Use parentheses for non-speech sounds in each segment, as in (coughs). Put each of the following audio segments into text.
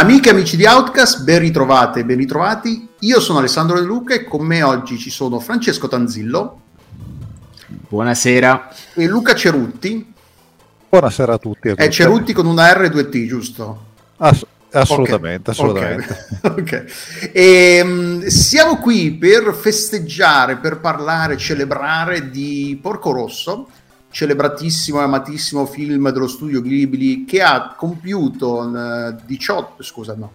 Amiche e amici di Outcast, ben ritrovate, ben ritrovati. Io sono Alessandro De Luca e con me oggi ci sono Francesco Tanzillo. Buonasera. E Luca Cerutti. Buonasera a tutti. È Cerutti con una R e due T, giusto? Ass- assolutamente, okay. assolutamente. (laughs) Okay. okay. E, um, siamo qui per festeggiare, per parlare, celebrare di Porco Rosso, celebratissimo e amatissimo film dello studio Ghibli che ha compiuto uh, 18, scusa, no,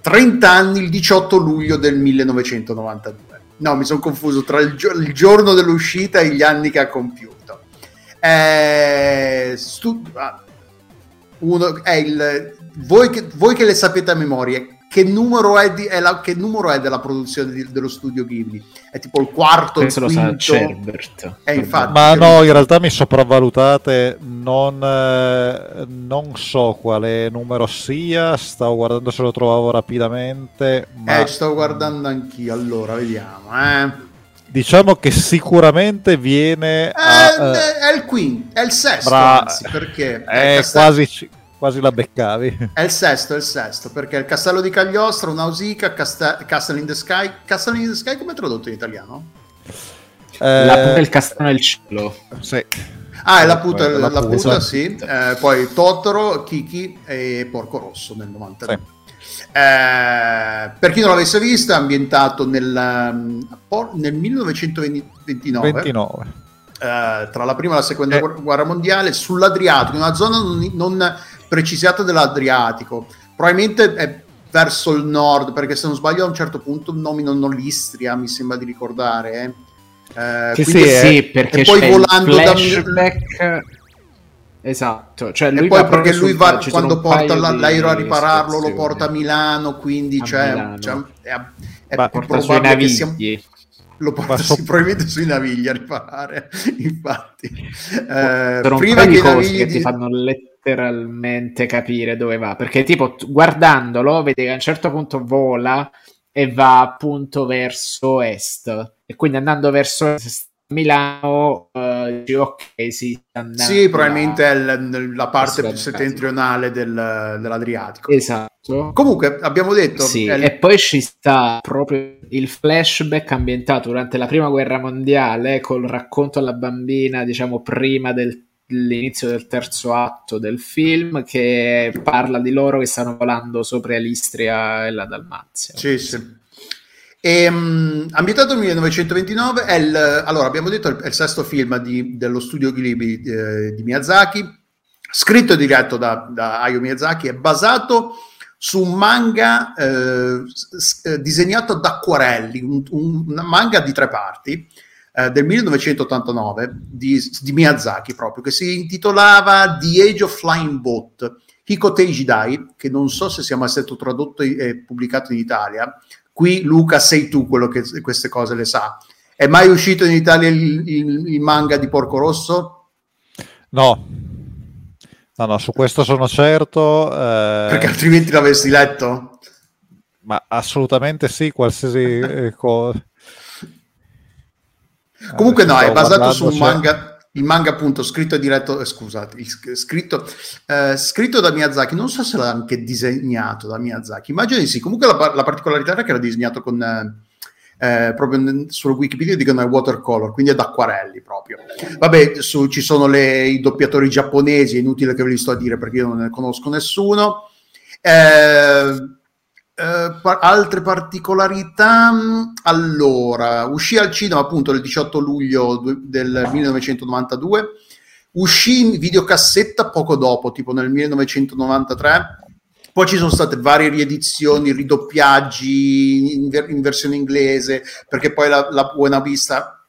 30 anni il 18 luglio del 1992. No, mi sono confuso tra il, gio- il, giorno dell'uscita e gli anni che ha compiuto. Eh, stu- ah, uno, è il, voi, che, voi che le sapete a memoria, che numero è, di, è la, che numero è della produzione di, dello studio Ghibli? È tipo il quarto, Penso lo sa Cerbert. Eh, infatti, Ma no, in realtà mi sopravvalutate, non, eh, non, so quale numero sia, stavo guardando se lo trovavo rapidamente. Ma... Eh, stavo guardando anch'io, allora vediamo. Eh. Diciamo che sicuramente viene... A, eh, è il quinto, è il sesto, bra- anzi, perché... È, è quasi quasi la beccavi. È il sesto, è il sesto, perché il Castello di Cagliostro, Nausicaa, Cast- Castle in the Sky. Castle in the Sky come è tradotto in italiano? Eh... La puta del castello nel cielo. Sì. Ah, è la puta, la, la puta, puta sì. Eh, poi Totoro, Kiki e Porco Rosso nel 92. Sì. Eh, per chi non l'avesse visto, è ambientato nel, mm, nel 1929. 29. Eh, tra la prima e la seconda eh. guerra mondiale sull'Adriatico, in una zona non, non precisata dell'Adriatico. Probabilmente è verso il nord, perché se non sbaglio a un certo punto nominano l'Istria, mi sembra di ricordare. Eh. Eh, sì, è, sì, perché e poi volando flashback... da... Esatto, cioè lui e poi perché lui va, quando porta l'aereo a ripararlo lo porta a Milano, quindi a cioè, Milano. cioè, è, è porta sui navigli. Siamo... Lo porta so... probabilmente sui navigli a riparare, (laughs) infatti. Eh, prima che navigli... che ti fanno letteralmente capire dove va. Perché, tipo, guardandolo, vedi che a un certo punto vola e va appunto verso est. E quindi andando verso est, Milano, dici, ok, sì, sì, probabilmente è l- la parte più settentrionale del, dell'Adriatico. Esatto. Comunque, abbiamo detto... Sì, l- e poi ci sta proprio il flashback ambientato durante la prima guerra mondiale col racconto alla bambina, diciamo, prima del l'inizio del terzo atto del film che parla di loro che stanno volando sopra l'Istria e la Dalmazia. Sì, sì. E, um, ambientato nel 1929, è il, allora abbiamo detto è il sesto film di, dello studio Ghibli eh, di Miyazaki, scritto e diretto da, da Hayao Miyazaki, è basato su un manga eh, s- disegnato ad acquarelli, un, un, un manga di tre parti, eh, del 1989 di, di, Miyazaki proprio, che si intitolava The Age of Flying Boat, Hikotei Jidai, che non so se sia mai stato tradotto e pubblicato in Italia. Qui Luca sei tu quello che queste cose le sa. È mai uscito in Italia il, il, il manga di Porco Rosso? No, No, no, su questo sono certo. Eh... Perché altrimenti l'avresti letto? Ma assolutamente sì, qualsiasi (laughs) eh, cosa. Comunque no, è basato su un manga, il manga appunto scritto e diretto, eh, scusate, scritto, eh, scritto, da Miyazaki, non so se l'ha anche disegnato da Miyazaki, immagino di sì, comunque la, la particolarità era che era disegnato con... Eh, eh, proprio su Wikipedia dicono è watercolor, quindi è d'acquarelli proprio. Vabbè, su, ci sono le, i doppiatori giapponesi, è inutile che ve li sto a dire perché io non ne conosco nessuno. Eh, Uh, altre particolarità allora uscì al cinema appunto il 18 luglio del 1992 uscì in videocassetta poco dopo tipo nel 1993 poi ci sono state varie riedizioni ridoppiaggi in, in versione inglese perché poi la, la Buena Vista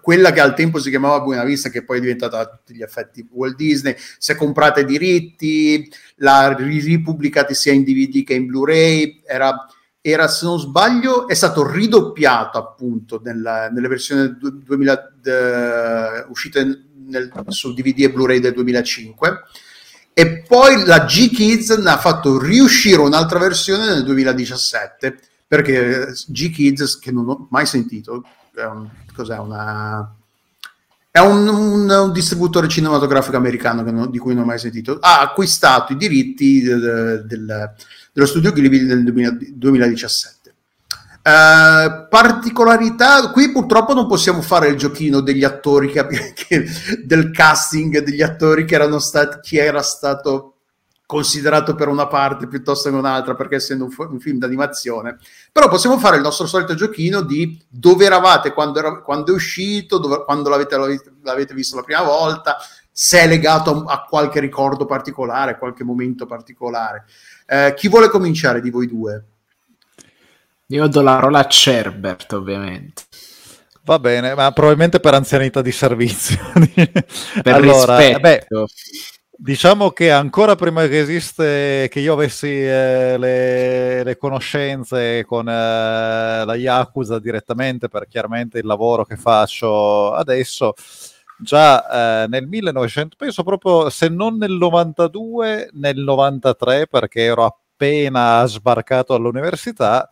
quella che al tempo si chiamava Buena Vista, che poi è diventata a tutti gli effetti Walt Disney, si è comprata i diritti, l'ha ripubblicata sia in DVD che in Blu-ray, era, era se non sbaglio, è stato ridoppiato appunto nella, nelle versioni 2000, de, uscite nel, su DVD e Blu-ray del 2005 e poi la G-Kids ne ha fatto riuscire un'altra versione nel 2017 perché G-Kids che non ho mai sentito un, cos'è una È un, un, un distributore cinematografico americano non, di cui non ho mai sentito. Ha acquistato i diritti del, del, dello studio Ghibli nel 2017. Uh, particolarità, qui purtroppo non possiamo fare il giochino degli attori che, che, del casting degli attori che erano stati chi era stato considerato per una parte piuttosto che un'altra perché essendo un, un film d'animazione però possiamo fare il nostro solito giochino di dove eravate quando, era, quando è uscito dove, quando l'avete, l'avete, visto la prima volta se è legato a, a qualche ricordo particolare qualche momento particolare eh, chi vuole cominciare di voi due? Io do la parola a Cerbert, ovviamente. Va bene, ma probabilmente per anzianità di servizio. (laughs) per allora, rispetto. Beh, diciamo che ancora prima che esiste, che io avessi eh, le, le, conoscenze con eh, la Yakuza direttamente, per chiaramente il lavoro che faccio adesso, già eh, nel 1900, penso proprio se non nel 92, nel 93, perché ero appena sbarcato all'università,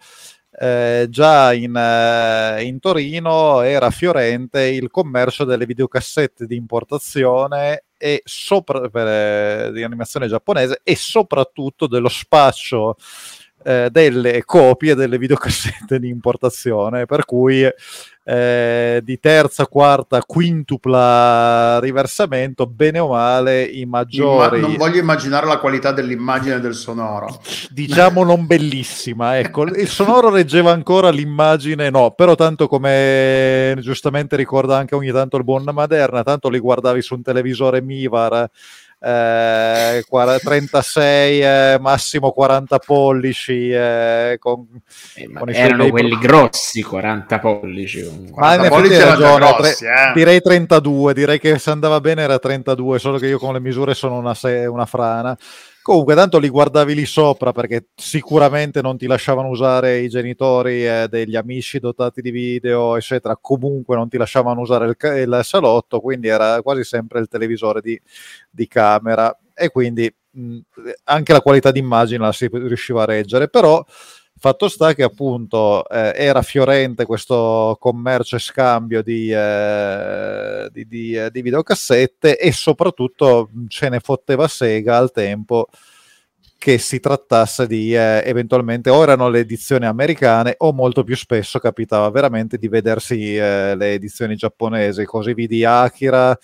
eh, già in, eh, in, Torino era fiorente il commercio delle videocassette di importazione e sopra, per, eh, di animazione giapponese e soprattutto dello spaccio eh, delle copie delle videocassette (laughs) di importazione, per cui eh, di terza, quarta, quintupla riversamento, bene o male i maggiori... Imma- non voglio immaginare la qualità dell'immagine del sonoro. (laughs) Diciamo non bellissima, ecco, il sonoro reggeva ancora l'immagine, no, però tanto come giustamente ricorda anche ogni tanto il buon Maderna, tanto li guardavi su un televisore Mivar eh, 36 eh, massimo 40 pollici eh, con, eh, con erano quelli grossi 40 pollici ma in effetti ragione grossi, tre... Eh. direi 32 direi che se andava bene era 32 solo che io con le misure sono una, se... una frana Comunque, tanto li guardavi lì sopra perché sicuramente non ti lasciavano usare i genitori eh, degli amici dotati di video, eccetera. Comunque non ti lasciavano usare il, il salotto, quindi era quasi sempre il televisore di, di camera e quindi mh, anche la qualità d'immagine la si riusciva a reggere. Però Fatto sta che appunto eh, era fiorente questo commercio e scambio di, eh, di, di, eh, di, videocassette e soprattutto ce ne fotteva sega al tempo che si trattasse di eh, eventualmente o erano le edizioni americane o molto più spesso capitava veramente di vedersi eh, le edizioni giapponesi, così vidi Akira,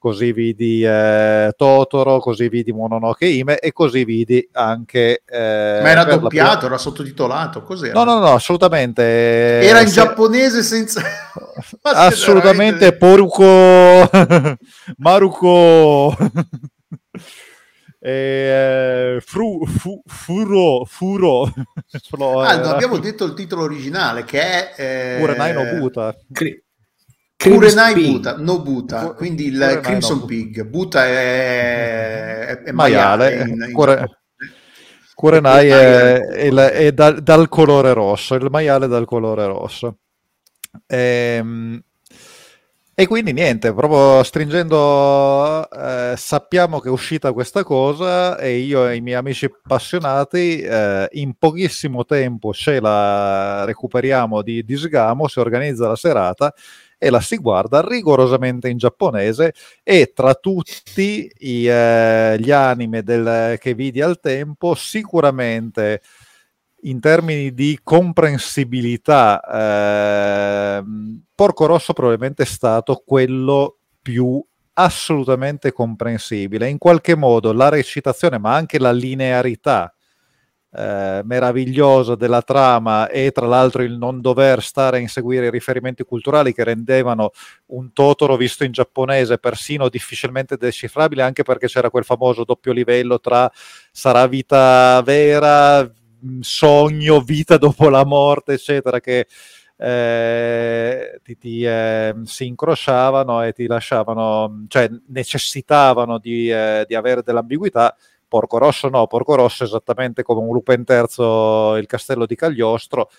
così vidi eh, Totoro, così vidi Mononoke Ime e così vidi anche... Eh, Ma era doppiato, prima... era sottotitolato, cos'era? No, no, no, assolutamente. Era in se... giapponese senza... (laughs) assolutamente Poruko... (laughs) Maruko... (laughs) Eh, fru, fu, furo, furo. ah, non abbiamo detto il titolo originale che è eh... Uranai no Buta. Cri- Kurenai Buta, no Buta, quindi il Kurenai Crimson no. Pig. Buta è, è, è maiale. maiale in, in Kure... Kurenai è, è, è da, dal colore rosso, il maiale dal colore rosso. Ehm, e quindi niente, proprio stringendo, eh, sappiamo che è uscita questa cosa e io e i miei amici appassionati eh, in pochissimo tempo ce la recuperiamo di, di sgamo, si organizza la serata e la si guarda rigorosamente in giapponese e tra tutti i, eh, gli anime del, che vidi al tempo sicuramente in termini di comprensibilità eh, Porco Rosso probabilmente è stato quello più assolutamente comprensibile. In qualche modo la recitazione ma anche la linearità eh, meraviglioso della trama e tra l'altro il non dover stare a inseguire i riferimenti culturali che rendevano un Totoro visto in giapponese persino difficilmente decifrabile anche perché c'era quel famoso doppio livello tra sarà vita vera, mm, sogno, vita dopo la morte eccetera che eh, ti, ti eh, si incrociavano e ti lasciavano, cioè necessitavano di, eh, di avere dell'ambiguità Porco Rosso no, Porco Rosso esattamente come un Lupin terzo il castello di Cagliostro,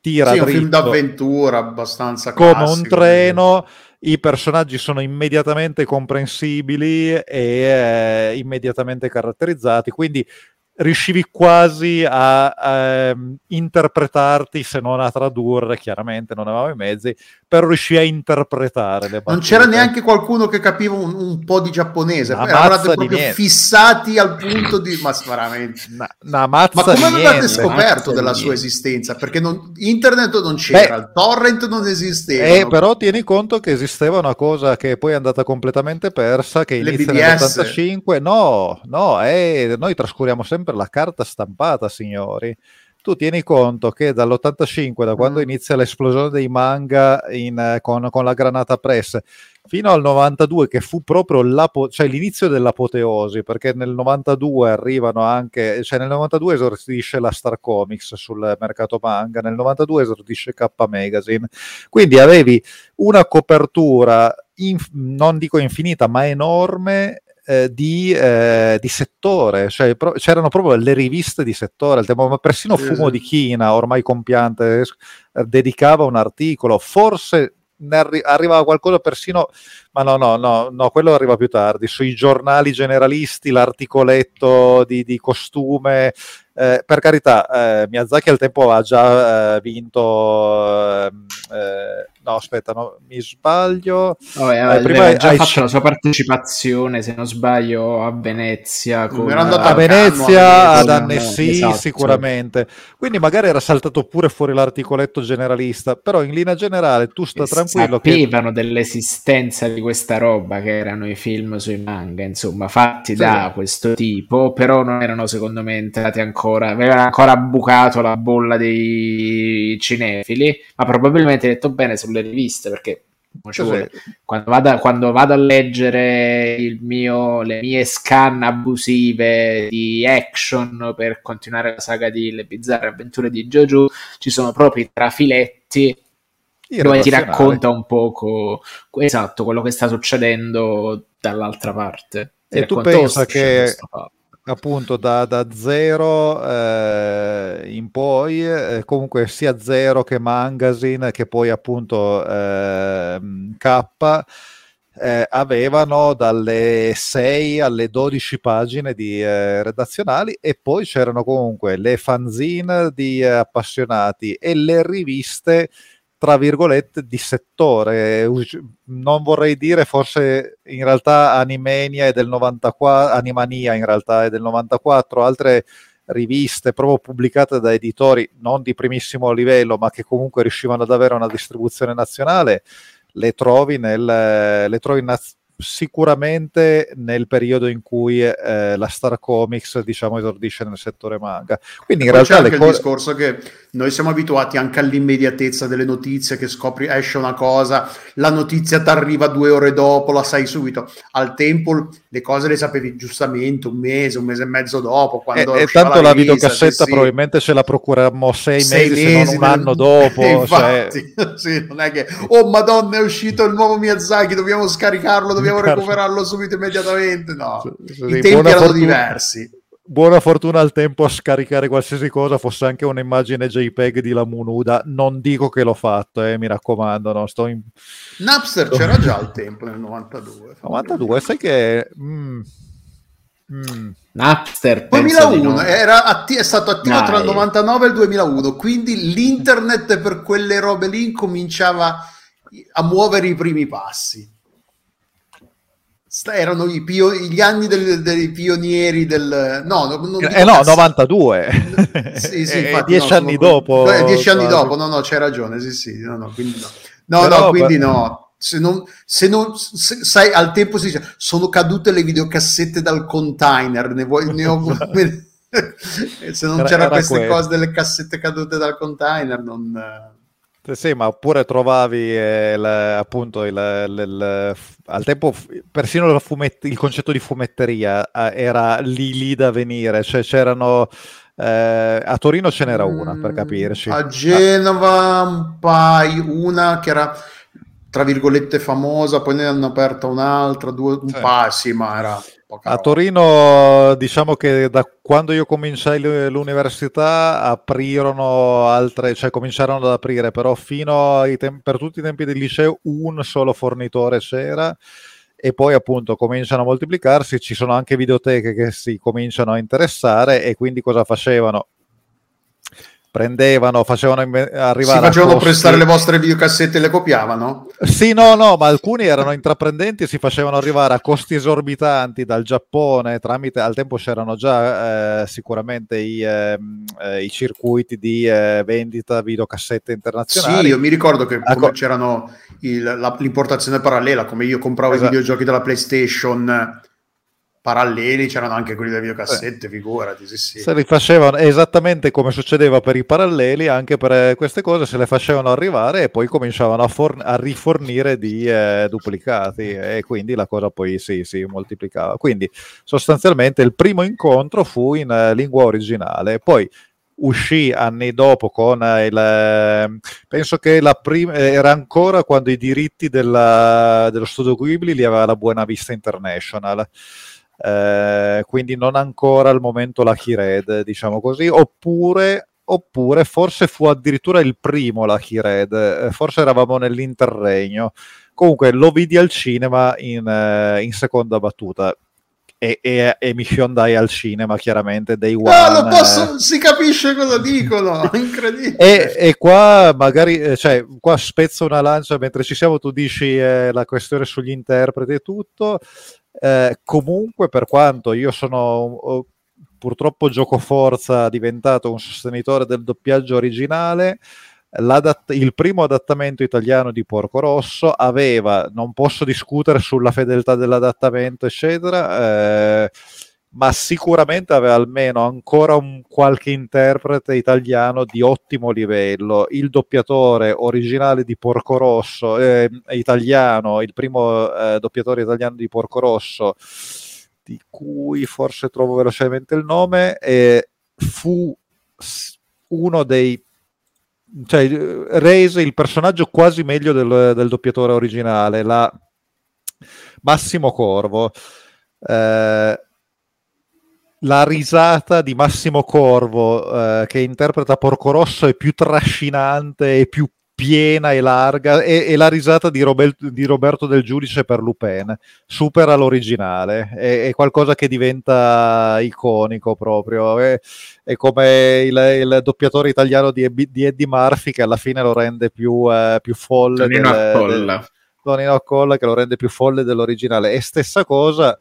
tira sì, dritto, un film d'avventura abbastanza come classico, un treno, i personaggi sono immediatamente comprensibili e eh, immediatamente caratterizzati, quindi riuscivi quasi a, um, interpretarti, se non a tradurre, chiaramente non avevamo i mezzi, però riuscì a interpretare le battute. Non c'era neanche qualcuno che capiva un, un po' di giapponese, una eravate proprio fissati al punto di... Ma veramente... Una, una ma come avevate scoperto della sua esistenza? Perché non, internet non c'era, Beh, il torrent non esisteva. Eh, però tieni conto che esisteva una cosa che poi è andata completamente persa, che inizia nell'85. No, no, eh, noi trascuriamo sempre la carta stampata, signori tu tieni conto che dall'85, da quando mm. inizia l'esplosione dei manga in, eh, con, con, la granata press, fino al 92, che fu proprio cioè l'inizio dell'apoteosi, perché nel 92 arrivano anche, cioè nel 92 esordisce la Star Comics sul mercato manga, nel 92 esordisce K Magazine, quindi avevi una copertura, inf- non dico infinita, ma enorme eh, di, eh, di, settore, cioè pro- c'erano proprio le riviste di settore, tema, ma persino Fumo di China, ormai compiante, eh, dedicava un articolo, forse arri- arrivava qualcosa persino, ma no, no, no, no, quello arriva più tardi, sui giornali generalisti, l'articoletto di, di costume, eh, per carità, eh, Miyazaki al tempo ha già eh, vinto ehm, eh, No, aspetta, no, mi sbaglio. Oh, eh, eh, prima già fatto c- la sua partecipazione, se non sbaglio, a Venezia. Con... Era andato a Venezia, ad Annecy, esatto. sicuramente. Quindi magari era saltato pure fuori l'articoletto generalista, però in linea generale tu sta tranquillo. Sapevano che... dell'esistenza di questa roba, che erano i film sui manga, insomma, fatti sì. da questo tipo, però non erano secondo me entrati ancora, avevano ancora bucato la bolla dei cinefili, ma probabilmente detto bene, sulle le riviste perché sì, quando, vado, quando, vado, a leggere mio, le mie scan abusive di action per continuare la saga di Le bizzarre avventure di Jojo, ci sono proprio i trafiletti dove ti racconta un poco esatto quello che sta succedendo dall'altra parte. Ti e tu pensa che appunto da, da zero eh, in poi, eh, comunque sia zero che magazine che poi appunto eh, K avevano dalle 6 alle 12 pagine di eh, redazionali e poi c'erano comunque le fanzine di eh, appassionati e le riviste tra virgolette di settore. Non vorrei dire forse in realtà Animania è del 94 Animania in realtà è del 94 altre riviste proprio pubblicate da editori non di primissimo livello ma che comunque riuscivano ad avere una distribuzione nazionale le trovi, nel, le trovi naz- sicuramente nel periodo in cui eh, la Star Comics diciamo esordisce nel settore manga. Quindi in realtà c'è anche co- il discorso che noi siamo abituati anche all'immediatezza delle notizie che scopri esce una cosa la notizia ti arriva due ore dopo la sai subito. Al tempo le cose le sapevi giustamente un mese un mese e mezzo dopo quando e, e tanto la, la videocassetta sì, probabilmente ce la procurammo sei, sei mesi, mesi, se non un anno (laughs) dopo infatti cioè... (laughs) sì, non è che oh madonna è uscito il nuovo Miyazaki dobbiamo scaricarlo dobbiamo dobbiamo recuperarlo subito immediatamente. No, sì, i tempi erano fortuna, diversi. Buona fortuna al tempo a scaricare qualsiasi cosa, fosse anche un'immagine JPEG di la Munuda. Non dico che l'ho fatto, eh, mi raccomando. No, sto in... Napster c'era già al tempo nel 92. 92, sai che... Mm. Mm. Napster 2001 no. era atti- è stato attivo Dai. tra il 99 e il 2001 quindi l'internet per quelle robe lì cominciava a muovere i primi passi erano pio- gli anni del, dei pionieri del no, non eh no 92 sì, sì, (laughs) infatti, dieci no, anni sono... dopo eh, dieci anni dopo no no c'è ragione sì sì no no quindi no. No, Però, no quindi per... no. Se non, se non se, sai al tempo si dice sono cadute le videocassette dal container ne vuoi ne ho (laughs) (laughs) se non c'era queste quello. cose delle cassette cadute dal container non sì, ma oppure trovavi eh, il, appunto il, il, il, al tempo persino fumet- il concetto di fumetteria eh, era lì lì da venire, cioè c'erano eh, a Torino ce n'era una per capirci. A Genova un paio, una che era tra virgolette famosa, poi ne hanno aperta un'altra, due, un paio, sì, ma era a Torino, diciamo che da quando io cominciai l'università aprirono altre, cioè cominciarono ad aprire, però fino ai tem- per tutti i tempi del liceo un solo fornitore c'era e poi appunto cominciano a moltiplicarsi, ci sono anche videoteche che si cominciano a interessare e quindi cosa facevano? Prendevano, facevano arrivare. Si facevano costi... prestare le vostre videocassette e le copiavano? Sì, no, no, ma alcuni erano intraprendenti e si facevano arrivare a costi esorbitanti dal Giappone tramite, al tempo c'erano già eh, sicuramente i, eh, eh, i, circuiti di eh, vendita videocassette internazionali. Sì, io mi ricordo che ecco. c'erano il, la, l'importazione parallela, come io compravo esatto. i videogiochi della PlayStation paralleli c'erano anche quelli delle videocassette, eh. figurati, sì, sì. Se li facevano esattamente come succedeva per i paralleli, anche per eh, queste cose se le facevano arrivare e poi cominciavano a, forn- a rifornire di eh, duplicati e quindi la cosa poi sì, si moltiplicava. Quindi sostanzialmente il primo incontro fu in uh, lingua originale, poi uscì anni dopo con eh, il eh, penso che la prima era ancora quando i diritti della, dello studio Ghibli li aveva la Buena Vista International eh, quindi non ancora al momento la Red, diciamo così, oppure, oppure forse fu addirittura il primo la Red, eh, forse eravamo nell'interregno. Comunque lo vidi al cinema in, eh, in seconda battuta. E, e, e, mi fiondai al cinema chiaramente dei one ah, posso, si capisce cosa dicono (laughs) incredibile. E, e, qua magari eh, cioè qua spezzo una lancia mentre ci siamo tu dici eh, la questione sugli interpreti e tutto. Eh, comunque, per quanto io sono purtroppo gioco forza diventato un sostenitore del doppiaggio originale, il primo adattamento italiano di Porco Rosso aveva, non posso discutere sulla fedeltà dell'adattamento, eccetera, eh, ma sicuramente aveva almeno ancora un qualche interprete italiano di ottimo livello. Il doppiatore originale di Porco Rosso, eh, italiano, il primo eh, doppiatore italiano di Porco Rosso, di cui forse trovo velocemente il nome, eh, fu uno dei cioè rese il personaggio quasi meglio del, del doppiatore originale, la Massimo Corvo. Eh, la risata di Massimo Corvo eh, che interpreta Porco Rosso è più trascinante e più piena e larga e, e la risata di, Robel, di, Roberto del Giudice per Lupin supera l'originale è, è qualcosa che diventa iconico proprio è, è come il, il, doppiatore italiano di, di, Eddie Murphy che alla fine lo rende più, eh, più folle Tonino del, Accolla. Del, Tonino Accolla che lo rende più folle dell'originale e stessa cosa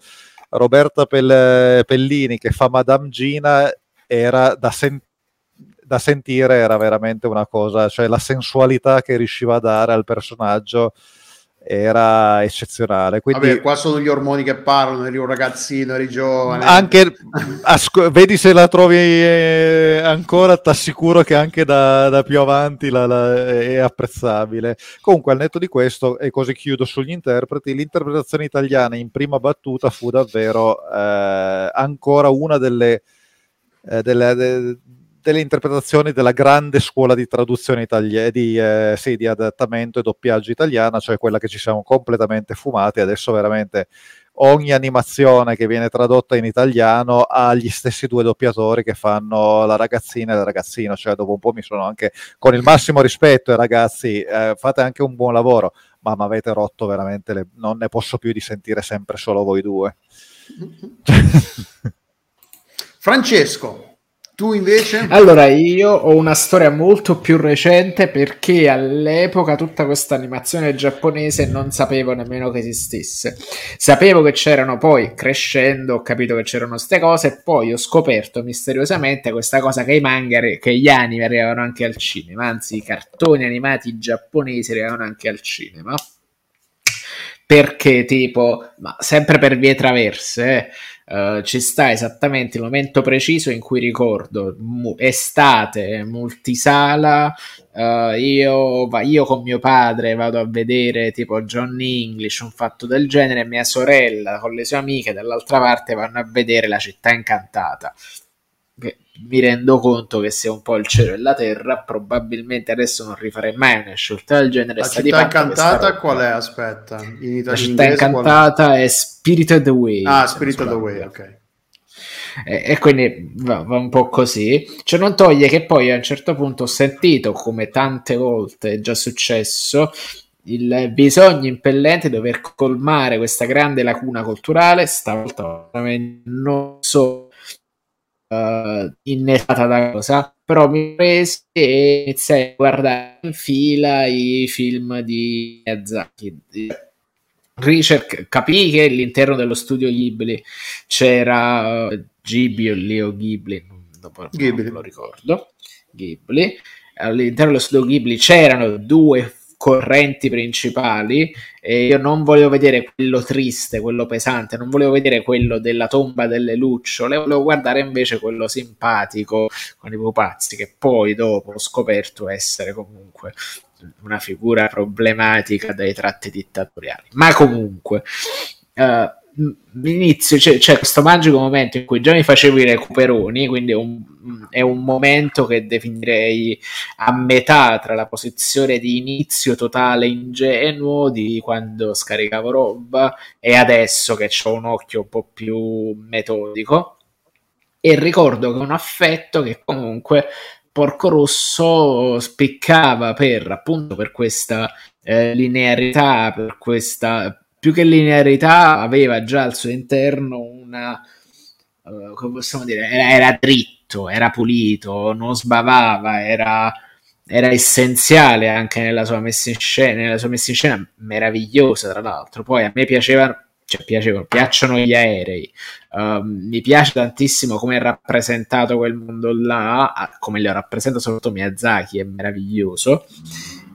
Roberta Pellini che fa Madame Gina era da, sen- da, sentire era veramente una cosa, cioè la sensualità che riusciva a dare al personaggio era eccezionale. Quindi, Vabbè, qua sono gli ormoni che parlano, eri un ragazzino, eri giovane. Anche, asco- vedi se la trovi eh, ancora, ti assicuro che anche da, da più avanti la, la, è apprezzabile. Comunque, al netto di questo, e così chiudo sugli interpreti, l'interpretazione italiana in prima battuta fu davvero eh, ancora una delle... Eh, delle, de, delle interpretazioni della grande scuola di traduzione italiana, di, eh, sì, di adattamento e doppiaggio italiana, cioè quella che ci siamo completamente fumati. Adesso veramente ogni animazione che viene tradotta in italiano ha gli stessi due doppiatori che fanno la ragazzina e il ragazzino, cioè dopo un po' mi sono anche, con il massimo rispetto ai ragazzi, eh, fate anche un buon lavoro, ma mi avete rotto veramente, le... non ne posso più di sentire sempre solo voi due. (laughs) Francesco, tu invece? Allora, io ho una storia molto più recente perché all'epoca tutta questa animazione giapponese non sapevo nemmeno che esistesse. Sapevo che c'erano poi, crescendo, ho capito che c'erano queste cose e poi ho scoperto misteriosamente questa cosa che i manga, che gli anime arrivavano anche al cinema, anzi i cartoni animati giapponesi arrivavano anche al cinema perché tipo, ma sempre per vie traverse, eh, Uh, ci sta esattamente il momento preciso in cui ricordo mu- estate, multisala. Uh, io, va, io, con mio padre vado a vedere tipo Johnny English, un fatto del genere, e mia sorella con le sue amiche dall'altra parte vanno a vedere la città incantata mi rendo conto che sia un po' il cielo e la terra, probabilmente adesso non rifarei mai una scelta del genere. La città incantata qual è? Aspetta, in la città incantata è, è Spirited Away. Ah, Spirited Away, ok. E, e quindi va, va, un po' così. Cioè non toglie che poi a un certo punto ho sentito, come tante volte è già successo, il bisogno impellente di dover colmare questa grande lacuna culturale, stavolta non so uh, innestata da cosa, però mi presi e iniziai a guardare in fila i film di Miyazaki. Ricerca, capii che all'interno dello studio Ghibli c'era uh, Ghibli o Leo Ghibli, dopo Ghibli. non lo ricordo, Ghibli. All'interno dello studio Ghibli c'erano due correnti principali e io non volevo vedere quello triste, quello pesante, non volevo vedere quello della tomba delle lucciole, volevo guardare invece quello simpatico con i pupazzi che poi dopo ho scoperto essere comunque una figura problematica dai tratti dittatoriali. Ma comunque, uh, inizio, c'è, c'è, questo magico momento in cui già mi facevo i recuperoni, quindi è un, è un, momento che definirei a metà tra la posizione di inizio totale ingenuo di quando scaricavo roba e adesso che ho un occhio un po' più metodico. E ricordo che un affetto che comunque Porco Rosso spiccava per appunto per questa eh, linearità, per questa più che linearità, aveva già al suo interno una, uh, come possiamo dire, era, era, dritto, era pulito, non sbavava, era, era, essenziale anche nella sua messa in scena, nella sua messa in scena meravigliosa, tra l'altro. Poi a me piacevano, cioè piacevano, piacciono gli aerei, uh, mi piace tantissimo come è rappresentato quel mondo là, come lo rappresenta soprattutto Miyazaki, è meraviglioso.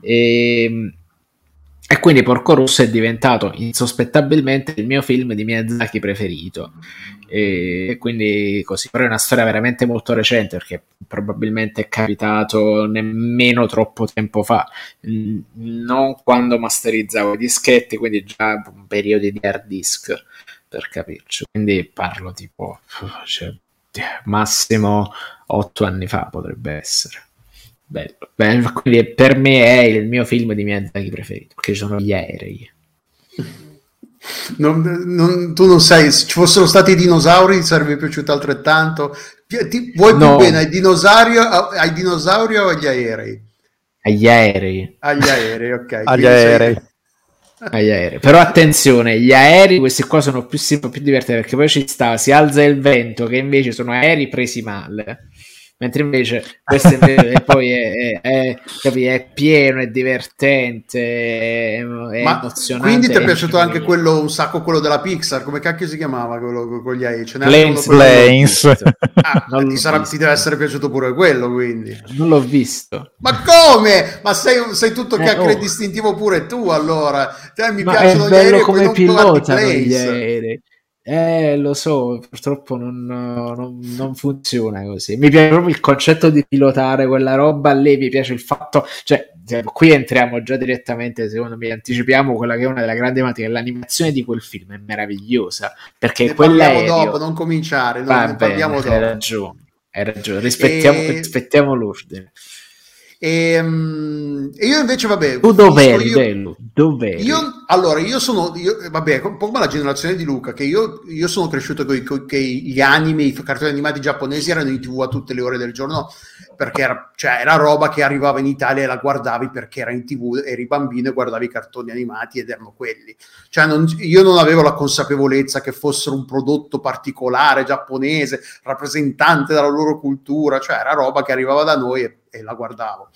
E ehm, e quindi Porco Rosso è diventato insospettabilmente il mio film di Miyazaki preferito. E quindi così, però è una storia veramente molto recente perché probabilmente è capitato nemmeno troppo tempo fa, non quando masterizzavo i dischetti, quindi già un periodo di hard disk per capirci. Quindi parlo tipo cioè, massimo otto anni fa potrebbe essere. Bello, bello. Quindi per me è il mio film di Miyazaki preferito, perché ci sono gli aerei. Non, non, tu non sai, se ci fossero stati i dinosauri sarebbe piaciuto altrettanto. Ti, vuoi no. più bene ai dinosauri, ai dinosauri o agli aerei? Agli aerei. Agli aerei, ok. agli aerei. Sei... Agli aerei. Però attenzione, gli aerei, questi qua sono più, più divertenti perché poi ci sta, si alza il vento, che invece sono aerei presi male mentre invece questo invece poi è, è, è, è, pieno, è divertente, è, Ma emozionante. Quindi ti è piaciuto anche quello, un sacco quello della Pixar, come cacchio si chiamava quello con gli AI? Ce Planes. Planes. (laughs) Ah, ti, sarà, ti, deve essere piaciuto pure quello, quindi. Non l'ho visto. Ma come? Ma sei, sei tutto eh, oh. distintivo pure tu, allora. Cioè, mi Ma piacciono gli aerei come pilota gli aerei. Eh, lo so, purtroppo non, non, non, funziona così. Mi piace proprio il concetto di pilotare quella roba lì, mi piace il fatto, cioè, qui entriamo già direttamente, secondo me, anticipiamo quella che è una delle grandi tematiche, l'animazione di quel film è meravigliosa, perché ne quell'aereo... dopo, non cominciare, no, ne parliamo dopo. Hai ragione, hai ragione, rispettiamo, e... rispettiamo l'ordine. E, um, io invece, vabbè, tu dov'eri, io? Dov'eri? Io, allora, io sono, io, vabbè, un po' come la generazione di Luca, che io, io sono cresciuto con, con gli anime, i cartoni animati giapponesi erano in tv a tutte le ore del giorno, perché era, cioè, era roba che arrivava in Italia e la guardavi perché era in tv, eri bambino e guardavi i cartoni animati ed erano quelli. Cioè, non, io non avevo la consapevolezza che fossero un prodotto particolare giapponese, rappresentante della loro cultura, cioè era roba che arrivava da noi e e la guardavo.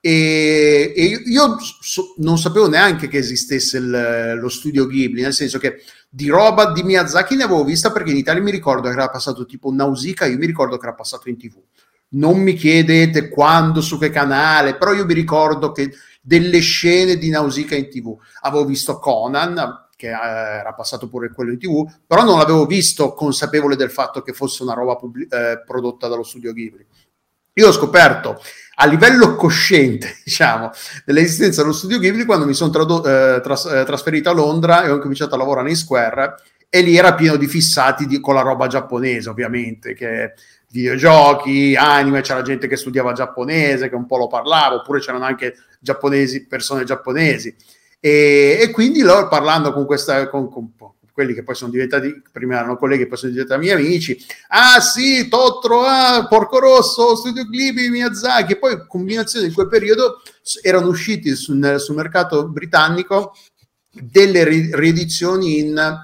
E, e io so, non sapevo neanche che esistesse il, lo studio Ghibli, nel senso che di roba di Miyazaki ne avevo vista perché in Italia mi ricordo che era passato tipo Nausicaa, io mi ricordo che era passato in tv. Non mi chiedete quando, su che canale, però io mi ricordo che delle scene di Nausicaa in tv. Avevo visto Conan, che eh, era passato pure quello in tv, però non l'avevo visto consapevole del fatto che fosse una roba pubblic- eh, prodotta dallo studio Ghibli. Io ho scoperto a livello cosciente, (laughs) diciamo, dell'esistenza dello studio Ghibli quando mi sono tradu- eh, tras- eh, trasferito a Londra e ho cominciato a lavorare in Square e lì era pieno di fissati di- con la roba giapponese, ovviamente, che videogiochi, anime, c'era gente che studiava giapponese, che un po' lo parlava, oppure c'erano anche giapponesi, persone giapponesi. E, e quindi loro parlando con questa, con, con, quelli che poi sono diventati, prima erano colleghi, poi sono diventati miei amici. Ah sì, Totro, ah, Porco Rosso, Studio Ghibli, Miyazaki. E poi combinazione in quel periodo erano usciti sul, sul mercato britannico delle ri- riedizioni in,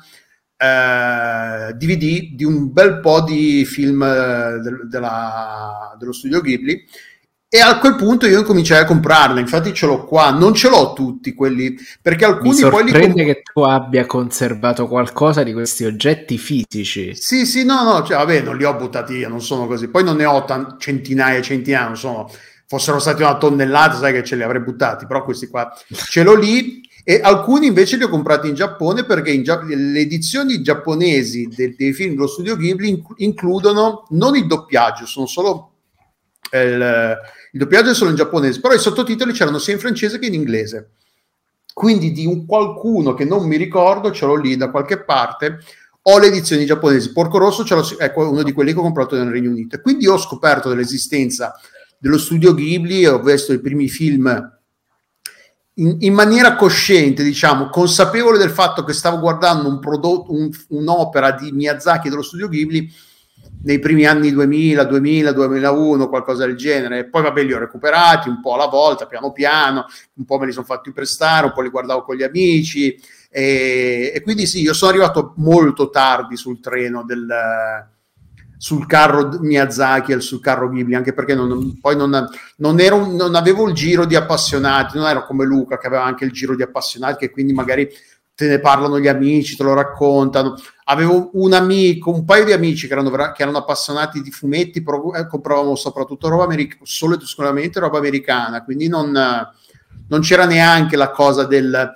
eh, DVD di un bel po' di film eh, de- della, dello studio Ghibli e a quel punto io cominciai a comprarle, infatti ce l'ho qua, non ce l'ho tutti quelli, perché alcuni Mi poi li comp- che tu abbia conservato qualcosa di questi oggetti fisici. Sì, sì, no, no, cioè, vabbè, non li ho buttati via, non sono così. Poi non ne ho t- centinaia e centinaia, non sono, fossero stati una tonnellata, sai che ce li avrei buttati, però questi qua ce l'ho lì e alcuni invece li ho comprati in Giappone perché in Gia- le edizioni giapponesi dei, dei film dello studio Ghibli inc- includono non il doppiaggio, sono solo il, il doppiaggio è solo in giapponese, però i sottotitoli c'erano sia in francese che in inglese. Quindi di un qualcuno che non mi ricordo, ce l'ho lì da qualche parte, ho le edizioni giapponesi. Porco Rosso è uno di quelli che ho comprato nel Regno Unito. Quindi ho scoperto dell'esistenza dello studio Ghibli ho visto i primi film in, in, maniera cosciente, diciamo, consapevole del fatto che stavo guardando un prodotto, un, un'opera di Miyazaki dello studio Ghibli nei primi anni 2000, 2000, 2001, qualcosa del genere. Poi vabbè, li ho recuperati un po' alla volta, piano piano, un po' me li sono fatti prestare, un po' li guardavo con gli amici. E, e quindi sì, io sono arrivato molto tardi sul treno del, sul carro Miyazaki e sul carro Ghibli, anche perché non, poi non, non, ero, non avevo il giro di appassionati, non ero come Luca che aveva anche il giro di appassionati, che quindi magari te ne parlano gli amici, te lo raccontano. Avevo un amico, un paio di amici che erano, che erano appassionati di fumetti, però eh, compravamo soprattutto roba americana, solo ed esclusivamente roba americana, quindi non, non c'era neanche la cosa del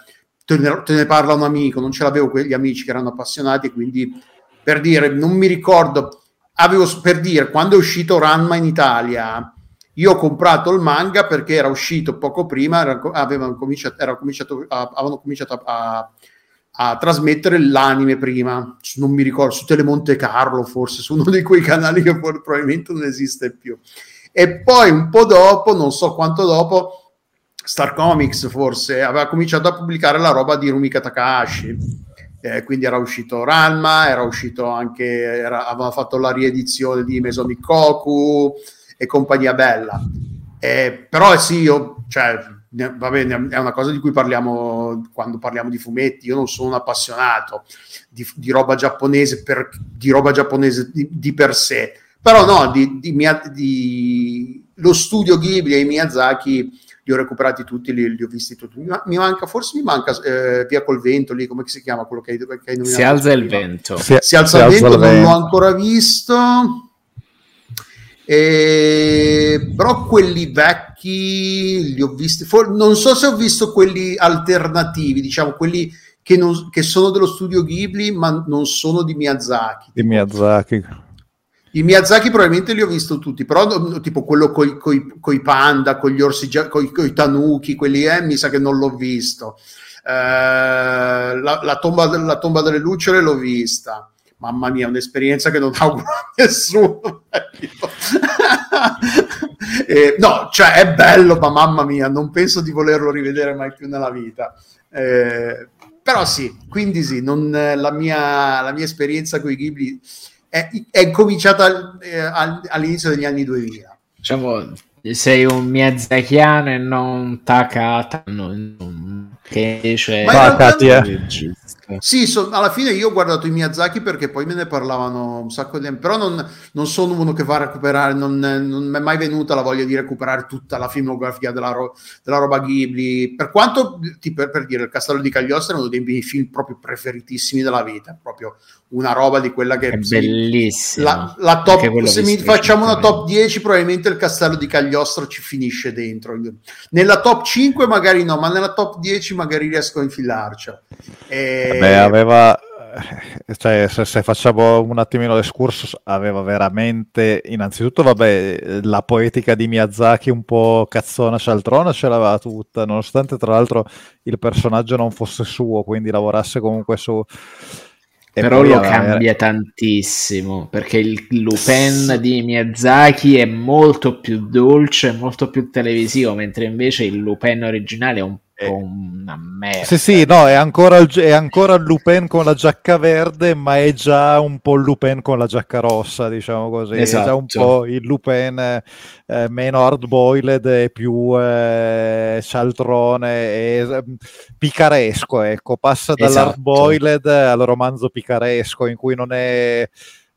te ne, te ne, parla un amico, non ce l'avevo quegli amici che erano appassionati, quindi per dire, non mi ricordo, avevo per dire, quando è uscito Ranma in Italia, io ho comprato il manga perché era uscito poco prima, avevano cominciato, era cominciato a, avevano cominciato a, a, trasmettere l'anime prima, non mi ricordo, su Telemonte Carlo forse, su uno di quei canali che probabilmente non esiste più. E poi un po' dopo, non so quanto dopo, Star Comics forse aveva cominciato a pubblicare la roba di Rumika Takahashi. Eh, quindi era uscito Ranma, era uscito anche, era, aveva fatto la riedizione di Mesomikoku, e compagnia bella. Eh, però sì, io, cioè, va bene, è una cosa di cui parliamo quando parliamo di fumetti. Io non sono un appassionato di, di roba giapponese per, di roba giapponese di, di per sé, però no, di, di, lo studio Ghibli e Miyazaki li ho recuperati tutti, li, li ho visti tutti. Mi, manca, forse mi manca eh, Via col vento lì, come si chiama quello che hai, che hai nominato? Si alza il vento. Si, si alza il vento, non l'ho ancora visto. E... Però quelli vecchi li ho visti, for... non so se ho visto quelli alternativi, diciamo quelli che, non... che, sono dello studio Ghibli, ma non sono di Miyazaki. Di Miyazaki. I Miyazaki probabilmente li ho visti tutti, però tipo quello con i panda, con gli orsi, con i tanuki, quelli eh, mi sa che non l'ho visto. Eh, la, la, tomba, la tomba delle lucciole l'ho vista mamma mia, un'esperienza che non (laughs) auguro a nessuno. (laughs) eh, no, cioè è bello, ma mamma mia, non penso di volerlo rivedere mai più nella vita. Eh, però sì, quindi sì, non, la, mia, la, mia, esperienza con i Ghibli è, è cominciata eh, all'inizio degli anni 2000. Diciamo, sei un Miyazakiano e non Takata, non, che. Ma Takati, sì, so, alla fine io ho guardato i Miyazaki perché poi me ne parlavano un sacco di tempo, però non, non sono uno che va a recuperare, non, non mi è mai venuta la voglia di recuperare tutta la filmografia della, ro, della roba Ghibli, per quanto, per, per, dire, il Castello di Cagliostro è uno dei miei film proprio preferitissimi della vita, proprio una roba di quella che... È bellissimo. La, la top, se mi facciamo una top 10 probabilmente il Castello di Cagliostro ci finisce dentro. Nella top 5 magari no, ma nella top 10 magari riesco a infilarci. E... Beh, aveva... Cioè, se, se, facciamo un attimino l'escursus, aveva veramente, innanzitutto, vabbè, la poetica di Miyazaki un po' cazzona cialtrona ce l'aveva tutta, nonostante tra l'altro il personaggio non fosse suo, quindi lavorasse comunque su e Però lo cambia tantissimo perché il Lupin di Miyazaki è molto più dolce, molto più televisivo, mentre invece il Lupin originale è un è una merda. Sì, sì, no, è ancora, il, è ancora Lupin con la giacca verde, ma è già un po' il Lupin con la giacca rossa, diciamo così. Esatto. È già un esatto. po' il Lupin eh, meno hard-boiled e più eh, cialtrone e eh, picaresco, ecco. Passa dall'hard-boiled esatto. al romanzo picaresco, in cui non è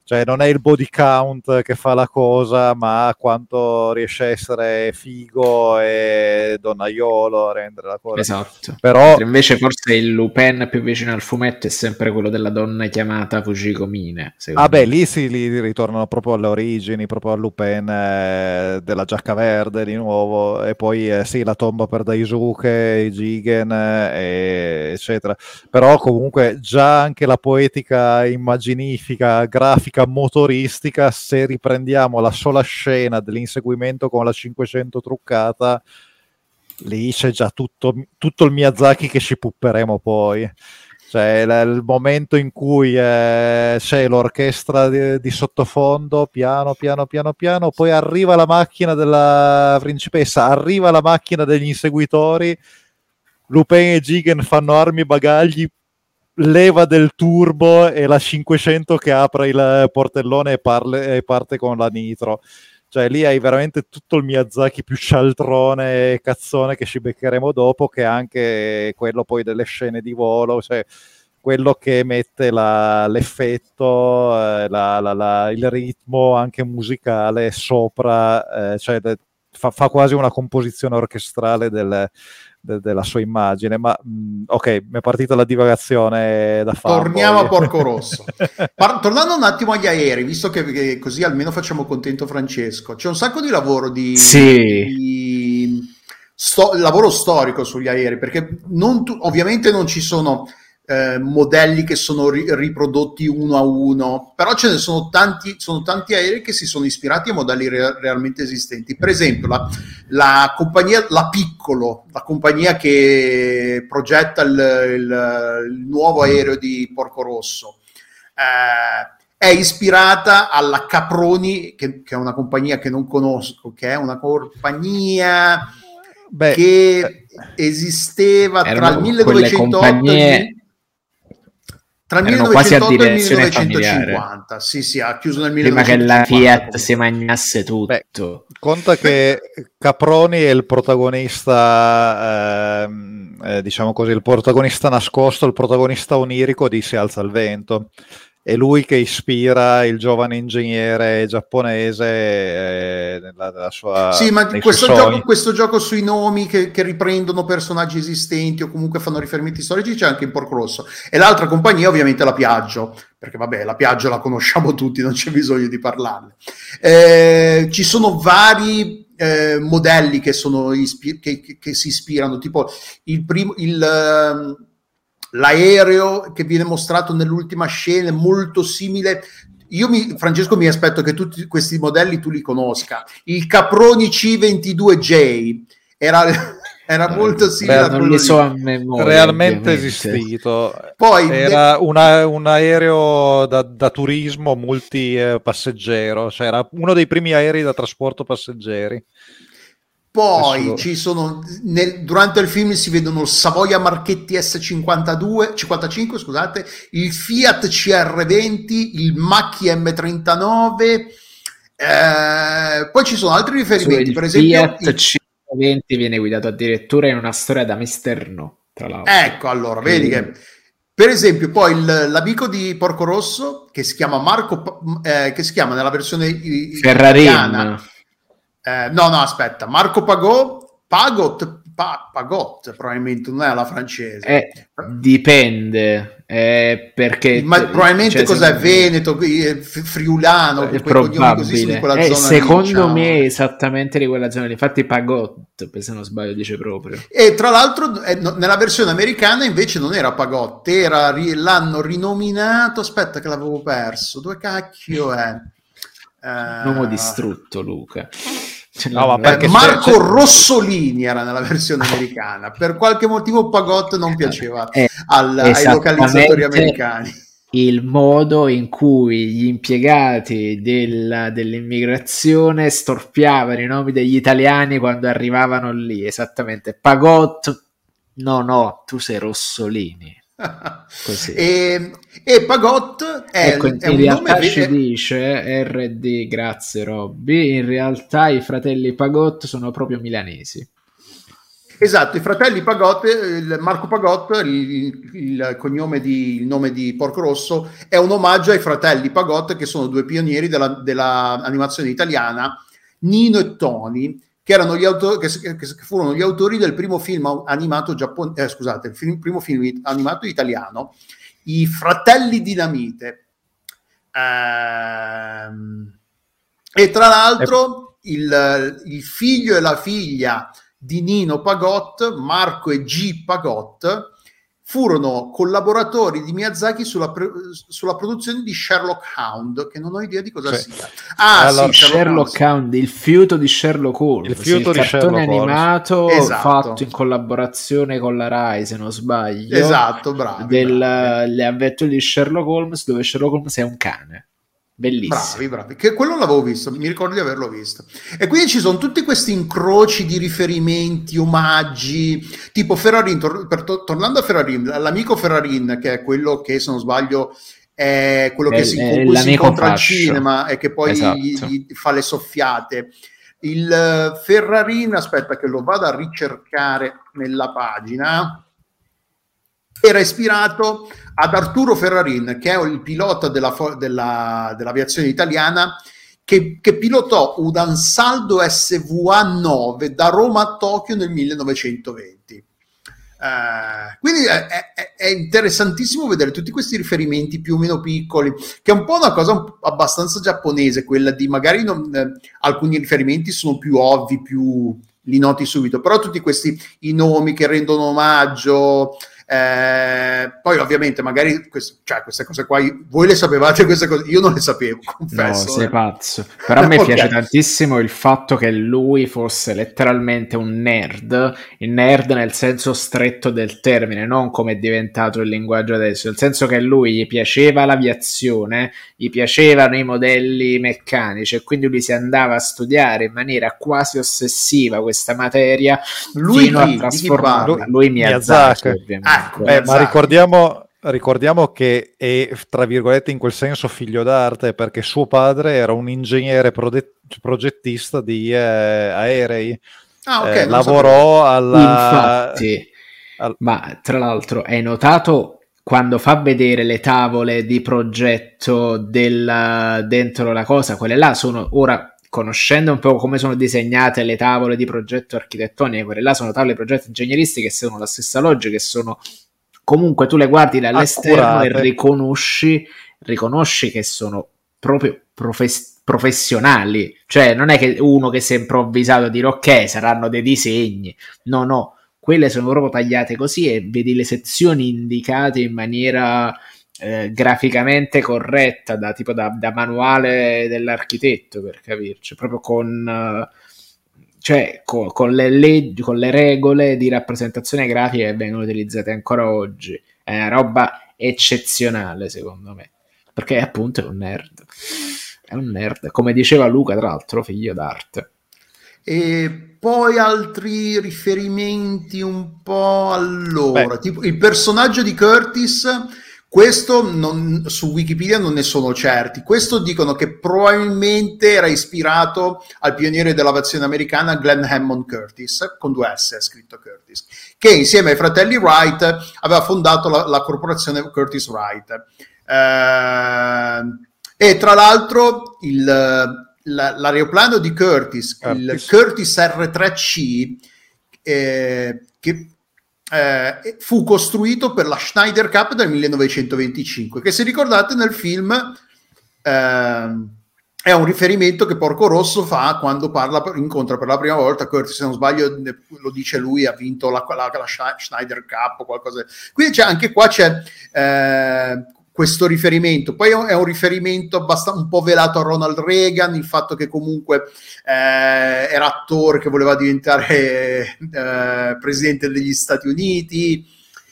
cioè non è il body count che fa la cosa, ma quanto riesce a essere figo e donnaiolo a rendere la cosa. Esatto. Però... invece forse il Lupin più vicino al fumetto è sempre quello della donna chiamata Fujiko Mine. Ah beh, lì si lì ritornano proprio alle origini, proprio al Lupin eh, della giacca verde di nuovo, e poi eh, sì, la tomba per Daisuke, Jigen, eh, eccetera. Però comunque già anche la poetica immaginifica, grafica grafica motoristica, se riprendiamo la sola scena dell'inseguimento con la 500 truccata, lì c'è già tutto, tutto il Miyazaki che ci pupperemo poi. Cioè, il, il momento in cui eh, c'è l'orchestra di, di, sottofondo, piano, piano, piano, piano, poi arriva la macchina della principessa, arriva la macchina degli inseguitori, Lupin e Jigen fanno armi e bagagli, leva del turbo e la 500 che apre il portellone e, parle, e parte con la nitro. Cioè lì hai veramente tutto il Miyazaki più cialtrone e cazzone che ci beccheremo dopo, che anche quello poi delle scene di volo, cioè quello che mette la, l'effetto, eh, la, la, il ritmo anche musicale sopra, eh, cioè de, fa, fa, quasi una composizione orchestrale del, de- della sua immagine. Ma mh, ok, mi è partita la divagazione da fare. Torniamo a Porco Rosso. (laughs) Par- tornando un attimo agli aerei, visto che, che, così almeno facciamo contento Francesco, c'è un sacco di lavoro di, sì. di sto- lavoro storico sugli aerei, perché non tu- ovviamente non ci sono eh, modelli che sono ri- riprodotti uno a uno, però ce ne sono tanti, sono tanti aerei che si sono ispirati a modelli re- realmente esistenti. Per esempio, la, la, compagnia, la Piccolo, la compagnia che progetta il, il, il nuovo aereo di Porco Rosso, eh, è ispirata alla Caproni, che, che, è una compagnia che non conosco, che è una compagnia Beh, che esisteva tra il 1908 e il tra il 1908 e il 1950. Sì, sì, ha chiuso nel 1950. Prima che la Fiat comunque. si magnasse tutto. Beh, conta che Caproni è il protagonista, ehm, eh, diciamo così, il protagonista nascosto, il protagonista onirico di Si alza il vento è lui che ispira il giovane ingegnere giapponese eh, nella, nella, sua sì ma questo gioco, questo gioco, sui nomi che, che, riprendono personaggi esistenti o comunque fanno riferimenti storici c'è anche in Porco Rosso. E l'altra compagnia ovviamente la Piaggio perché vabbè la Piaggio la conosciamo (laughs) tutti non c'è bisogno di parlarne. Eh, ci sono vari eh, modelli che, sono ispi- che, che, che, si ispirano tipo il primo il ehm, l'aereo che viene mostrato nell'ultima scena è molto simile. Io, mi, Francesco, mi aspetto che tutti questi modelli tu li conosca. Il Caproni C22J era, (laughs) era molto simile Beh, a quello so a memoria, realmente ovviamente. esistito. Poi era de- una, un aereo da, da turismo multipasseggero, cioè era uno dei primi aerei da trasporto passeggeri. Poi ci sono, nel, durante il film si vedono il Savoia Marchetti S52, 55, scusate, il Fiat CR20, il Macchi M39, eh, poi ci sono altri riferimenti, cioè, per esempio... Fiat il... CR20 viene guidato addirittura in una storia da Mister No, tra l'altro. Ecco, allora, vedi che... Per esempio, poi il, l'amico di Porco Rosso, che si chiama Marco, eh, che si chiama nella versione Ferrarina eh, no, no, aspetta, Marco Pagot, Pagot, pa, Pagot probabilmente non è la francese. Eh, dipende, eh, perché... Ma probabilmente cioè, cos'è? Veneto, friulano, è probabile. Così, eh, secondo lì, diciamo. me è esattamente di quella zona infatti Pagot, se non sbaglio dice proprio. E tra l'altro eh, no, nella versione americana invece non era Pagot, era, l'hanno rinominato, aspetta che l'avevo perso, dove cacchio è? Un uomo distrutto, Luca. No, eh, Marco c'è... Rossolini era nella versione americana. Per qualche motivo Pagotto non piaceva (laughs) eh, al, ai localizzatori americani. Il modo in cui gli impiegati della, dell'immigrazione storpiavano i nomi degli italiani quando arrivavano lì, esattamente. Pagotto No, no, tu sei Rossolini. E, e, Pagot è, ecco, è in realtà nome... ci dice RD, grazie Robby, in realtà i fratelli Pagot sono proprio milanesi. Esatto, i fratelli Pagot, Marco Pagot, il, il, cognome di, il nome di Porco Rosso, è un omaggio ai fratelli Pagot che sono due pionieri dell'animazione della italiana, Nino e Tony, che, erano gli autori, che, che furono gli autori del primo film animato giapponese, eh, scusate, il film, primo film animato italiano, I Fratelli Dinamite. Ehm, e tra l'altro il, il figlio e la figlia di Nino Pagot, Marco e G. Pagot, furono collaboratori di Miyazaki sulla, pre- sulla, produzione di Sherlock Hound, che non ho idea di cosa cioè, sia. Ah, allora, sì, Sherlock, Hound, il fiuto di Sherlock Holmes, il, fiuto sì, il cartone Sherlock animato esatto. fatto in collaborazione con la Rai, se non sbaglio. Esatto, bravo. Le avventure di Sherlock Holmes, dove Sherlock Holmes è un cane. Bellissimo. Bravi, bravi. Che quello l'avevo visto, mi ricordo di averlo visto. E quindi ci sono tutti questi incroci di riferimenti, omaggi, tipo Ferrarin, tor- per to- tornando a Ferrarin, l'amico Ferrarin, che è quello che, se non sbaglio, è quello è, che si, con si incontra al cinema e che poi esatto. gli, gli fa le soffiate. Il eh, Ferrarin, aspetta che lo vado a ricercare nella pagina era ispirato ad Arturo Ferrarin, che è il pilota della, della, dell'aviazione italiana, che, che, pilotò un Ansaldo SVA-9 da Roma a Tokyo nel 1920. Uh, eh, quindi è, è, è, interessantissimo vedere tutti questi riferimenti più o meno piccoli, che è un po' una cosa abbastanza giapponese, quella di magari non, eh, alcuni riferimenti sono più ovvi, più li noti subito, però tutti questi i nomi che rendono omaggio, eh, poi ovviamente magari quest- cioè, queste cose qua voi le sapevate queste cose io non le sapevo (laughs) confesso no sei eh. pazzo però a me (laughs) okay. piace tantissimo il fatto che lui fosse letteralmente un nerd il nerd nel senso stretto del termine non come è diventato il linguaggio adesso nel senso che lui gli piaceva l'aviazione gli piacevano i modelli meccanici e quindi lui si andava a studiare in maniera quasi ossessiva questa materia lui fino chi? a trasformarla lui Miyazaki, Miyazaki. ovviamente ah, Ecco, eh, ma ricordiamo, ricordiamo che è, tra virgolette, in quel senso figlio d'arte perché suo padre era un ingegnere prode- progettista di eh, aerei. Ah, okay, eh, lavorò alla... Infatti, al... ma tra l'altro hai notato quando fa vedere le tavole di progetto del, dentro la cosa, quelle là sono ora conoscendo un po' come sono disegnate le tavole di progetto architettoniche, quelle là sono tavole di progetto ingegneristiche che sono la stessa logica, che sono comunque tu le guardi dall'esterno Accurate. e riconosci, riconosci che sono proprio profes- professionali, cioè non è che uno che si è improvvisato a dire ok, saranno dei disegni, no, no, quelle sono proprio tagliate così e vedi le sezioni indicate in maniera eh, graficamente corretta, da, tipo da, da, manuale dell'architetto per capirci, proprio con, eh, cioè, con, con, le leggi, con le regole di rappresentazione grafica che vengono utilizzate ancora oggi. È una roba eccezionale, secondo me, perché appunto è un nerd. È un nerd, come diceva Luca, tra l'altro, figlio d'arte. E poi altri riferimenti un po' allora, Beh. tipo il personaggio di Curtis questo non, su Wikipedia non ne sono certi. Questo dicono che probabilmente era ispirato al pioniere dell'aviazione americana Glenn Hammond Curtis, con due S è scritto Curtis, che insieme ai fratelli Wright aveva fondato la, la corporazione Curtis Wright. Eh, e tra l'altro il, la, l'aeroplano di Curtis, Curtis, il Curtis R3C, eh, che eh, fu costruito per la Schneider Cup del 1925, che se ricordate nel film eh, è un riferimento che Porco Rosso fa quando parla, incontra per la prima volta Curtis, se non sbaglio lo dice lui, ha vinto la, la, la Schneider Cup o qualcosa. Quindi c'è, anche qua c'è eh, questo riferimento. Poi è un riferimento abbastanza un po' velato a Ronald Reagan, il fatto che comunque eh, era attore che voleva diventare eh, presidente degli Stati Uniti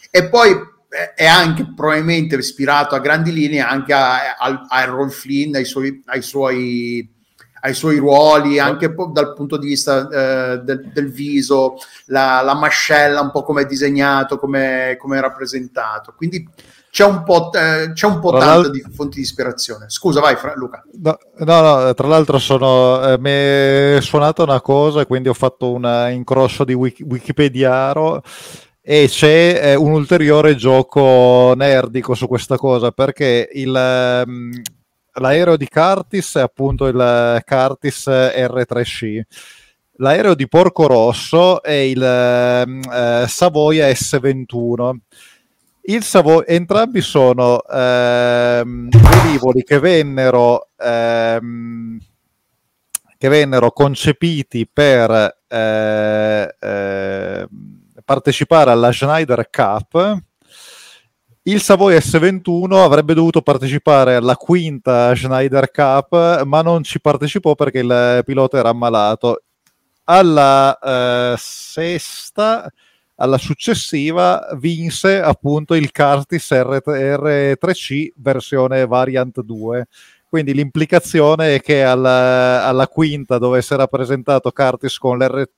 e poi eh, è anche probabilmente ispirato a grandi linee anche a, a, a Errol Flynn, ai suoi, ai suoi ai suoi ruoli, anche dal punto di vista eh, del, del, viso, la, la, mascella, un po' come è disegnato, come è rappresentato. Quindi c'è un po', eh, c'è un po tanto di fonti di ispirazione. Scusa, vai Fra- Luca. No, no, no, tra l'altro sono, eh, mi è suonata una cosa, quindi ho fatto un incrocio di wiki- Wikipediaro e c'è eh, un ulteriore gioco nerdico su questa cosa perché il, um, l'aereo di Curtis è appunto il Curtis R3C l'aereo di Porco Rosso è il uh, Savoia S21 il Savo- entrambi sono ehm, velivoli che vennero, ehm, che vennero concepiti per eh, eh, partecipare alla Schneider Cup. Il Savoy S21 avrebbe dovuto partecipare alla quinta Schneider Cup, ma non ci partecipò perché il pilota era ammalato. Alla eh, sesta alla successiva vinse appunto il Curtis R- 3 c versione Variant 2. Quindi l'implicazione è che alla, alla quinta, dove si era presentato Curtis con l'R-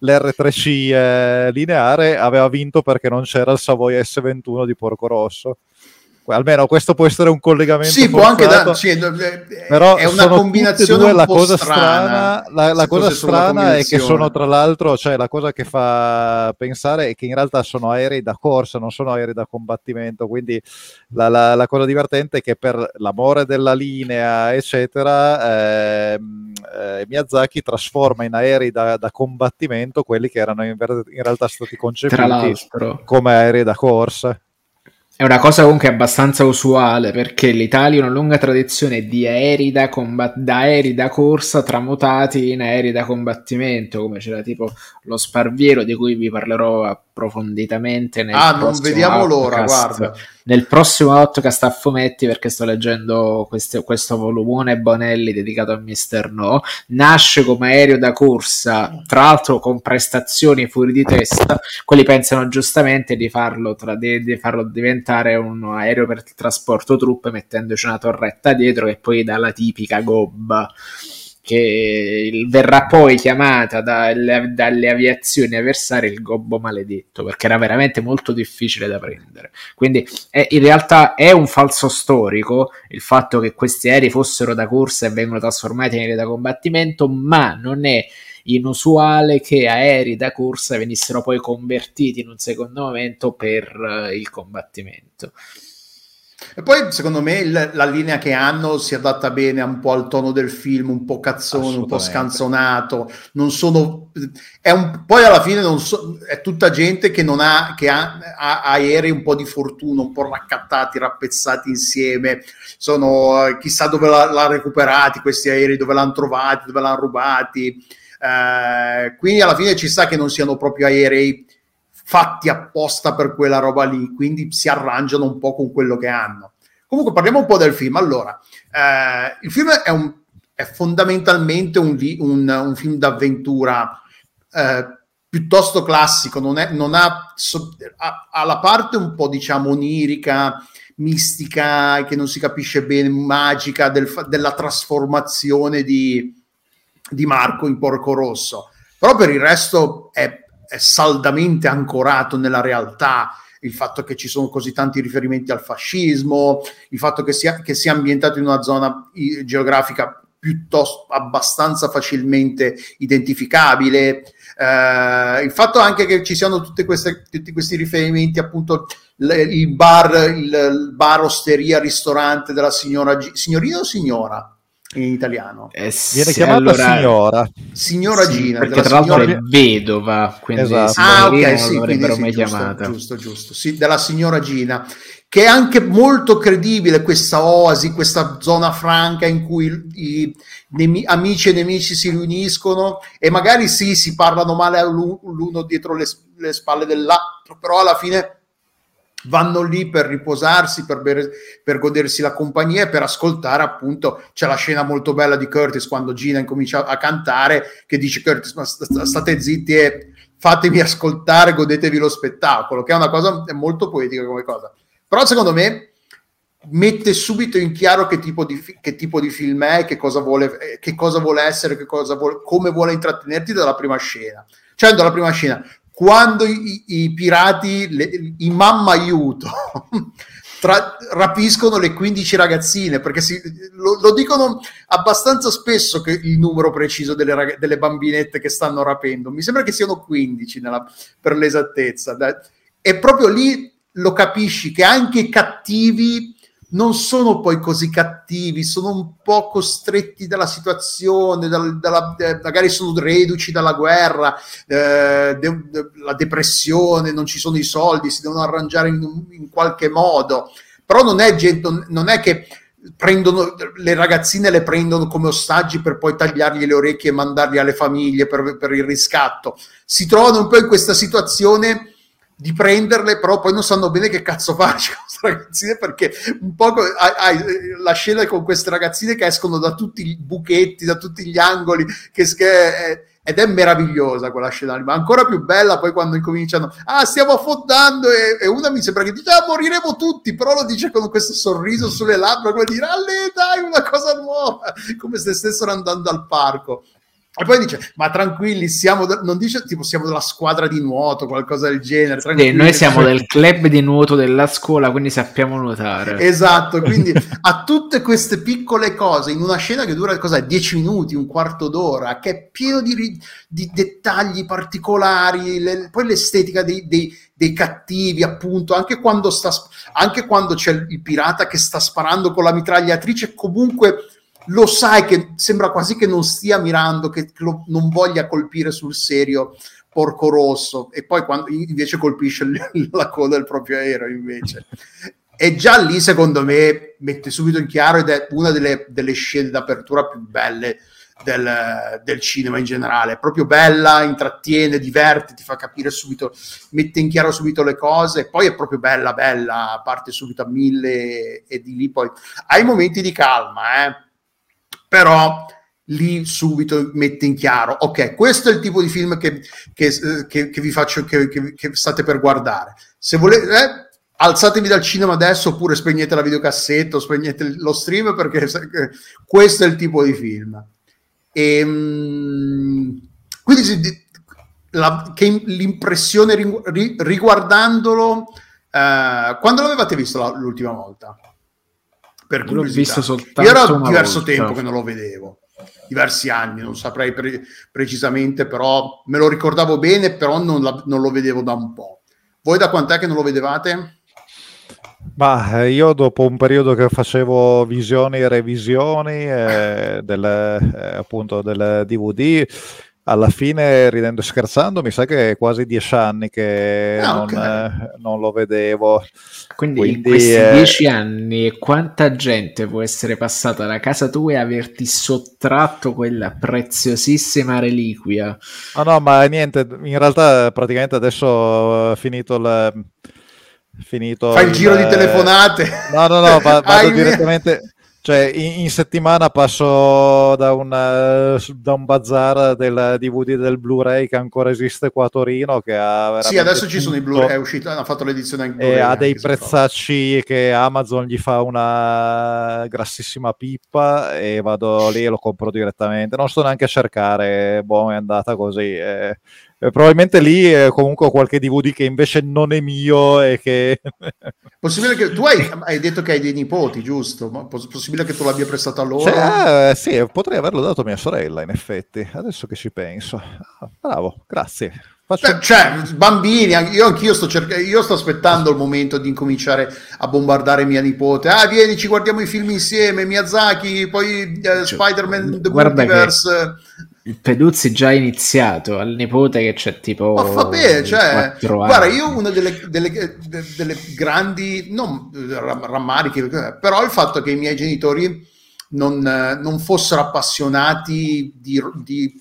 l'R3C eh, lineare, aveva vinto perché non c'era il Savoia S21 di Porco Rosso almeno questo può essere un collegamento sì, può anche da, sì, però è una combinazione due, la cosa strana, la, la cosa strana è che sono tra l'altro cioè la cosa che fa pensare è che in realtà sono aerei da corsa non sono aerei da combattimento quindi la, la, la cosa divertente è che per l'amore della linea eccetera eh, eh, Miyazaki trasforma in aerei da, da, combattimento quelli che erano in, in realtà stati concepiti come aerei da corsa è una cosa comunque abbastanza usuale perché l'Italia ha una lunga tradizione di aerei da, combat- da aerei da corsa tramutati in aerei da combattimento, come c'era tipo lo Sparviero di cui vi parlerò approfonditamente nel Ah, non vediamo l'ora, guarda. Nel prossimo podcast a fumetti perché sto leggendo questo, questo volumone Bonelli dedicato a Mister No nasce come aereo da corsa tra l'altro con prestazioni fuori di testa. Quelli pensano giustamente di farlo, tra, di, di farlo diventare un aereo per il trasporto truppe mettendoci una torretta dietro che poi dà la tipica gobba che verrà poi chiamata dalle, dalle, aviazioni avversarie il gobbo maledetto perché era veramente molto difficile da prendere. Quindi è, in realtà è un falso storico il fatto che questi aerei fossero da corsa e vengono trasformati in aerei da combattimento ma non è inusuale che aerei da corsa venissero poi convertiti in un secondo momento per uh, il combattimento e poi, secondo me, il, la linea che hanno si adatta bene un po' al tono del film, un po' cazzone, un po' scanzonato. Non sono. È un, poi alla fine so, è tutta gente che non ha, che ha, ha, aerei un po' di fortuna, un po' raccattati, rappezzati insieme. Sono chissà dove l'ha, l'ha recuperati questi aerei, dove l'hanno trovati, dove l'hanno rubati. Eh, quindi alla fine ci sta che non siano proprio aerei fatti apposta per quella roba lì, quindi si arrangiano un po' con quello che hanno. Comunque parliamo un po' del film. Allora, eh, il film è, un, è fondamentalmente un, un, un, film d'avventura eh, piuttosto classico, non, è, non ha, ha, ha, la parte un po' diciamo onirica, mistica, che non si capisce bene, magica del, della trasformazione di, di Marco in Porco Rosso. Però per il resto è è saldamente ancorato nella realtà, il fatto che ci sono così tanti riferimenti al fascismo, il fatto che sia, che sia ambientato in una zona geografica piuttosto abbastanza facilmente identificabile, eh, il fatto anche che ci siano queste, tutti questi riferimenti appunto il bar, il bar osteria, ristorante della signora, signorina o signora? In italiano. Eh, Viene chiamata allora, signora. Signora sì, Gina. Perché tra l'altro signora... è vedova, quindi esatto. ah, ok, sì, l'avrebbero sì, mai giusto, chiamata. Giusto, giusto. Sì, della signora Gina. Che è anche molto credibile questa oasi, questa zona franca in cui i, i amici e nemici si riuniscono e magari sì, si parlano male l'uno dietro le, le spalle dell'altro, però alla fine vanno lì per riposarsi, per, bere, per godersi la compagnia e per ascoltare appunto, c'è la scena molto bella di Curtis quando Gina incomincia a cantare che dice Curtis ma state zitti e fatemi ascoltare, godetevi lo spettacolo, che è una cosa molto poetica come cosa. Però secondo me mette subito in chiaro che tipo di, che tipo di film è, che cosa vuole, eh, che cosa vuole essere, cosa vuole, come vuole intrattenerti dalla prima scena. Cioè, dalla prima scena, quando i, i pirati, le, i mamma aiuto, (laughs) tra, rapiscono le 15 ragazzine, perché si, lo, lo, dicono abbastanza spesso che il numero preciso delle, rag- delle, bambinette che stanno rapendo. Mi sembra che siano 15 nella, per l'esattezza. E proprio lì lo capisci che anche i cattivi non sono poi così cattivi, sono un po' costretti dalla situazione, dal, dalla, eh, magari sono reduci dalla guerra, eh, de, de, la depressione, non ci sono i soldi, si devono arrangiare in, in qualche modo. Però non è, non è che prendono le ragazzine le prendono come ostaggi per poi tagliargli le orecchie e mandarli alle famiglie per, per il riscatto. Si trovano un po' in questa situazione di prenderle, però poi non sanno bene che cazzo farci con queste ragazzine perché un po' hai, la scena con queste ragazzine che escono da tutti i buchetti, da tutti gli angoli, che, che è, ed è meravigliosa quella scena, ma ancora più bella poi quando incominciano, ah stiamo affondando e, e una mi sembra che dice, ah moriremo tutti, però lo dice con questo sorriso sulle labbra, come dire, alle dai una cosa nuova, come se stessero andando al parco. E poi dice, ma tranquilli, siamo, de- non dice tipo siamo della squadra di nuoto, qualcosa del genere. Sì, noi siamo del (laughs) club di nuoto della scuola, quindi sappiamo nuotare. Esatto, (laughs) quindi a tutte queste piccole cose, in una scena che dura cos'è, 10 minuti, un quarto d'ora, che è pieno di, di dettagli particolari, le, poi l'estetica dei, dei, dei, cattivi, appunto, anche quando, sta, anche quando c'è il pirata che sta sparando con la mitragliatrice, comunque lo sai che sembra quasi che non stia mirando, che lo, non voglia colpire sul serio Porco Rosso e poi quando invece colpisce la coda del proprio aereo invece. E già lì secondo me mette subito in chiaro ed è una delle, delle scene d'apertura più belle del, del, cinema in generale. È proprio bella, intrattiene, diverte, ti fa capire subito, mette in chiaro subito le cose. Poi è proprio bella, bella, parte subito a mille e di lì poi hai momenti di calma, eh però lì subito mette in chiaro, ok, questo è il tipo di film che, che, che, che vi faccio, che, state per guardare. Se volete, eh, alzatevi dal cinema adesso oppure spegnete la videocassetta o spegnete lo stream perché questo è il tipo di film. E, ehm, quindi la, l'impressione riguardandolo, eh, quando l'avevate visto la, l'ultima volta? Per L'ho visto soltanto Io era diverso volta. tempo che non lo vedevo, diversi anni, non saprei pre- precisamente, però me lo ricordavo bene, però non, la, non lo vedevo da un po'. Voi da quant'è che non lo vedevate? Ma eh, io dopo un periodo che facevo visioni e revisioni eh, del, eh, appunto del DVD, alla fine, ridendo e scherzando, mi sa che è quasi dieci anni che ah, non, okay. eh, non, lo vedevo. Quindi, Quindi in questi eh... dieci anni quanta gente può essere passata da casa tua e averti sottratto quella preziosissima reliquia? Ah no, ma niente, in realtà praticamente adesso ho finito il... Finito Fai il, il giro di telefonate. No, no, no, vado direttamente cioè, in, in, settimana passo da, una, da, un bazar del DVD del Blu-ray che ancora esiste qua a Torino. Che ha sì, adesso ci sono i Blu-ray, è uscito, hanno fatto l'edizione anche E ha dei prezzacci che Amazon gli fa una grassissima pippa e vado lì e lo compro direttamente. Non sto neanche a cercare, boh, è andata così. Eh, eh, probabilmente lì eh, comunque ho qualche DVD che invece non è mio e che... (laughs) possibile che tu hai, hai, detto che hai dei nipoti, giusto? Ma possibile che tu l'abbia prestato a loro? Cioè, eh, sì, potrei averlo dato a mia sorella, in effetti, adesso che ci penso. Ah, bravo, grazie. Faccio... Beh, cioè, bambini, io anch'io sto cercando, io sto aspettando il momento di incominciare a bombardare mia nipote. Ah, vieni, ci guardiamo i film insieme, Miyazaki, poi eh, Spider-Man The Multiverse. Che il Peduzzi già iniziato al nipote che c'è tipo ma fa bene cioè, guarda io una delle, delle, delle grandi non rammarichi però il fatto che i miei genitori non, non fossero appassionati di, di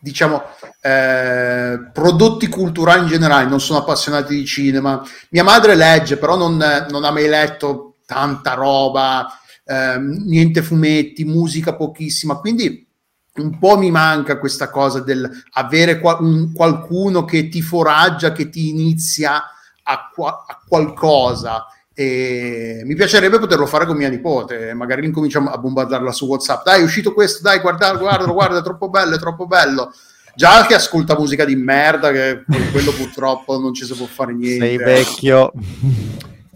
diciamo eh, prodotti culturali in generale non sono appassionati di cinema. Mia madre legge però non, non ha mai letto tanta roba eh, niente fumetti musica pochissima quindi un po' mi manca questa cosa del avere qual- un, qualcuno che ti foraggia, che ti inizia a, qua- a qualcosa. e mi piacerebbe poterlo fare con mia nipote, magari incominciamo a bombardarla su WhatsApp. Dai, è uscito questo, dai, guarda, guarda, guarda, è troppo bello, è troppo bello. Già che ascolta musica di merda, che quello purtroppo non ci si può fare niente. Sei vecchio.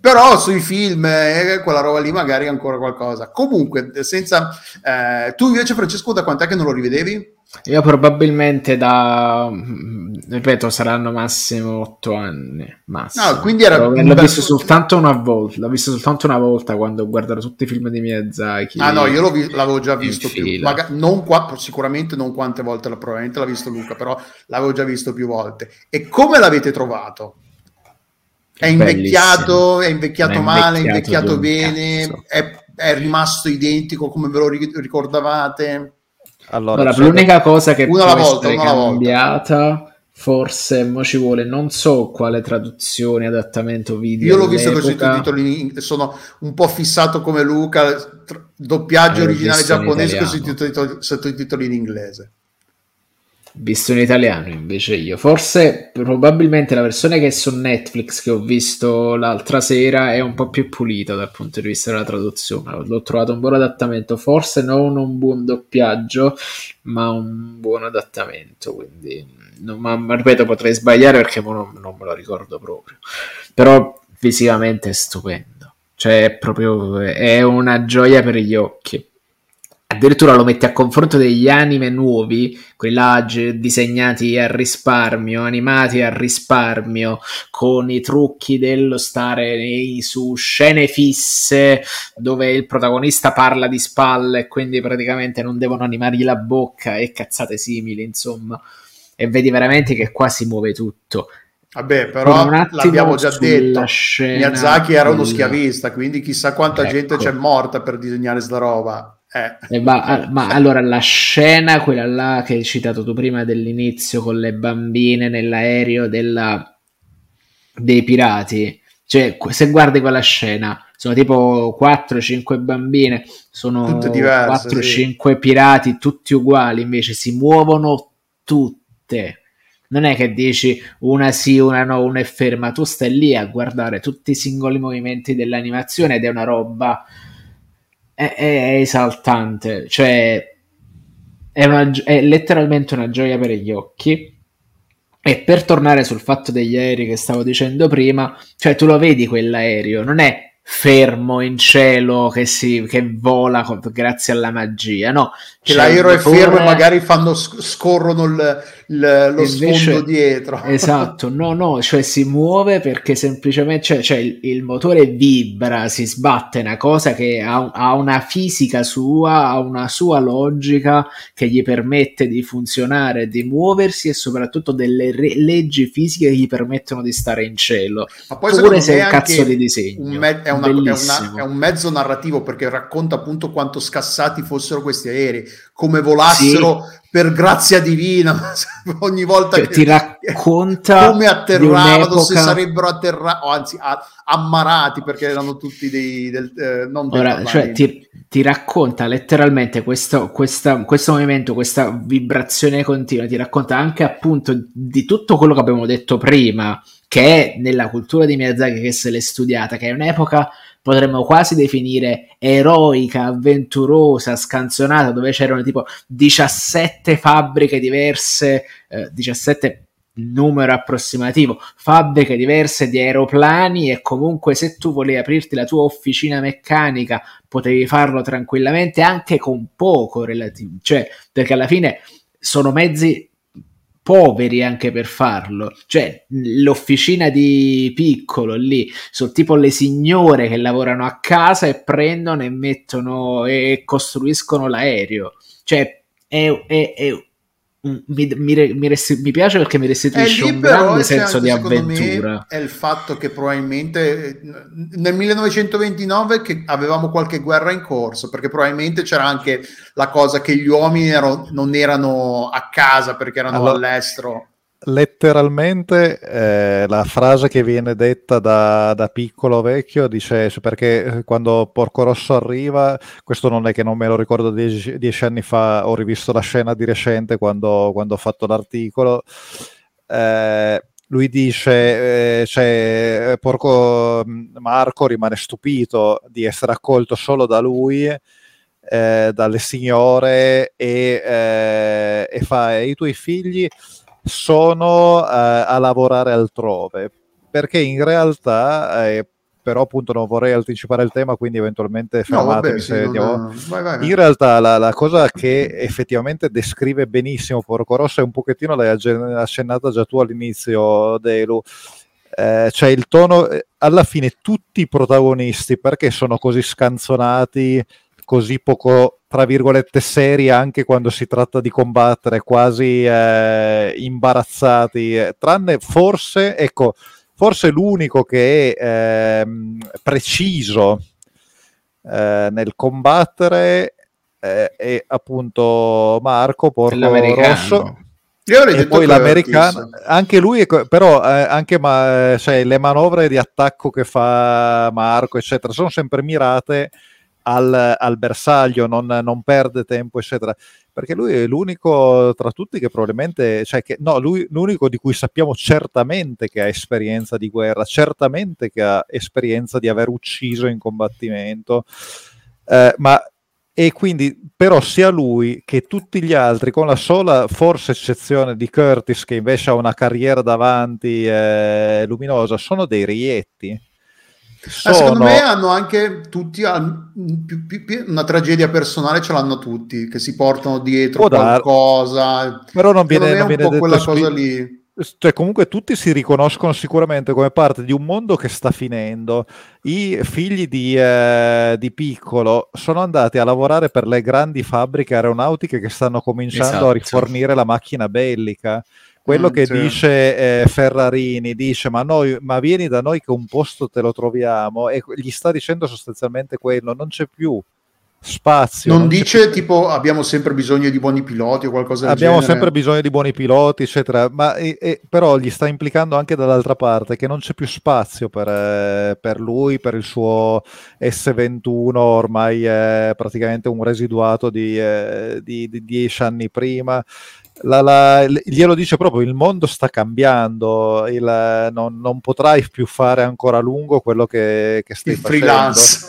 Però sui film, eh, quella roba lì magari ancora qualcosa. Comunque, senza... Eh, tu invece, Francesco, da quant'è che non lo rivedevi? Io probabilmente da, ripeto, saranno massimo otto anni. Massimo. No, quindi era l'ho bel... visto soltanto una volta. L'ho visto soltanto una volta quando ho guardato tutti i film di Miyazaki. Ah, no, io vi- l'avevo già visto più. Maga- non qua, sicuramente non quante volte, probabilmente l'ha visto Luca, però l'avevo già visto più volte. E come l'avete trovato? È invecchiato, è invecchiato, è male, è invecchiato bene, è, è rimasto identico come ve lo ricordavate? Allora, allora l'unica cosa che una può volta, essere cambiata, volta. forse mo ci vuole, non so quale traduzione, adattamento video. Io l'ho visto con i sottotitoli, sono un po' fissato come Luca, doppiaggio originale giapponese con sottotitoli in inglese. Visto in italiano invece io. Forse probabilmente la versione che è su Netflix che ho visto l'altra sera è un po' più pulita dal punto di vista della traduzione. L'ho trovato un buon adattamento. Forse non un buon doppiaggio, ma un buon adattamento. Quindi, non, ma, ma, ripeto, potrei sbagliare perché non, non me lo ricordo proprio. Però visivamente è stupendo. Cioè, è proprio è una gioia per gli occhi addirittura lo metti a confronto degli anime nuovi, quelli là disegnati a risparmio, animati a risparmio, con i trucchi dello stare nei, su scene fisse dove il protagonista parla di spalle e quindi praticamente non devono animargli la bocca e cazzate simili, insomma. E vedi veramente che qua si muove tutto. Vabbè, però l'abbiamo già detto, Miyazaki era uno schiavista, quindi chissà quanta ecco. gente c'è morta per disegnare sta roba. Eh. Ma, ma, allora la scena, quella là che hai citato tu prima dell'inizio con le bambine nell'aereo della, dei pirati, cioè se guardi quella scena sono tipo 4-5 bambine, sono 4-5 sì. pirati tutti uguali, invece si muovono tutte. Non è che dici una sì, una no, una è ferma, tu stai lì a guardare tutti i singoli movimenti dell'animazione ed è una roba è, è esaltante, cioè è, una, è letteralmente una gioia per gli occhi. E per tornare sul fatto degli aerei che stavo dicendo prima, cioè tu lo vedi quell'aereo, non è fermo in cielo che, si, che vola con, grazie alla magia, no? Che l'aereo è fermo e magari fanno, scorrono il, il, lo Invece, sfondo dietro. (laughs) Esatto, no, no, cioè si muove perché semplicemente cioè, cioè il, il, motore vibra, si sbatte, una cosa che ha, ha, una fisica sua, ha una sua logica che gli permette di funzionare, di muoversi e soprattutto delle re- leggi fisiche che gli permettono di stare in cielo. Ma poi Pure se è un cazzo di disegno. Un me- è una, è, una, è, un mezzo narrativo perché racconta appunto quanto scassati fossero questi aerei, come volassero sì. Per grazia divina (laughs) ogni volta cioè, che ti racconta come atterravano, se sarebbero atterrati, o anzi a, ammarati perché erano tutti dei, del, eh, non Ora, cioè, ti, ti, racconta letteralmente questo, questa, questo movimento, questa vibrazione continua, ti racconta anche appunto di tutto quello che abbiamo detto prima che è nella cultura di Miyazaki che se l'è studiata, che è un'epoca potremmo quasi definire eroica, avventurosa, scanzonata, dove c'erano tipo 17 fabbriche diverse, eh, 17 numero approssimativo, fabbriche diverse di aeroplani e comunque se tu volevi aprirti la tua officina meccanica potevi farlo tranquillamente anche con poco relativo, cioè perché alla fine sono mezzi poveri anche per farlo. Cioè, l'officina di piccolo lì, sono tipo le signore che lavorano a casa e prendono e mettono e costruiscono l'aereo. Cioè, è, è, è mi, mi, mi, resti- mi, piace perché mi restituisce un grande senso di avventura. è il fatto che probabilmente nel 1929 che avevamo qualche guerra in corso, perché probabilmente c'era anche la cosa che gli uomini ero, non erano a casa perché erano allora, all'estero letteralmente eh, la frase che viene detta da, da, piccolo vecchio dice perché eh, quando Porco Rosso arriva, questo non è che non me lo ricordo dieci, dieci anni fa, ho rivisto la scena di recente quando, quando ho fatto l'articolo, eh, lui dice, eh, cioè, porco mm, Marco rimane stupito di essere accolto solo da lui, eh, dalle signore e, eh, e fa, i tuoi figli sono eh, a lavorare altrove, perché in realtà eh, però appunto non vorrei anticipare il tema, quindi eventualmente fermatemi no, vabbè, se andiamo. Vai, vai, vai. In realtà la, la, cosa che effettivamente descrive benissimo Porco Rosso è un pochettino, l'hai accennata già tu all'inizio, Delu, eh, cioè il tono, eh, alla fine tutti i protagonisti, perché sono così scanzonati, così poco, tra virgolette, seri anche quando si tratta di combattere, quasi eh, imbarazzati, eh, tranne forse, ecco, forse l'unico che è ehm, preciso eh, nel combattere eh, è appunto Marco Porco Rosso. e poi l'americano, anche lui, però eh, anche ma, cioè, le manovre di attacco che fa Marco, eccetera, sono sempre mirate al, al bersaglio, non, non, perde tempo, eccetera. Perché lui è l'unico tra tutti che probabilmente, cioè che, no, lui l'unico di cui sappiamo certamente che ha esperienza di guerra, certamente che ha esperienza di aver ucciso in combattimento, eh, ma e quindi però sia lui che tutti gli altri, con la sola forse eccezione di Curtis che invece ha una carriera davanti eh, luminosa, sono dei rietti sono... Eh, secondo me hanno anche tutti una tragedia personale, ce l'hanno tutti, che si portano dietro qualcosa. Però non viene, non viene quella spi... cosa lì. Cioè, comunque tutti si riconoscono sicuramente come parte di un mondo che sta finendo. I figli di, eh, di Piccolo sono andati a lavorare per le grandi fabbriche aeronautiche che stanno cominciando esatto. a rifornire la macchina bellica quello mm, che dice eh, Ferrarini dice ma, noi, ma vieni da noi che un posto te lo troviamo e gli sta dicendo sostanzialmente quello non c'è più spazio. Non, non dice più... tipo abbiamo sempre bisogno di buoni piloti o qualcosa del abbiamo genere. sempre bisogno di buoni piloti, eccetera, ma e, e, però gli sta implicando anche dall'altra parte che non c'è più spazio per, eh, per lui, per il suo S21, ormai è praticamente un residuato di, eh, di, di dieci anni prima la, la, glielo dice proprio il mondo sta cambiando il, non, non, potrai più fare ancora a lungo quello che, che stai il facendo freelance.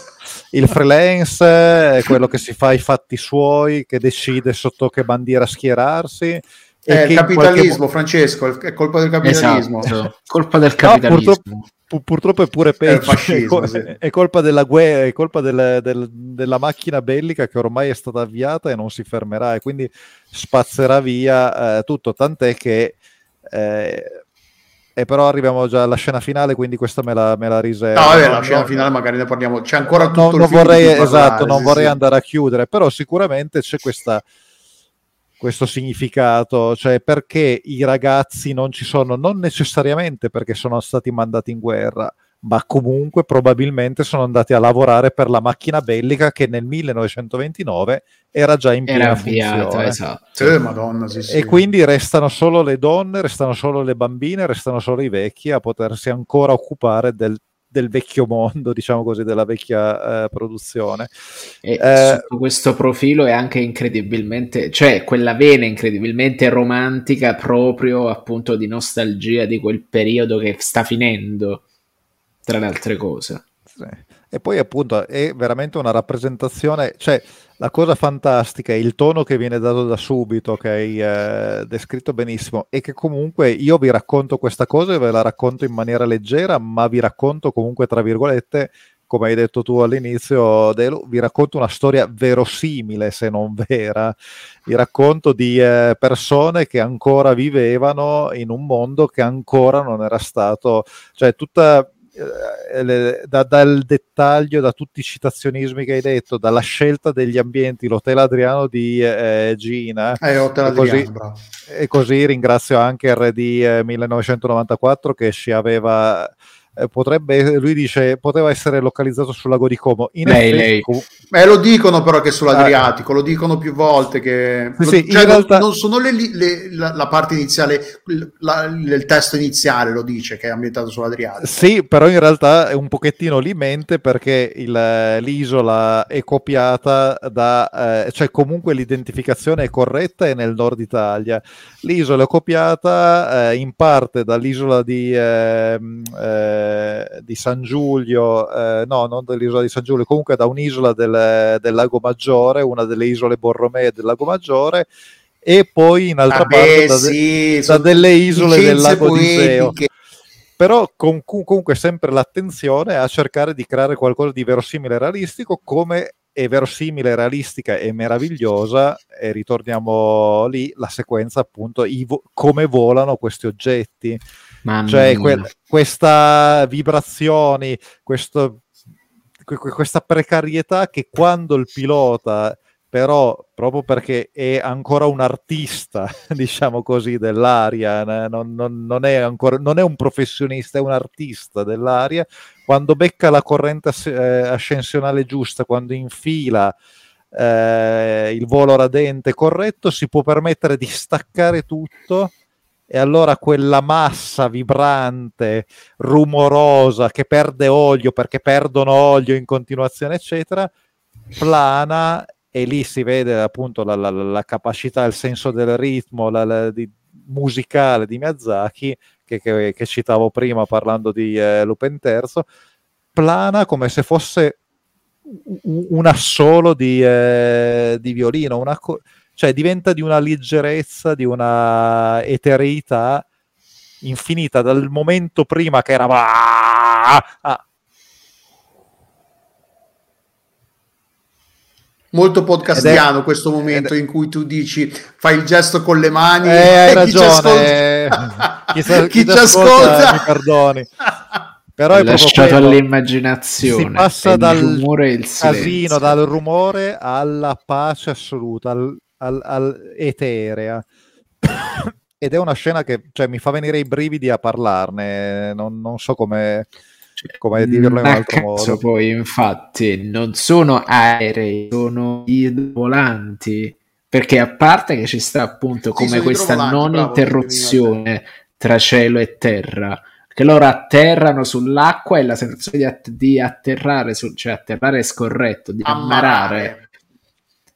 il freelance è quello che si fa i fatti suoi che decide sotto che bandiera schierarsi è il capitalismo, qualche... Francesco, è colpa del capitalismo. Esatto, colpa del capitalismo. No, purtroppo, purtroppo, è pure peggio. È, fascismo, è, sì. è colpa della guerra, è colpa del, del, della macchina bellica che ormai è stata avviata e non si fermerà e quindi spazzerà via eh, tutto. Tant'è che eh, e però arriviamo già alla scena finale, quindi questa me la, me la riservo. No, vabbè, la scena finale magari ne parliamo. C'è ancora tutto no, non vorrei, Esatto, non sì, vorrei sì. andare a chiudere, però sicuramente c'è questa questo significato, cioè perché i ragazzi non ci sono, non necessariamente perché sono stati mandati in guerra, ma comunque probabilmente sono andati a lavorare per la macchina bellica che nel 1929 era già in piena era funzione. Esatto. Sì, Madonna, sì, sì. E quindi restano solo le donne, restano solo le bambine, restano solo i vecchi a potersi ancora occupare del del vecchio mondo, (laughs) diciamo così, della vecchia eh, produzione. E eh, sotto questo profilo è anche incredibilmente, cioè quella vena incredibilmente romantica proprio appunto di nostalgia di quel periodo che sta finendo, tra le altre cose. Sì. E poi appunto è veramente una rappresentazione, cioè la cosa fantastica è il tono che viene dato da subito, che hai eh, descritto benissimo, e che comunque io vi racconto questa cosa e ve la racconto in maniera leggera, ma vi racconto comunque, tra virgolette, come hai detto tu all'inizio, Delu, vi racconto una storia verosimile, se non vera. Vi racconto di eh, persone che ancora vivevano in un mondo che ancora non era stato, cioè tutta eh, da, dal dettaglio, da tutti i citazionismi che hai detto, dalla scelta degli ambienti, l'Hotel Adriano di eh, Gina. Eh, Hotel e, così, Adriano, e così ringrazio anche RD 1994 eh, che ci aveva eh, potrebbe, lui dice, poteva essere localizzato sul lago di Como. In lei, effetti, lei. Beh, lo dicono però che sull'Adriatico, ah. lo dicono più volte che sì, cioè, realtà... non, sono le, le, la, la, parte iniziale, la, il testo iniziale lo dice che è ambientato sull'Adriatico. Sì, però in realtà è un pochettino li mente perché il, l'isola è copiata da, eh, cioè comunque l'identificazione è corretta e nel nord Italia. L'isola è copiata eh, in parte dall'isola di, eh, di San Giulio, eh, no, non dall'isola di San Giulio, comunque da un'isola del del, Lago Maggiore, una delle isole Borromee del Lago Maggiore, e poi in altra Vabbè, parte da, sì, da delle isole del Lago poetiche. di Seo. Però con, comunque sempre l'attenzione a cercare di creare qualcosa di verosimile e realistico come è verosimile, realistica e meravigliosa e ritorniamo lì la sequenza appunto vo- come volano questi oggetti Mamma cioè que- questa vibrazioni questo questa precarietà che quando il pilota però proprio perché è ancora un artista, (laughs) diciamo così, dell'aria, non, non, non, è ancora, non, è un professionista, è un artista dell'aria, quando becca la corrente eh, ascensionale giusta, quando infila eh, il volo radente corretto, si può permettere di staccare tutto e allora quella massa vibrante, rumorosa, che perde olio perché perdono olio in continuazione, eccetera, plana e lì si vede appunto la, la, la capacità, il senso del ritmo la, di, musicale di Miyazaki, che, che, che, citavo prima parlando di eh, Lupin III, plana come se fosse un assolo di, eh, di violino, una co- cioè diventa di una leggerezza, di una etereità infinita dal momento prima che era ah, molto podcastiano è... questo momento è... in cui tu dici fai il gesto con le mani eh, hai ragione. (laughs) chi, sa, (laughs) chi, chi ci ascolta, ascolta mi perdoni. Però è lasciato all'immaginazione si passa dal rumore casino dal rumore alla pace assoluta al, al, al eterea. (coughs) Ed è una scena che cioè, mi fa venire i brividi a parlarne, non, non so come, come dirlo in un altro modo. Poi, infatti, non sono aerei, sono volanti. Perché a parte che ci sta appunto come sì, questa non bravo, interruzione tra cielo e terra, che loro atterrano sull'acqua e la sensazione di, att- di atterrare, su- cioè atterrare è scorretto, di ammarare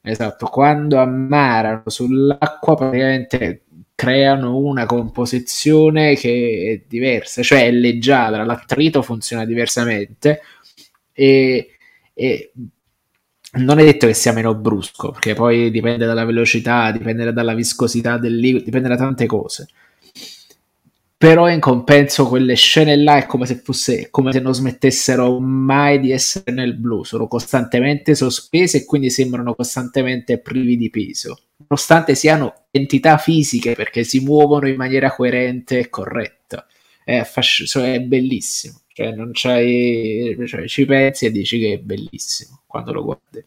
Esatto, quando ammarano sull'acqua praticamente creano una composizione che è diversa, cioè è leggiadra, l'attrito funziona diversamente e, e non è detto che sia meno brusco, perché poi dipende dalla velocità, dipende dalla viscosità del liquido, dipende da tante cose però in compenso quelle scene là è come se fosse come se non smettessero mai di essere nel blu, sono costantemente sospese e quindi sembrano costantemente privi di peso, nonostante siano entità fisiche perché si muovono in maniera coerente e corretta. È, fasc- è bellissimo, cioè, non c'hai, cioè, ci pensi e dici che è bellissimo quando lo guardi.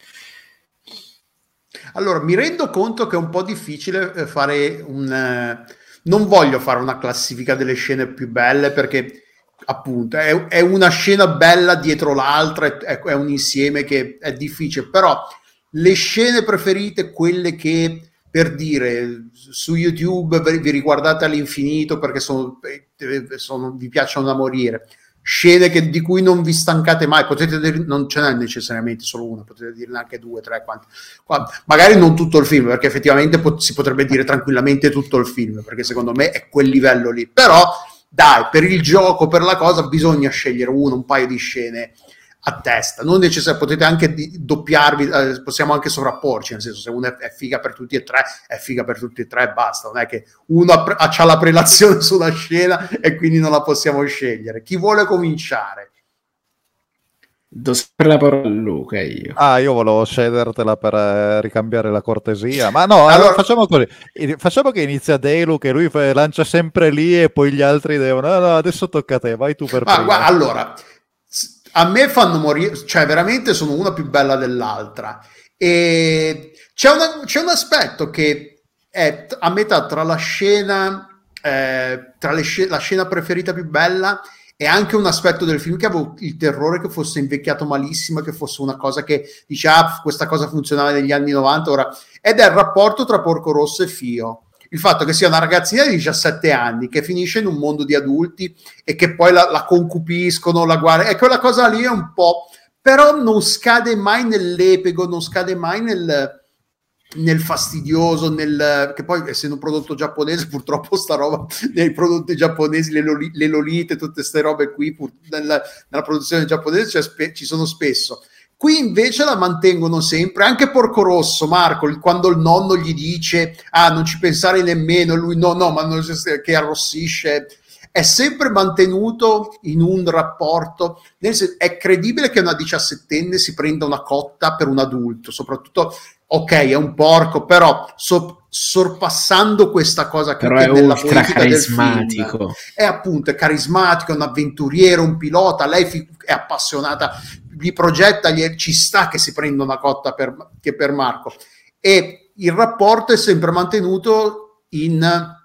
Allora, mi rendo conto che è un po' difficile eh, fare un non voglio fare una classifica delle scene più belle perché appunto è, è una scena bella dietro l'altra, è, è, un insieme che è difficile, però le scene preferite, quelle che per dire su YouTube vi riguardate all'infinito perché sono, eh, sono, vi piacciono da morire scene che, di cui non vi stancate mai, potete dire, non ce n'è necessariamente solo una, potete dirne anche due, tre, quanti. magari non tutto il film, perché effettivamente pot- si potrebbe dire tranquillamente tutto il film, perché secondo me è quel livello lì, però dai, per il gioco, per la cosa, bisogna scegliere uno, un paio di scene a testa, non necessariamente potete anche doppiarvi, eh, possiamo anche sovrapporci, nel senso se uno è, è, figa per tutti e tre, è figa per tutti e tre e basta, non è che uno ha, ha la prelazione (laughs) sulla scena e quindi non la possiamo scegliere. Chi vuole cominciare? Do sempre la parola a Luca io. Ah, io volevo cedertela per eh, ricambiare la cortesia. Ma no, allora, allora, facciamo così. Facciamo che inizia Delu, che lui fa, lancia sempre lì e poi gli altri devono... No, no, adesso tocca a te, vai tu per ah, prima. Guarda, allora, a me fanno morire, cioè veramente sono una più bella dell'altra. E c'è, una, c'è un aspetto che è a metà tra la scena, eh, tra sc- la scena preferita più bella è anche un aspetto del film che avevo il terrore che fosse invecchiato malissimo, che fosse una cosa che dice, ah, questa cosa funzionava negli anni 90, ora... Ed è il rapporto tra Porco Rosso e Fio. Il fatto che sia una ragazzina di 17 anni che finisce in un mondo di adulti e che poi la, la concupiscono, la guardano, e quella cosa lì è un po'... però non scade mai nell'epego, non scade mai nel nel fastidioso, nel, che poi essendo un prodotto giapponese (laughs) purtroppo sta roba nei prodotti giapponesi, le, loli, le lolite, tutte queste robe qui pur, nella, nella, produzione giapponese cioè, spe, ci sono spesso. Qui invece la mantengono sempre, anche Porco Rosso, Marco, quando il nonno gli dice ah non ci pensare nemmeno, lui no no, ma non, che arrossisce, è sempre mantenuto in un rapporto, è credibile che una diciassettenne si prenda una cotta per un adulto, soprattutto ok, è un porco, però so, sorpassando questa cosa che è nella ultra carismatico. Film, è appunto è carismatico, è un avventuriero, un pilota, lei fi- è appassionata, gli progetta, gli, ci sta che si prenda una cotta per, che per Marco. E il rapporto è sempre mantenuto in...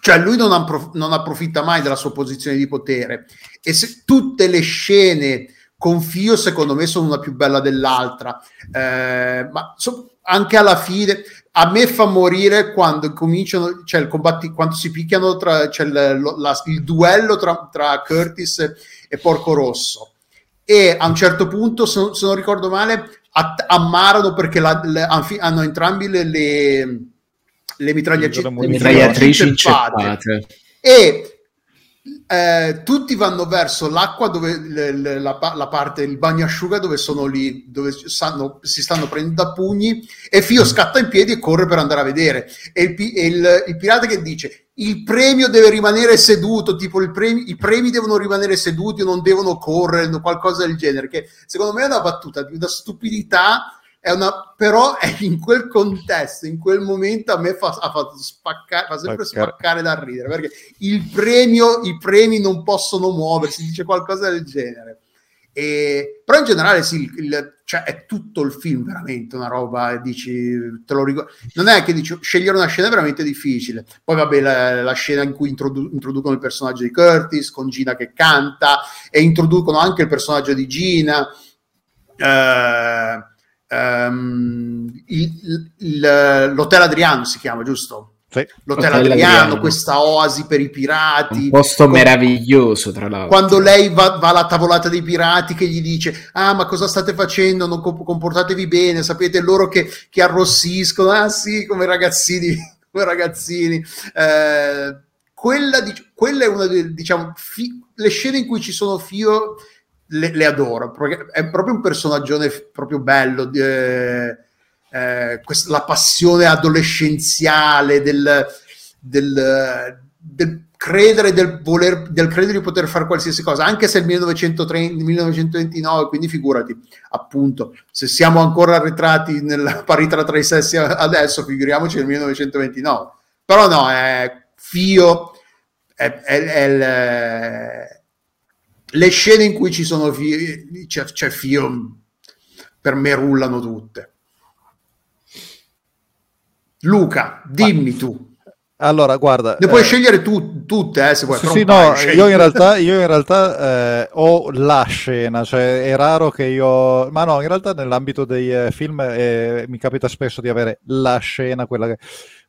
Cioè lui non, approf- non approfitta mai della sua posizione di potere e se tutte le scene con Fio secondo me sono una più bella dell'altra eh, ma so, anche alla fine a me fa morire quando cominciano, cioè il combatti, quando si picchiano tra, c'è il, la, il duello tra, tra, Curtis e Porco Rosso. E a un certo punto, se, se non ricordo male, att- ammarano perché la, le, hanno entrambi le, le, le mitragliatrici, mitragliatrici. E eh, tutti vanno verso l'acqua dove le, le, la, la, parte il bagnasciuga dove sono lì dove stanno, si stanno prendendo a pugni e Fio scatta in piedi e corre per andare a vedere. E il, il, il pirata che dice il premio deve rimanere seduto tipo premi, i premi devono rimanere seduti non devono correre qualcosa del genere che secondo me è una battuta di una stupidità una, però è in quel contesto, in quel momento a me fa, ha fatto spaccare, fa sempre spaccare. spaccare da ridere, perché il premio, i premi non possono muoversi, dice qualcosa del genere. E, però in generale sì, il, cioè è tutto il film veramente una roba, dici, te lo ricordo. Non è che dici, scegliere una scena è veramente difficile. Poi vabbè, la, la scena in cui introdu- introducono il personaggio di Curtis con Gina che canta e introducono anche il personaggio di Gina. Eh, um, il, il, l'Hotel Adriano si chiama, giusto? Sì. L'Hotel Adriano, Adriano, questa oasi per i pirati. Un posto con... meraviglioso, tra l'altro. Quando lei va, va, alla tavolata dei pirati che gli dice, ah ma cosa state facendo? Non comportatevi bene, sapete loro che, che arrossiscono, ah sì, come ragazzini, (laughs) come ragazzini. Eh, quella, quella, è una delle, diciamo, fi- le scene in cui ci sono Fio le, le adoro, è proprio un personaggio proprio bello, eh, eh, questa, la passione adolescenziale del, del, del credere, del, voler, del credere di poter fare qualsiasi cosa, anche se è il 1930, 1929, quindi figurati, appunto, se siamo ancora arretrati nella parità tra i sessi adesso, figuriamoci nel 1929. Però no, è Fio, è, è, è, le scene in cui ci sono fi- c'è, c'è Fio per me rullano tutte Luca dimmi tu allora, guarda. Ne puoi eh, scegliere tu, tutte, eh, se vuoi. Sì, sì no, io in realtà, io in realtà eh, ho la scena, cioè è raro che io... Ma no, in realtà nell'ambito dei eh, film eh, mi capita spesso di avere la scena, quella che...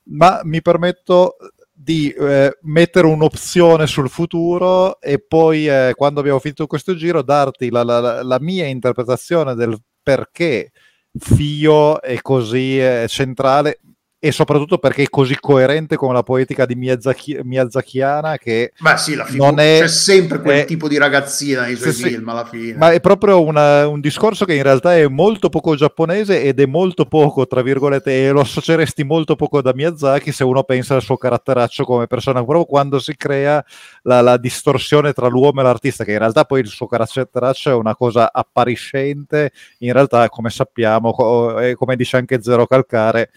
Ma mi permetto di eh, mettere un'opzione sul futuro e poi eh, quando abbiamo finito questo giro darti la, la, la mia interpretazione del perché Fio è così eh, centrale e soprattutto perché è così coerente con la poetica di Miyazaki, Miyazakiana che Beh sì, la figu- non è, c'è sempre quel è, tipo di ragazzina nei suoi sì, film alla fine. Ma è proprio una, un discorso che in realtà è molto poco giapponese ed è molto poco, tra virgolette, e lo associeresti molto poco da Miyazaki se uno pensa al suo caratteraccio come persona, proprio quando si crea la, la distorsione tra l'uomo e l'artista, che in realtà poi il suo caratteraccio è una cosa appariscente, in realtà come sappiamo, come dice anche Zero Calcare,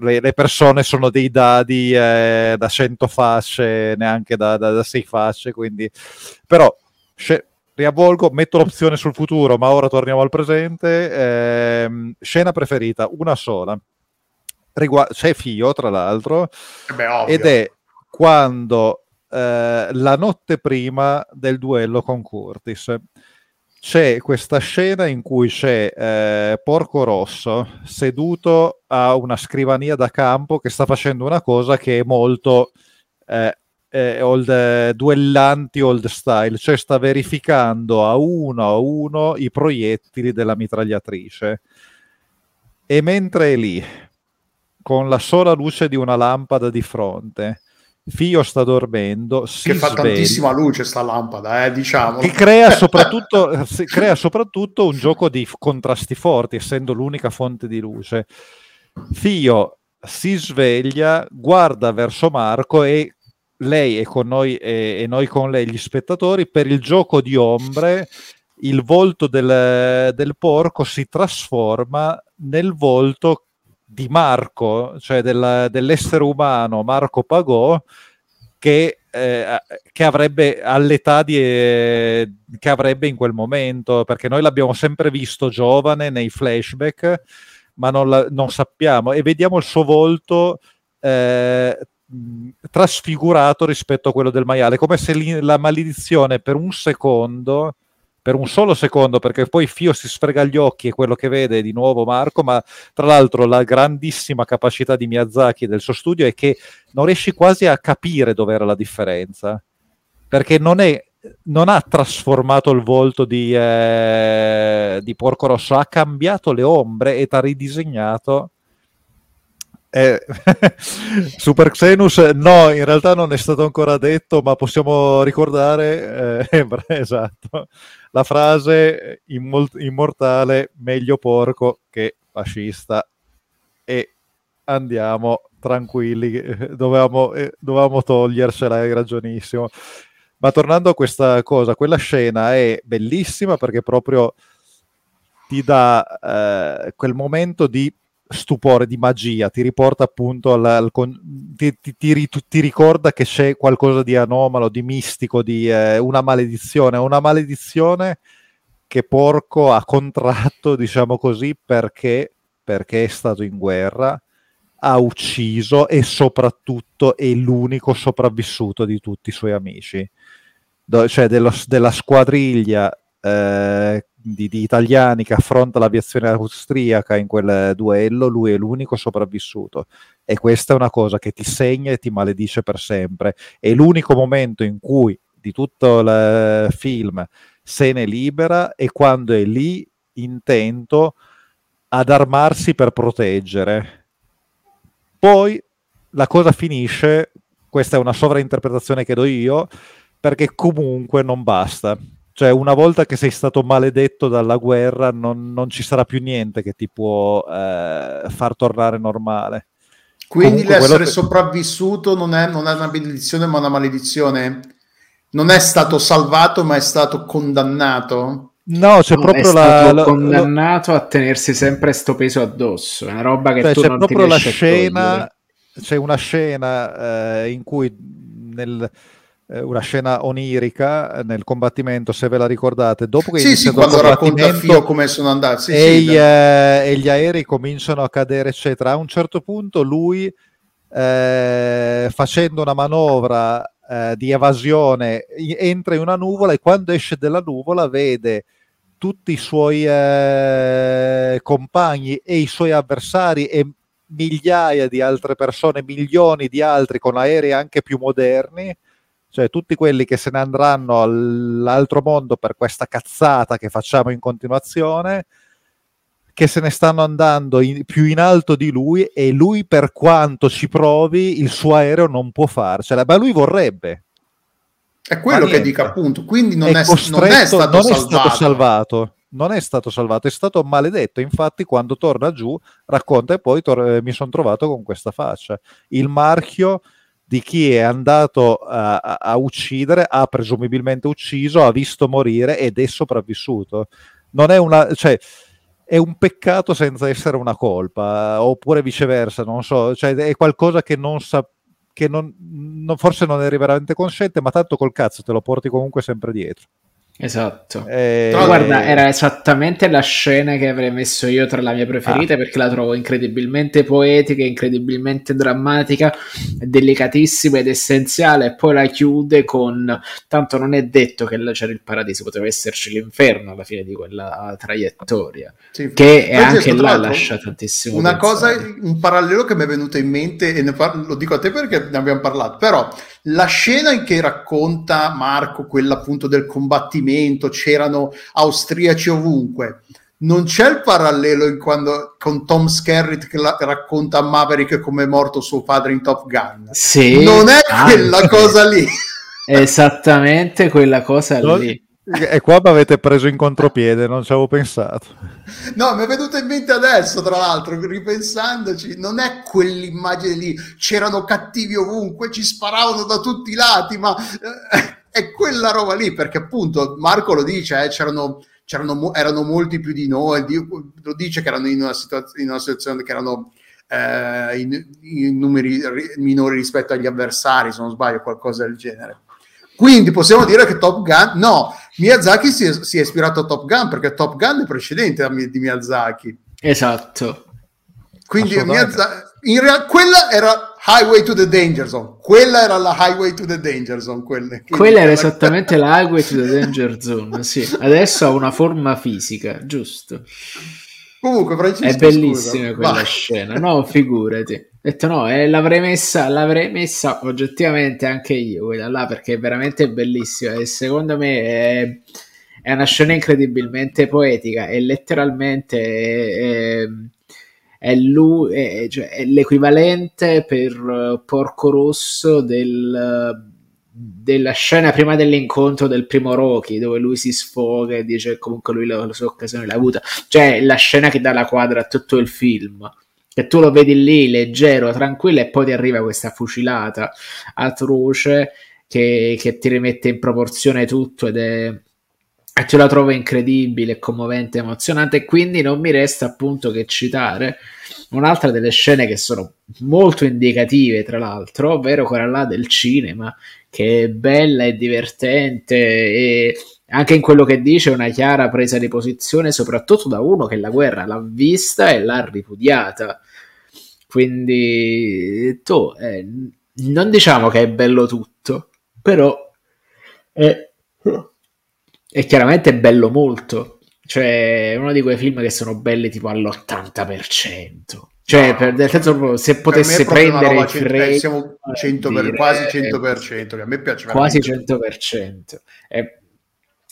le, le, persone sono dei dadi eh, da 100 fasce, neanche da, da, da 6 fasce, quindi... Però, sc- riavvolgo, metto l'opzione sul futuro, ma ora torniamo al presente. Eh, scena preferita, una sola. Rigu- c'è Fio, tra l'altro, eh Beh, ed è quando eh, la notte prima del duello con Curtis. C'è questa scena in cui c'è eh, Porco Rosso seduto a una scrivania da campo che sta facendo una cosa che è molto eh, eh, old, duellanti old style, cioè sta verificando a uno a uno i proiettili della mitragliatrice. E mentre è lì, con la sola luce di una lampada di fronte, Fio sta dormendo. che fa sveglia, tantissima luce sta lampada, eh, diciamo. Che crea (laughs) soprattutto, crea soprattutto un gioco di contrasti forti, essendo l'unica fonte di luce. Fio si sveglia, guarda verso Marco e lei è con noi e, e noi con lei, gli spettatori, per il gioco di ombre il volto del, del porco si trasforma nel volto di Marco, cioè del, dell'essere umano Marco Pagò, che, eh, che avrebbe all'età di, eh, che avrebbe in quel momento, perché noi l'abbiamo sempre visto giovane nei flashback, ma non, la, non sappiamo, e vediamo il suo volto eh, trasfigurato rispetto a quello del maiale, come se la maledizione per un secondo per un solo secondo, perché poi Fio si sfrega gli occhi e quello che vede è di nuovo Marco, ma tra l'altro la grandissima capacità di Miyazaki e del suo studio è che non riesci quasi a capire dov'era la differenza, perché non, è, non ha trasformato il volto di, eh, di Porco Rosso, ha cambiato le ombre e ti ha ridisegnato eh, (laughs) Super Xenus, no, in realtà non è stato ancora detto, ma possiamo ricordare, eh, (laughs) esatto, la frase immortale meglio porco che fascista e andiamo tranquilli, (laughs) dovevamo, eh, dovevamo togliersela, è ragionissimo. Ma tornando a questa cosa, quella scena è bellissima perché proprio ti dà eh, quel momento di stupore, di magia, ti riporta appunto al, al ti, ti, ti, ti, ricorda che c'è qualcosa di anomalo, di mistico, di eh, una maledizione, una maledizione che Porco ha contratto, diciamo così, perché, perché è stato in guerra, ha ucciso e soprattutto è l'unico sopravvissuto di tutti i suoi amici, Do, cioè dello, della squadriglia eh, di, di, italiani che affronta l'aviazione austriaca in quel duello, lui è l'unico sopravvissuto. E questa è una cosa che ti segna e ti maledice per sempre. È l'unico momento in cui di tutto il film se ne libera e quando è lì intento ad armarsi per proteggere. Poi la cosa finisce, questa è una sovrainterpretazione che do io, perché comunque non basta cioè, una volta che sei stato maledetto dalla guerra, non, non ci sarà più niente che ti può eh, far tornare normale. Quindi Comunque, l'essere che... sopravvissuto non è, non è una benedizione, ma una maledizione. Non è stato salvato, ma è stato condannato. No, c'è no, proprio la, la, condannato la... a tenersi sempre sto peso addosso. È una roba che cioè, tu c'è non proprio la scena. C'è una scena eh, in cui nel, una scena onirica nel combattimento, se ve la ricordate. Dopo che sì, sì, quando racconta Fio come sono andati sì, e, sì, gli, eh, e, gli, aerei cominciano a cadere, eccetera. A un certo punto lui, eh, facendo una manovra eh, di evasione, entra in una nuvola e quando esce dalla nuvola vede tutti i suoi eh, compagni e i suoi avversari e migliaia di altre persone, milioni di altri con aerei anche più moderni cioè tutti quelli che se ne andranno all'altro mondo per questa cazzata che facciamo in continuazione, che se ne stanno andando in, più in alto di lui e lui per quanto ci provi il suo aereo non può farcela, ma lui vorrebbe. È quello che dico appunto, quindi non è, è, non è, stato, non è stato salvato. Non è stato salvato, è stato maledetto. Infatti, quando torna giù, racconta e poi tor- mi sono trovato con questa faccia. Il marchio di chi è andato a, a, uccidere, ha presumibilmente ucciso, ha visto morire ed è sopravvissuto. Non è una... Cioè, è un peccato senza essere una colpa, oppure viceversa, non so, cioè è qualcosa che non sa, che non, non, forse non eri veramente consciente, ma tanto col cazzo te lo porti comunque sempre dietro. Esatto. E... Però guarda, era esattamente la scena che avrei messo io tra le mie preferite ah. perché la trovo incredibilmente poetica, incredibilmente drammatica, delicatissima ed essenziale e poi la chiude con tanto non è detto che là c'era il paradiso, poteva esserci l'inferno alla fine di quella traiettoria. Sì, che è anche là lascia tantissimo. Una pensare. cosa, un parallelo che mi è venuto in mente e par- lo dico a te perché ne abbiamo parlato, però la scena in che racconta Marco quella appunto del combattimento, c'erano austriaci ovunque. Non c'è il parallelo in quando, con Tom Skerritt che la, racconta a Maverick come è morto suo padre in Top Gun. Sì, non è anche. quella cosa lì. (laughs) Esattamente quella cosa lì. E qua mi avete preso in contropiede, non ci avevo pensato. No, mi è venuto in mente adesso, tra l'altro, ripensandoci, non è quell'immagine lì, c'erano cattivi ovunque, ci sparavano da tutti i lati, ma eh, è quella roba lì, perché appunto Marco lo dice, eh, c'erano, c'erano, erano molti più di noi, lo dice che erano in una, situaz- in una situazione che erano eh, in, in numeri minori rispetto agli avversari, se non sbaglio, qualcosa del genere. Quindi possiamo dire che Top Gun, no, Miyazaki si è, si è ispirato a Top Gun perché Top Gun è precedente di Miyazaki. Esatto. Quindi Miyazaki, in realtà quella era Highway to the Danger Zone, quella era la Highway to the Danger Zone. Quelle, quella era esattamente la Highway to the Danger Zone, sì. Adesso ha una forma fisica, giusto. Comunque, Francesco, è bellissima scusa, quella vai. scena, no? Figurati detto no, eh, l'avrei, messa, l'avrei messa oggettivamente anche io quella là perché è veramente bellissima e secondo me è, è una scena incredibilmente poetica e letteralmente è, è, lui, è, cioè, è l'equivalente per Porco Rosso del, della scena prima dell'incontro del primo Rocky dove lui si sfoga e dice comunque lui la, la sua occasione l'ha avuta. Cioè la scena che dà la quadra a tutto il film che tu lo vedi lì leggero, tranquillo e poi ti arriva questa fucilata atroce che, che ti rimette in proporzione tutto ed è e ce la trovo incredibile, commovente, emozionante. Quindi non mi resta appunto che citare un'altra delle scene che sono molto indicative, tra l'altro, ovvero quella là del cinema, che è bella e divertente e anche in quello che dice una chiara presa di posizione, soprattutto da uno che la guerra l'ha vista e l'ha ripudiata. Quindi tu, eh, non diciamo che è bello tutto, però è, è chiaramente bello molto. Cioè, è uno di quei film che sono belli tipo all'80%. Cioè, per, nel senso se potesse prendere il frame... Siamo 100 per, quasi 100%, che a me piace Quasi 100%. È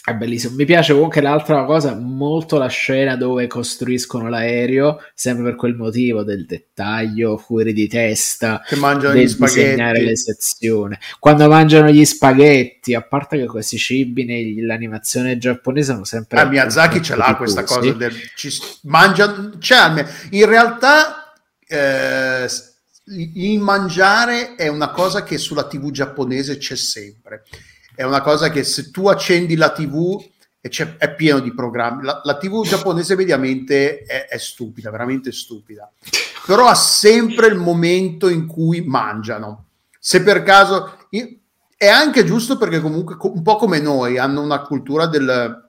è bellissimo. Mi piace comunque l'altra cosa, molto la scena dove costruiscono l'aereo, sempre per quel motivo del dettaglio fuori di testa, che mangiano del gli disegnare le sezioni. Quando mangiano gli spaghetti, a parte che questi cibi nell'animazione giapponese sono sempre... Ah, Miyazaki ce l'ha questa cosa del... Ci, mangia, cioè, in realtà... Eh, il mangiare è una cosa che sulla tv giapponese c'è sempre è una cosa che se tu accendi la TV è pieno di programmi. La, la TV giapponese mediamente è, è, stupida, veramente stupida, però ha sempre il momento in cui mangiano. Se per caso è anche giusto perché comunque un po' come noi hanno una cultura del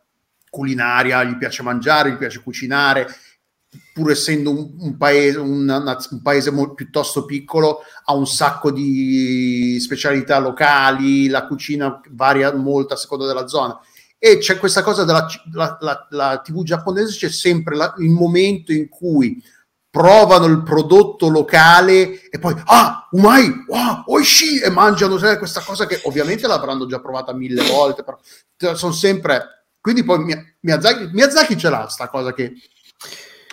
culinaria, gli piace mangiare, gli piace cucinare pur essendo un, un paese, un, un paese molto, piuttosto piccolo, ha un sacco di specialità locali, la cucina varia molto a seconda della zona. E c'è questa cosa della la, la, la TV giapponese, c'è sempre la, il momento in cui provano il prodotto locale e poi ah, umai, wow, oishi e mangiano sai, questa cosa che ovviamente l'avranno già provata mille volte, però sono sempre quindi poi Miyazaki, Miyazaki ce l'ha sta cosa che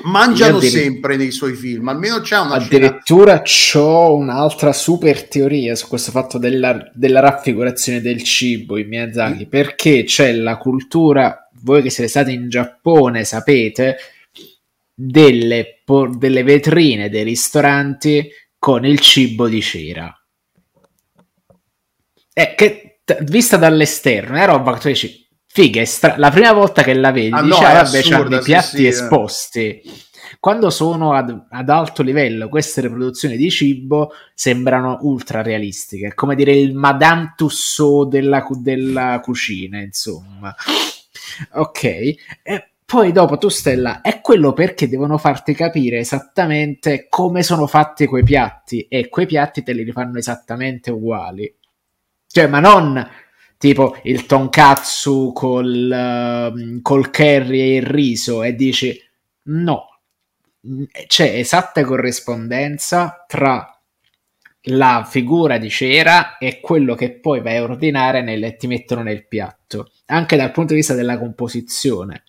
mangiano addir- sempre nei suoi film, almeno c'è una Addirittura ho un'altra super teoria su questo fatto della, della raffigurazione del cibo in Miyazaki, mm. perché c'è la cultura, voi che siete stati in Giappone sapete, delle, por- delle vetrine dei ristoranti con il cibo di cera. Eh, che t- vista dall'esterno è roba che tu dici Figa, stra- la prima volta che la vedi, ah, dici, no, ah, vabbè, c'hanno i piatti sì, esposti. Quando sono ad, ad, alto livello, queste riproduzioni di cibo sembrano ultra realistiche, come dire il Madame Tussauds della, della cucina, insomma. Ok, e poi dopo tu Stella, è quello perché devono farti capire esattamente come sono fatti quei piatti e quei piatti te li rifanno esattamente uguali. Cioè, ma non tipo il tonkatsu col, uh, col curry e il riso e dici no, c'è esatta corrispondenza tra la figura di cera e quello che poi vai a ordinare e ti mettono nel piatto, anche dal punto di vista della composizione.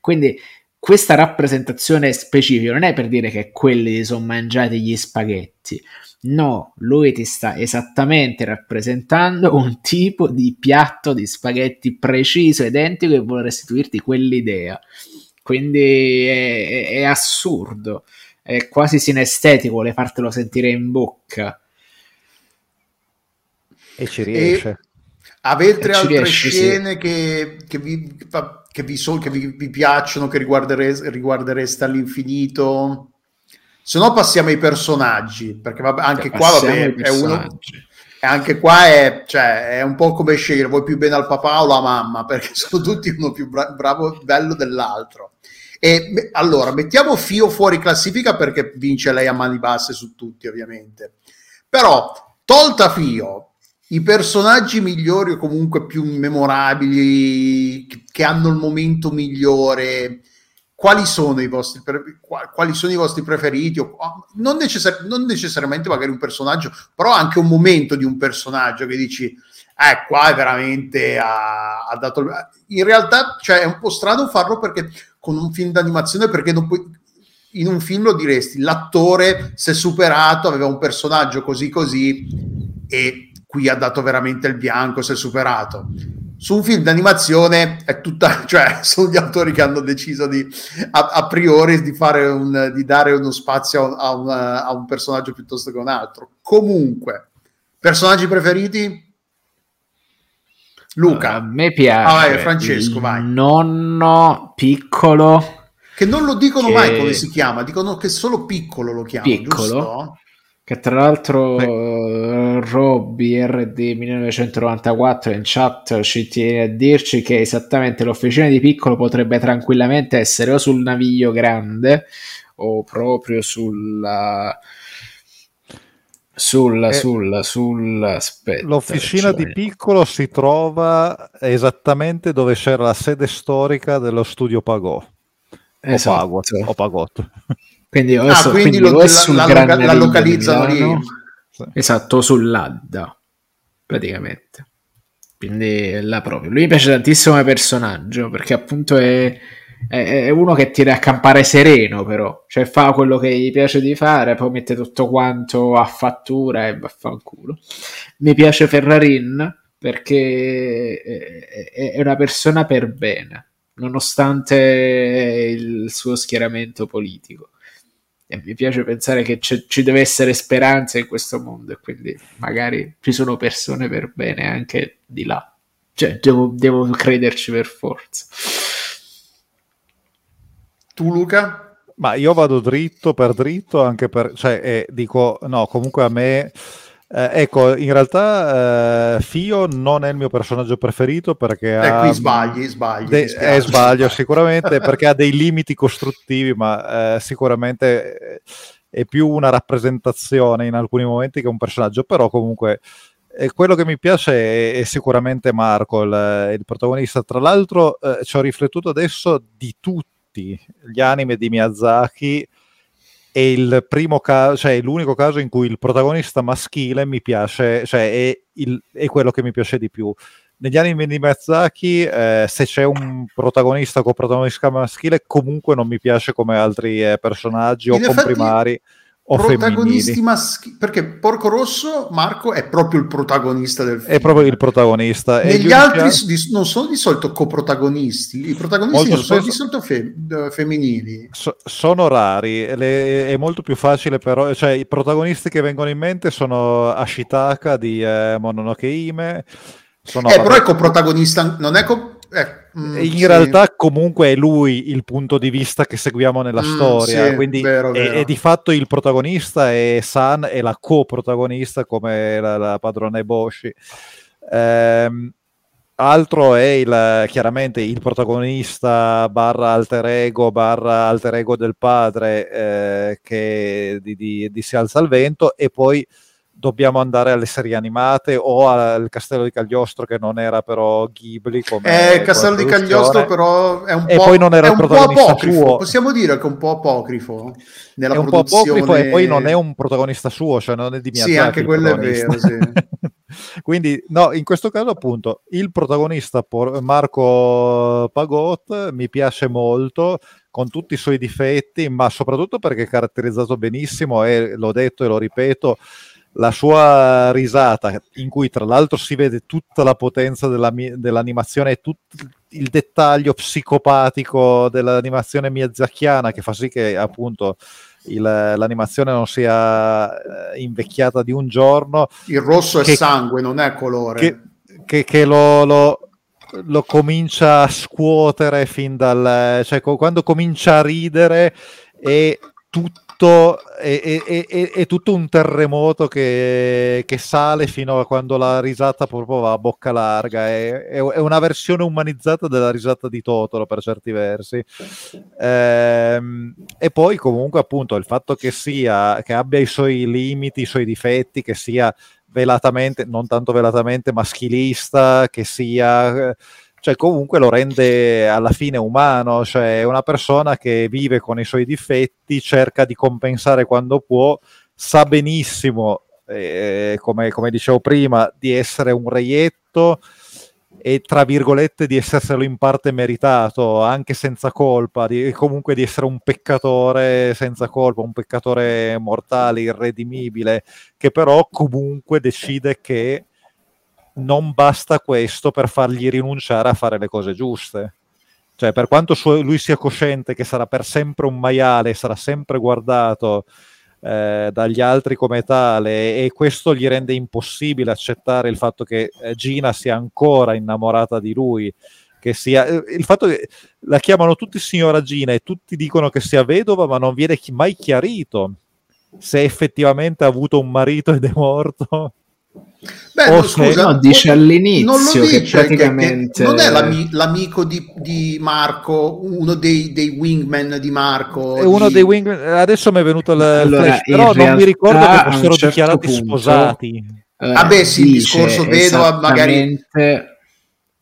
Quindi questa rappresentazione specifica non è per dire che quelli sono mangiati gli spaghetti. No, lui ti sta esattamente rappresentando un tipo di piatto di spaghetti preciso, identico e vuole restituirti quell'idea. Quindi è, è, è assurdo, è quasi sinestetico, vuole fartelo sentire in bocca. E ci riesce. E avete altre riesce, scene sì. che, che, vi, che, vi, so, che vi, vi, piacciono, che riguardere, riguardereste all'infinito? Se no passiamo ai personaggi, perché vabbè, anche cioè, qua vabbè, è uno... E anche qua è, cioè, è, un po' come scegliere, vuoi più bene al papà o alla mamma, (laughs) perché sono tutti uno più bra- bravo, bello dell'altro. E allora, mettiamo Fio fuori classifica perché vince lei a mani basse su tutti, ovviamente. Però, tolta Fio, i personaggi migliori o comunque più memorabili, che hanno il momento migliore, quali sono i vostri, quali sono i vostri preferiti? Non, necessari- non, necessariamente magari un personaggio, però anche un momento di un personaggio che dici, eh, qua è veramente ha, ha dato... In realtà, cioè, è un po' strano farlo perché con un film d'animazione, perché puoi, in un film lo diresti, l'attore si è superato, aveva un personaggio così così e qui ha dato veramente il bianco, si è superato su un film d'animazione è tutta, (laughs) cioè sono gli autori che hanno deciso di a, a priori di, fare un, di dare uno spazio a un, a un personaggio piuttosto che un altro. Comunque, personaggi preferiti? Luca. A me piace. Ah, vai, Francesco, vai. Nonno piccolo. Che non lo dicono che... mai come si chiama, dicono che solo piccolo lo chiamano, piccolo. giusto? Che tra l'altro Beh. Robby RD 1994 in chat ci tiene a dirci che esattamente l'officina di piccolo potrebbe tranquillamente essere o sul naviglio grande o proprio sulla sul, eh, sul, sul aspetta, l'officina di piccolo si trova esattamente dove c'era la sede storica dello studio Pagò esatto. o Pagot, o Pagot. (laughs) Quindi, ah, so, quindi, quindi lo, la, la, la, localizzano lì. Esatto, sull'Adda, praticamente. Quindi là proprio. Lui mi piace tantissimo come personaggio, perché appunto è, è, è uno che tiene a campare sereno, però. Cioè fa quello che gli piace di fare, poi mette tutto quanto a fattura e vaffanculo. Mi piace Ferrarin, perché è una persona per bene, nonostante il suo schieramento politico e mi piace pensare che ci deve essere speranza in questo mondo e quindi magari ci sono persone per bene anche di là. Cioè, devo, devo crederci per forza. Tu, Luca? Ma io vado dritto per dritto, anche per, cioè, eh, dico, no, comunque a me eh, ecco, in realtà eh, Fio non è il mio personaggio preferito perché eh, ha... qui sbagli, sbagli. De- eh, sbaglio sicuramente (laughs) perché ha dei limiti costruttivi, ma eh, sicuramente eh, è più una rappresentazione in alcuni momenti che un personaggio, però comunque quello che mi piace è, è sicuramente Marco, il, il, protagonista. Tra l'altro ci ho riflettuto adesso di tutti gli anime di Miyazaki è il primo caso, cioè l'unico caso in cui il protagonista maschile mi piace, cioè è, il, è quello che mi piace di più. Negli anime di Miyazaki, eh, se c'è un protagonista con protagonista maschile, comunque non mi piace come altri eh, personaggi in o effetti... o protagonisti maschili perché Porco Rosso Marco è proprio il protagonista del film. è proprio il protagonista. Negli altri di, non sono di solito coprotagonisti. I protagonisti non sono di solito fe, femminili. So, sono rari. Le, è molto più facile però cioè i protagonisti che vengono in mente sono Ashitaka di eh, Mononoke Hime sono eh, però è coprotagonista non è co- eh, Mm, in sì. realtà comunque è lui il punto di vista che seguiamo nella mm, storia, sì, quindi vero, vero. È, è, di fatto il protagonista e San è la coprotagonista come la, la padrona Eboshi. Ehm, altro è il, chiaramente il protagonista barra alter ego barra alter ego del padre eh, che di, di, di, si alza al vento e poi dobbiamo andare alle serie animate o al Castello di Cagliostro che non era però Ghibli come eh, Castello di Cagliostro però è un e po', poi non era un po' apocrifo suo. possiamo dire che è un po' apocrifo nella è un produzione... po' apocrifo e poi non è un protagonista suo cioè non è di Miyazaki sì anche quello è vero sì. (laughs) quindi no in questo caso appunto il protagonista Marco Pagot mi piace molto con tutti i suoi difetti ma soprattutto perché è caratterizzato benissimo e l'ho detto e lo ripeto la sua risata, in cui tra l'altro si vede tutta la potenza della, dell'animazione e tutto il dettaglio psicopatico dell'animazione miyazakiana che fa sì che appunto il, l'animazione non sia eh, invecchiata di un giorno. Il rosso che, è sangue, non è colore. Che, che, che lo, lo, lo, comincia a scuotere fin dal... cioè quando comincia a ridere e tutto tutto, è, è, è, è, tutto un terremoto che, che, sale fino a quando la risata proprio va a bocca larga. È, una versione umanizzata della risata di Totoro per certi versi. Ehm, e poi, comunque, appunto, il fatto che sia che abbia i suoi limiti, i suoi difetti, che sia velatamente, non tanto velatamente maschilista, che sia cioè comunque lo rende alla fine umano, cioè è una persona che vive con i suoi difetti, cerca di compensare quando può, sa benissimo, eh, come, come, dicevo prima, di essere un reietto e tra virgolette di esserselo in parte meritato, anche senza colpa, di, comunque di essere un peccatore senza colpa, un peccatore mortale, irredimibile, che però comunque decide che non basta questo per fargli rinunciare a fare le cose giuste. Cioè, per quanto suo, lui sia cosciente che sarà per sempre un maiale, sarà sempre guardato eh, dagli altri come tale, e questo gli rende impossibile accettare il fatto che eh, Gina sia ancora innamorata di lui. Che sia, eh, il fatto che la chiamano tutti signora Gina e tutti dicono che sia vedova, ma non viene mai chiarito se effettivamente ha avuto un marito ed è morto Beh, no, scusa, no, dice all'inizio non lo dice, che praticamente... Che, che non è l'ami- l'amico di, di, Marco, uno dei, dei, wingman di Marco. È uno di... dei wingman, adesso mi è venuto il allora, flash, però non mi ricordo che fossero certo dichiarati punto, sposati. Eh, ah beh sì, il discorso vedova magari...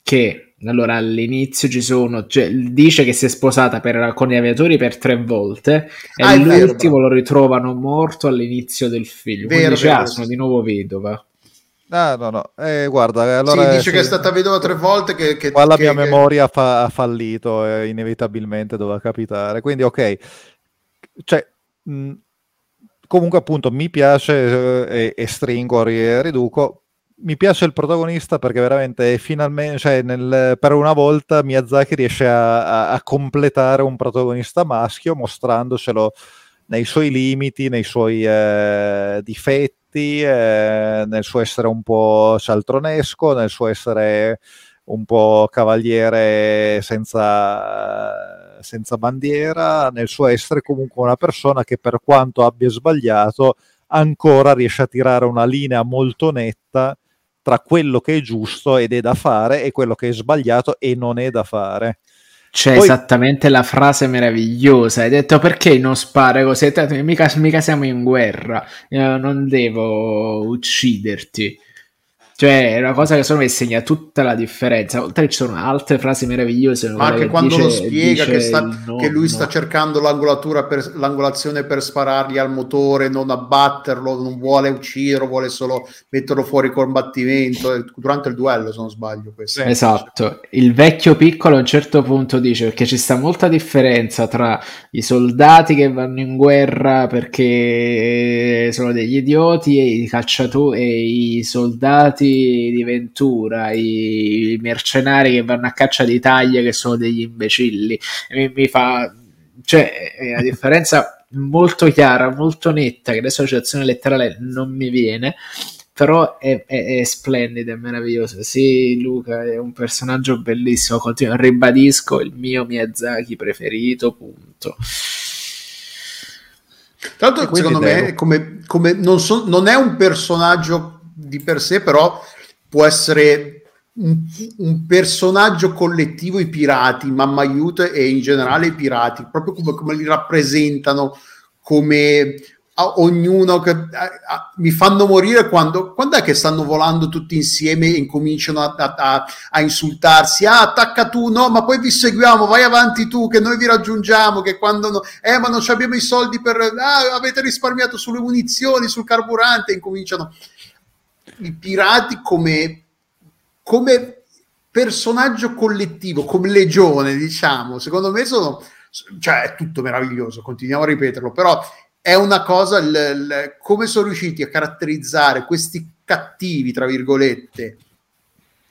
Che allora all'inizio ci sono, cioè, dice che si è sposata per, con gli aviatori per tre volte e ah, l'ultimo vero, lo ritrovano morto all'inizio del film. Vero, Quindi dice, ah, sono di nuovo vedova. Ah, no, no, eh, guarda, allora... Sì, dice sì. che è stata vedova tre volte, che... che Qua la mia che... memoria fa, ha fallito, eh, inevitabilmente doveva capitare, quindi ok. Cioè, mh, comunque appunto mi piace eh, e, e, stringo e riduco, mi piace il protagonista perché veramente finalmente, cioè nel, per una volta Miyazaki riesce a, a, a completare un protagonista maschio mostrandocelo nei suoi limiti, nei suoi eh, difetti eh, nel suo essere un po' cialtronesco, nel suo essere un po' cavaliere senza, senza bandiera, nel suo essere comunque una persona che per quanto abbia sbagliato ancora riesce a tirare una linea molto netta tra quello che è giusto ed è da fare e quello che è sbagliato e non è da fare. C'è Poi... esattamente la frase meravigliosa. Hai detto perché non spara così? Mica, mica siamo in guerra. Io non devo ucciderti. Cioè, è una cosa che secondo me segna tutta la differenza. Oltre ci sono altre frasi meravigliose. Ma anche quando dice, lo spiega che, sta, no, che, lui no. sta cercando per, l'angolazione per sparargli al motore, non abbatterlo, non vuole ucciderlo, vuole solo metterlo fuori combattimento. Eh, durante il duello, se non sbaglio. Questo. Esatto. Il vecchio piccolo a un certo punto dice perché ci sta molta differenza tra i soldati che vanno in guerra perché sono degli idioti e i cacciatori e i soldati di Ventura, i, mercenari che vanno a caccia di taglie che sono degli imbecilli. Mi, mi fa, cioè, è una differenza molto chiara, molto netta, che adesso l'associazione letterale non mi viene, però è, è, è splendida, è meravigliosa. Sì, Luca è un personaggio bellissimo. Continuo, ribadisco il mio Miyazaki preferito, punto. L'altro, secondo devo... me, come, come non, so, non, è un personaggio di per sé, però può essere un, un, personaggio collettivo, i pirati, Mamma Aiuto e in generale i pirati, proprio come, come li rappresentano, come ognuno che a, mi fanno morire quando, quando è che stanno volando tutti insieme e incominciano a, a, a, insultarsi? Ah attacca tu no ma poi vi seguiamo vai avanti tu che noi vi raggiungiamo che quando no, eh ma non abbiamo i soldi per ah, avete risparmiato sulle munizioni sul carburante incominciano i pirati come come personaggio collettivo come legione diciamo. Secondo me sono cioè è tutto meraviglioso continuiamo a ripeterlo però è una cosa, il, il, come sono riusciti a caratterizzare questi cattivi, tra virgolette,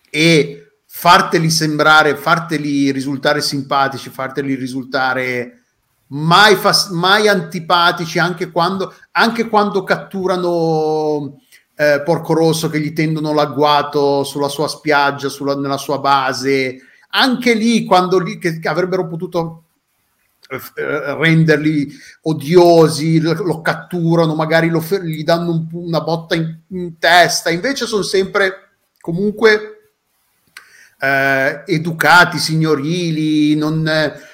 e farteli sembrare, farteli risultare simpatici, farteli risultare mai, fas- mai antipatici, anche quando, anche quando catturano eh, Porco Rosso che gli tendono l'agguato sulla sua spiaggia, sulla, nella sua base, anche lì quando lì, che, che avrebbero potuto eh, renderli odiosi, lo, catturano, magari lo, gli danno un, una botta in, in, testa, invece sono sempre comunque eh, educati, signorili, non,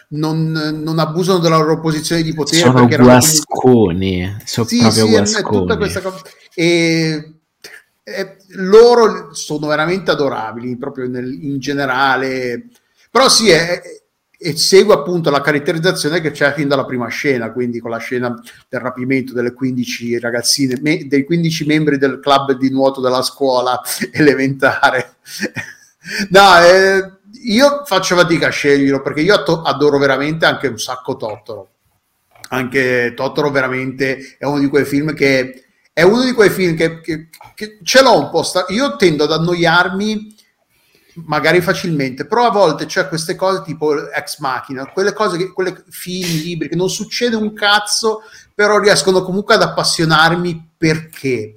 non, non, abusano della loro posizione di potere. Sono guasconi, sono sì, proprio sì, guasconi. E, e loro sono veramente adorabili, proprio nel, in generale. Però sì, è, e segue appunto la caratterizzazione che c'è fin dalla prima scena, quindi con la scena del rapimento delle 15 ragazzine, me, dei 15 membri del club di nuoto della scuola (laughs) elementare. no, eh, io faccio fatica a sceglierlo perché io adoro veramente anche un sacco Totoro. Anche Totoro veramente è uno di quei film che è uno di quei film che, che, che ce l'ho un po'. Sta- io tendo ad annoiarmi magari facilmente, però a volte c'è queste cose tipo ex machina, quelle cose, che, quelle film, libri che non succede un cazzo, però riescono comunque ad appassionarmi perché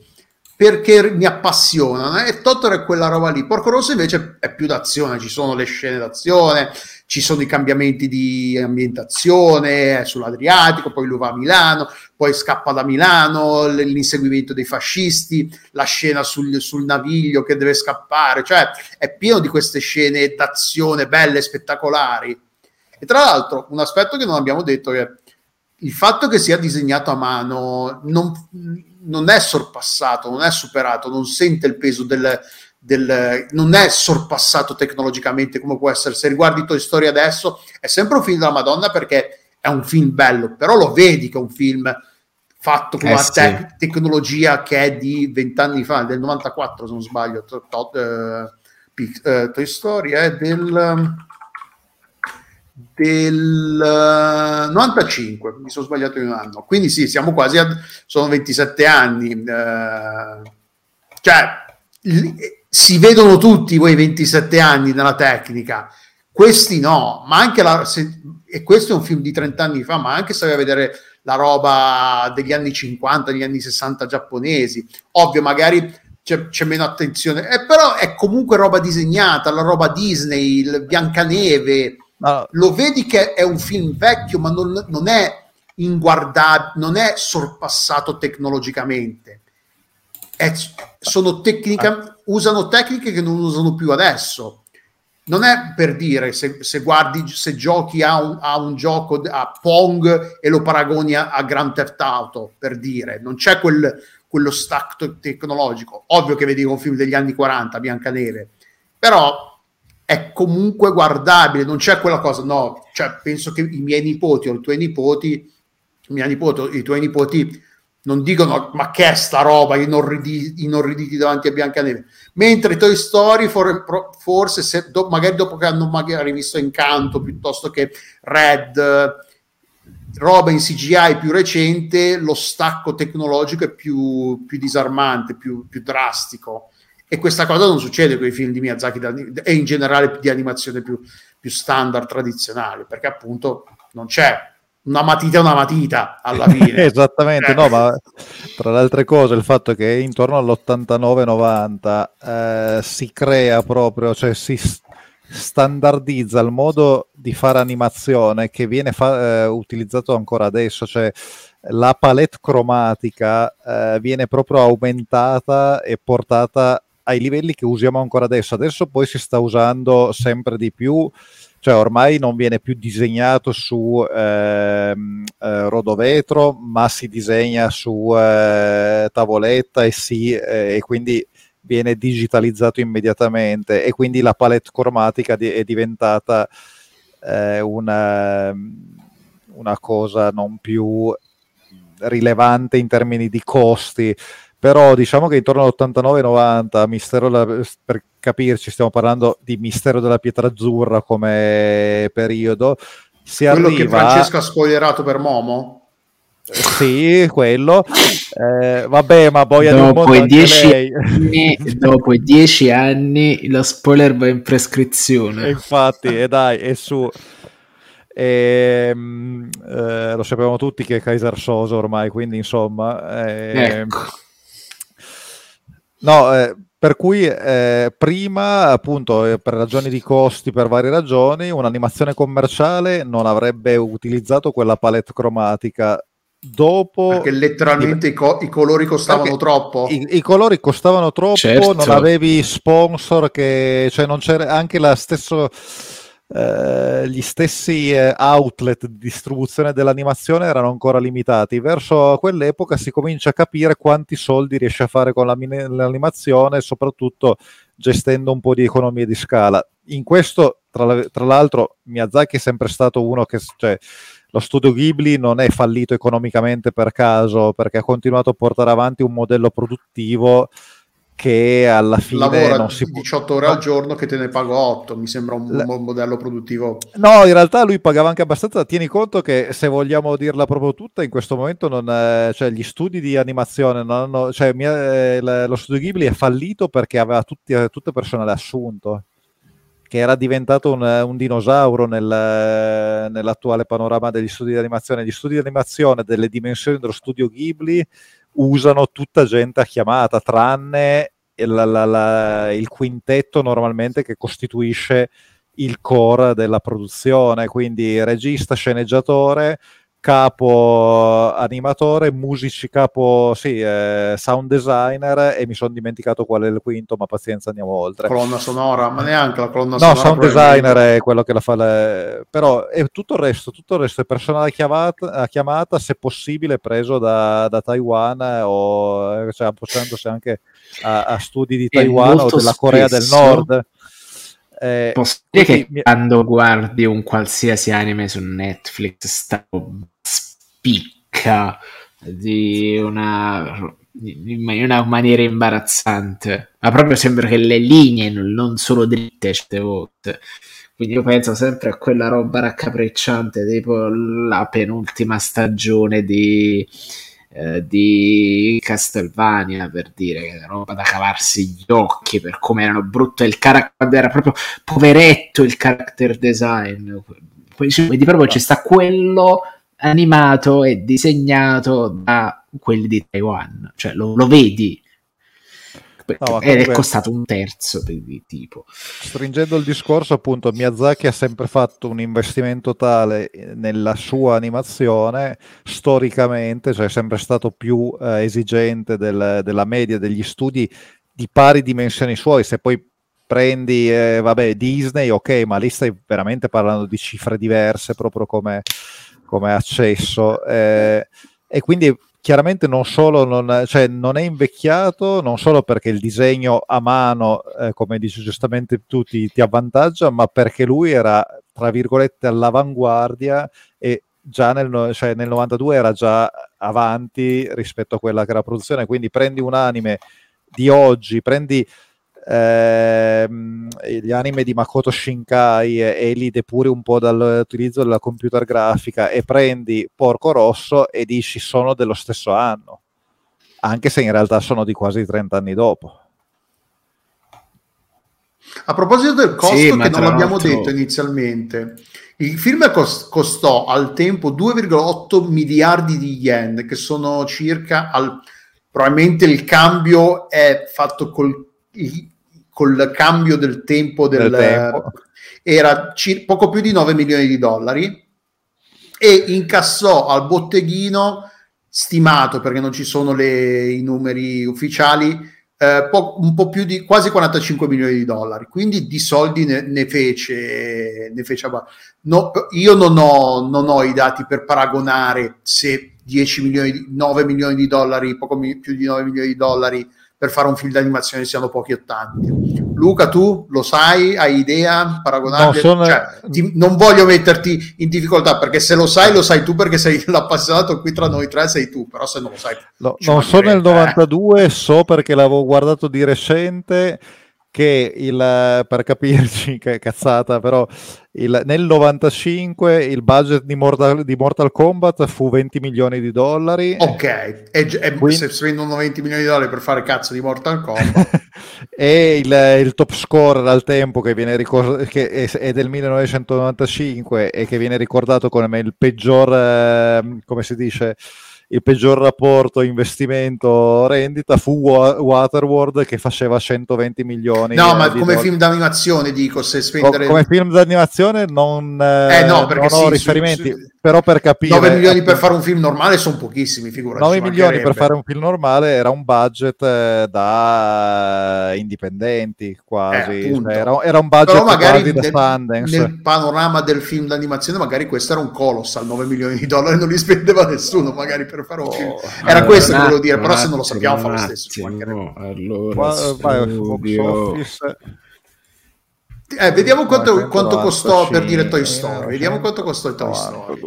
perché mi appassionano e Totoro è quella roba lì. Porco Rosso invece è più d'azione, ci sono le scene d'azione, ci sono i cambiamenti di ambientazione, è sull'Adriatico, poi lui va a Milano, poi scappa da Milano, l'inseguimento dei fascisti, la scena sul, sul naviglio che deve scappare, cioè è pieno di queste scene d'azione belle, spettacolari. E tra l'altro, un aspetto che non abbiamo detto è il fatto che sia disegnato a mano non, non è sorpassato, non è superato, non sente il peso del, del, non è sorpassato tecnologicamente come può essere. Se riguardi Toy Story adesso, è sempre un film della Madonna perché è un film bello, però lo vedi che è un film fatto con eh una sì. te- tecnologia che è di vent'anni fa, del 94 se non sbaglio, to- to- uh, uh, Toy Story è del del uh, 95, mi sono sbagliato in un anno, quindi sì, siamo quasi a, sono 27 anni, cioè si vedono tutti quei 27 anni nella tecnica, questi no, ma anche la, se, e questo è un film di 30 anni fa, ma anche se vai a vedere la roba degli anni 50, degli anni 60 giapponesi, ovvio magari c'è, c'è meno attenzione, eh, però è comunque roba disegnata, la roba Disney, il Biancaneve, No. Lo vedi che è un film vecchio, ma non, non è inguardabile, non è sorpassato tecnologicamente. Tecnica, usano tecniche che non usano più adesso. Non è per dire se, se guardi, se giochi a un, a un, gioco a Pong e lo paragoni a, a Grand Theft Auto, per dire, non c'è quel, quello stack tecnologico. Ovvio che vedi un film degli anni 40, Biancaneve, però è comunque guardabile, non c'è quella cosa, no, cioè penso che i miei nipoti o i tuoi nipoti, i miei nipoti, i tuoi nipoti non dicono ma che è sta roba? Inorriditi, inorriditi davanti a Biancaneve, mentre Toy Story for, forse se, do, magari dopo che hanno magari visto Incanto piuttosto che Red, roba in CGI più recente, lo stacco tecnologico è più, più disarmante, più, più drastico. E questa cosa non succede con i film di Miyazaki e in generale di animazione più, più standard tradizionali, perché appunto non c'è una matita è una matita alla (laughs) fine. Esattamente, eh. no, ma tra le altre cose il fatto che intorno all'89-90 eh, si crea proprio, cioè si standardizza il modo di fare animazione che viene fa- eh, utilizzato ancora adesso, cioè la palette cromatica eh, viene proprio aumentata e portata ai livelli che usiamo ancora adesso. Adesso poi si sta usando sempre di più cioè ormai non viene più disegnato su ehm, eh, rodovetro, ma si disegna su eh, tavoletta e, si, eh, e quindi viene digitalizzato immediatamente. E quindi la palette cromatica di- è diventata eh, una, una cosa non più rilevante in termini di costi. Però diciamo che intorno all'89-90 Mistero per capirci stiamo parlando di Mistero della Pietra Azzurra come periodo si quello arriva... che Francesco ha spoilerato per Momo? Sì, quello. Eh, vabbè, ma poi dopo i, dieci anni, dopo i dieci anni lo spoiler va in prescrizione. E infatti, e dai, è su. E, ehm, eh, lo sappiamo tutti che è Kaiser Soso ormai, quindi insomma... Eh, ecco No, eh, per cui eh, prima, appunto, eh, per ragioni di costi, per varie ragioni, un'animazione commerciale non avrebbe utilizzato quella palette cromatica. Dopo, perché letteralmente i, co- i colori costavano troppo. I, I, colori costavano troppo, certo. non avevi sponsor, che, cioè non c'era anche la stessa eh, gli stessi eh, outlet di distribuzione dell'animazione erano ancora limitati. Verso quell'epoca si comincia a capire quanti soldi riesce a fare con la, l'animazione, soprattutto gestendo un po' di economie di scala. In questo, tra, tra l'altro, Miyazaki è sempre stato uno che... Cioè, lo studio Ghibli non è fallito economicamente per caso perché ha continuato a portare avanti un modello produttivo che alla fine lavora non si 18 ore no. al giorno che te ne pago 8 mi sembra un La... modello produttivo. No in realtà lui pagava anche abbastanza. Tieni conto che se vogliamo dirla proprio tutta in questo momento non è, cioè gli studi di animazione non hanno, cioè mia, eh, lo studio Ghibli è fallito perché aveva tutti, tutto personale assunto che era diventato un, un dinosauro nel, nell'attuale panorama degli studi di animazione. Gli studi di animazione delle dimensioni dello studio Ghibli usano tutta gente a chiamata, tranne la, la, la, il quintetto normalmente che costituisce il core della produzione, quindi regista, sceneggiatore, capo animatore, musici, capo sì, eh, sound designer e mi sono dimenticato qual è il quinto, ma pazienza andiamo oltre. Colonna sonora, ma neanche la colonna no, sonora. No, sound designer è quello che la fa, le... però è tutto il resto, tutto il resto è personale chiamata, a chiamata, se possibile preso da, da Taiwan o cioè, appoggiandosi anche a, a, studi di Taiwan o della Corea del Nord. Eh, Posso dire che mi... quando guardi un qualsiasi anime su Netflix sta spicca di una, in una maniera imbarazzante, ma proprio sembra che le linee non, sono dritte certe volte. Quindi io penso sempre a quella roba raccapricciante, tipo la penultima stagione di eh, di Castlevania per dire che era roba da cavarsi gli occhi per come erano brutto. Il carattere era proprio poveretto il character design. Quindi proprio ci sta quello animato e disegnato da quelli di Taiwan cioè lo, lo vedi No, ed è costato un terzo di tipo. Stringendo il discorso, appunto, Miyazaki ha sempre fatto un investimento tale nella sua animazione, storicamente, cioè è sempre stato più eh, esigente del, della media degli studi di pari dimensioni suoi. Se poi prendi, eh, vabbè, Disney, ok, ma lì stai veramente parlando di cifre diverse proprio come, come accesso. Eh, e quindi chiaramente non solo non, cioè, non, è invecchiato, non solo perché il disegno a mano, eh, come dici giustamente tu, ti, ti, avvantaggia, ma perché lui era, tra virgolette, all'avanguardia e già nel, cioè, nel 92 era già avanti rispetto a quella che era la produzione. Quindi prendi un anime di oggi, prendi ehm, gli anime di Makoto Shinkai e, e li depuri un po' dall'utilizzo della computer grafica e prendi Porco Rosso e dici sono dello stesso anno, anche se in realtà sono di quasi 30 anni dopo. A proposito del costo, sì, che non l'abbiamo detto inizialmente, il film cost- costò al tempo 2,8 miliardi di yen, che sono circa al, probabilmente il cambio è fatto col col cambio del tempo, del, del tempo. era c- poco più di 9 milioni di dollari e incassò al botteghino stimato perché non ci sono le, i numeri ufficiali eh, po- un po' più di quasi 45 milioni di dollari, quindi di soldi ne, ne fece, ne fece no, io non ho, non ho, i dati per paragonare se 10 milioni, 9 milioni di dollari, poco mi- più di 9 milioni di dollari per fare un film d'animazione siano pochi o tanti. Luca, tu lo sai, hai idea paragonabile? No, sono... cioè, ti, non voglio metterti in difficoltà perché se lo sai, lo sai tu perché sei (laughs) l'appassionato qui tra noi tre, sei tu, però se non lo sai... No, non so nel 92, eh. so perché l'avevo guardato di recente che il, per capirci che cazzata, però il, nel 95 il budget di Mortal, di Mortal, Kombat fu 20 milioni di dollari. Ok, e, e Quindi... se spendono 20 milioni di dollari per fare cazzo di Mortal Kombat. (laughs) e il, il, top score al tempo che, viene ricor- che è, è, del 1995 e che viene ricordato come il peggior, eh, come si dice, il peggior rapporto investimento-rendita fu Waterworld che faceva 120 milioni. No, ma come dollari. film d'animazione dico, se spendere... come film d'animazione non, eh, no, non ho sì, riferimenti, su, su... però per capire... 9 milioni per fare un film normale sono pochissimi, figurati. 9 milioni per fare un film normale era un budget eh, da indipendenti quasi, eh, cioè, era, era, un budget quasi da Sundance. Nel panorama del film d'animazione magari questo era un colossal, 9 milioni di dollari non li spendeva nessuno magari per per fare un film. Era allora, questo che volevo dire, però se non lo sappiamo fa lo stesso. Allora, vai, eh, vediamo quanto, quanto costò per dire Toy Story. Vediamo quanto costò il Toy Story.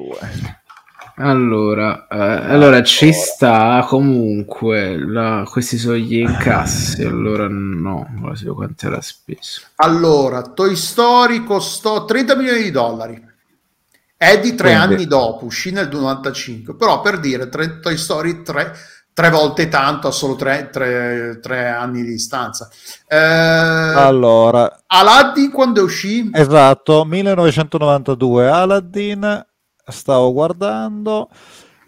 Allora, eh, allora ci sta comunque la, questi sono gli incassi. Allora, no, quasi quanto era speso. Allora, Toy Story costò 30 milioni di dollari. È di tre Quindi. anni dopo, uscì nel 95, però per dire tre, Toy Story tre, tre volte tanto a solo tre, tre, tre anni di distanza. Eh, allora, Aladdin quando uscì? Esatto, 1992 Aladdin, stavo guardando,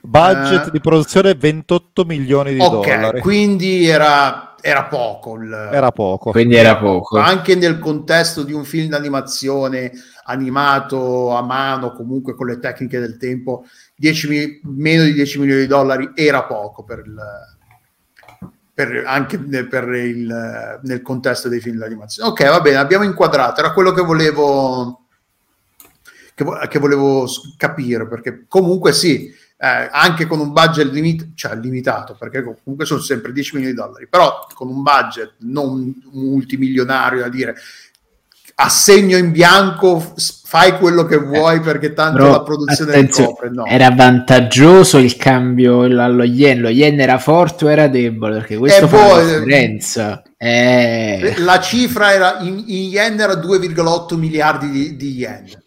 budget eh, di produzione 28 milioni di okay, dollari. Quindi era era poco. Il, era poco. Quindi era poco. Anche nel contesto di un film d'animazione animato a mano, comunque con le tecniche del tempo, 10, meno di 10 milioni di dollari era poco per il, per, anche per il, nel contesto dei film d'animazione. Ok, va bene, abbiamo inquadrato, era quello che volevo, che, che volevo capire, perché comunque sì, eh, anche con un budget limit- cioè limitato, perché comunque sono sempre 10 milioni di dollari, però con un budget non multimilionario da dire assegno in bianco, fai quello che vuoi perché tanto Però, la produzione del copre. No. Era vantaggioso il cambio allo yen, lo yen era forte o era debole? Perché questo eh, fa poi, la differenza. Eh. La cifra era in, in yen era 2,8 miliardi di, di yen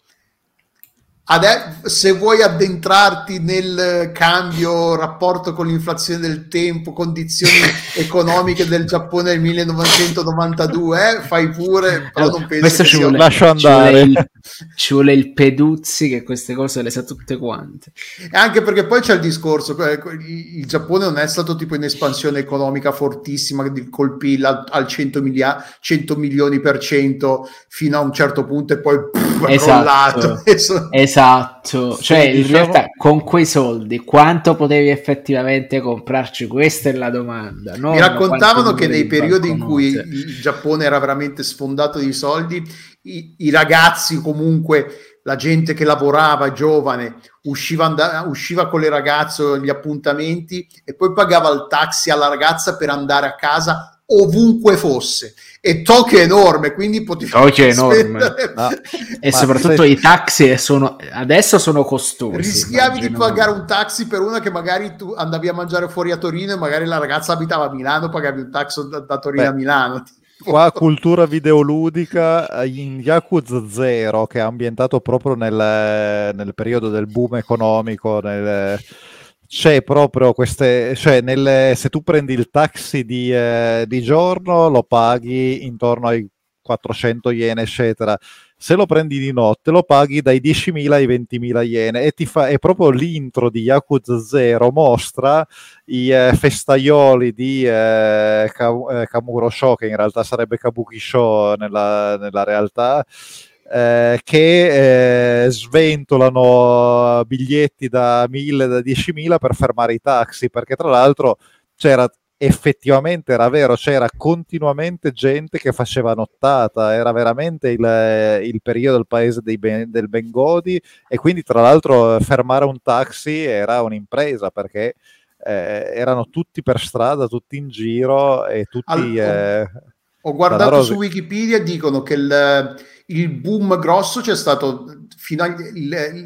Se vuoi addentrarti nel cambio, rapporto con l'inflazione del tempo, condizioni (laughs) economiche del Giappone del 1992, eh, fai pure, però non penso Questo ci vuole, lascio andare. Ci vuole, il, ci vuole, il, Peduzzi che queste cose le sa tutte quante. E anche perché poi c'è il discorso, il Giappone non è stato tipo in espansione economica fortissima, di colpirla al 100, milia- 100 milioni per cento fino a un certo punto e poi pff, è esatto. crollato. (laughs) Esatto. Esatto, cioè sì, in diciamo... realtà con quei soldi quanto potevi effettivamente comprarci? Questa è la domanda. Mi raccontavano che nei periodi in cui il Giappone era veramente sfondato di soldi, i, i ragazzi comunque la gente che lavorava giovane usciva, and- usciva con le ragazze agli appuntamenti e poi pagava il taxi alla ragazza per andare a casa ovunque fosse e Tokyo è enorme, quindi potevi Tokyo è enorme. No. (laughs) e soprattutto i taxi sono, adesso sono costosi. Rischiavi immagino. di pagare un taxi per una che magari tu andavi a mangiare fuori a Torino e magari la ragazza abitava a Milano, pagavi un taxi da, da Torino Beh, a Milano. Qua cultura videoludica in Yakuza 0 che è ambientato proprio nel, nel periodo del boom economico, nel c'è proprio queste, cioè nelle, se tu prendi il taxi di, eh, di, giorno lo paghi intorno ai 400 yen, eccetera. Se lo prendi di notte lo paghi dai 10.000 ai 20.000 yen e ti fa, è proprio l'intro di Yakuza 0 mostra i eh, festaioli di eh, Kamuro Show, che in realtà sarebbe Kabuki Show nella, nella realtà, eh, che eh, sventolano biglietti da 1000, da 10.000 per fermare i taxi, perché tra l'altro c'era effettivamente era vero, c'era continuamente gente che faceva nottata, era veramente il, il periodo del paese ben, del Bengodi e quindi tra l'altro fermare un taxi era un'impresa perché eh, erano tutti per strada, tutti in giro e tutti... All- eh, ho guardato su Wikipedia e dicono che il, il, boom grosso c'è stato fino a,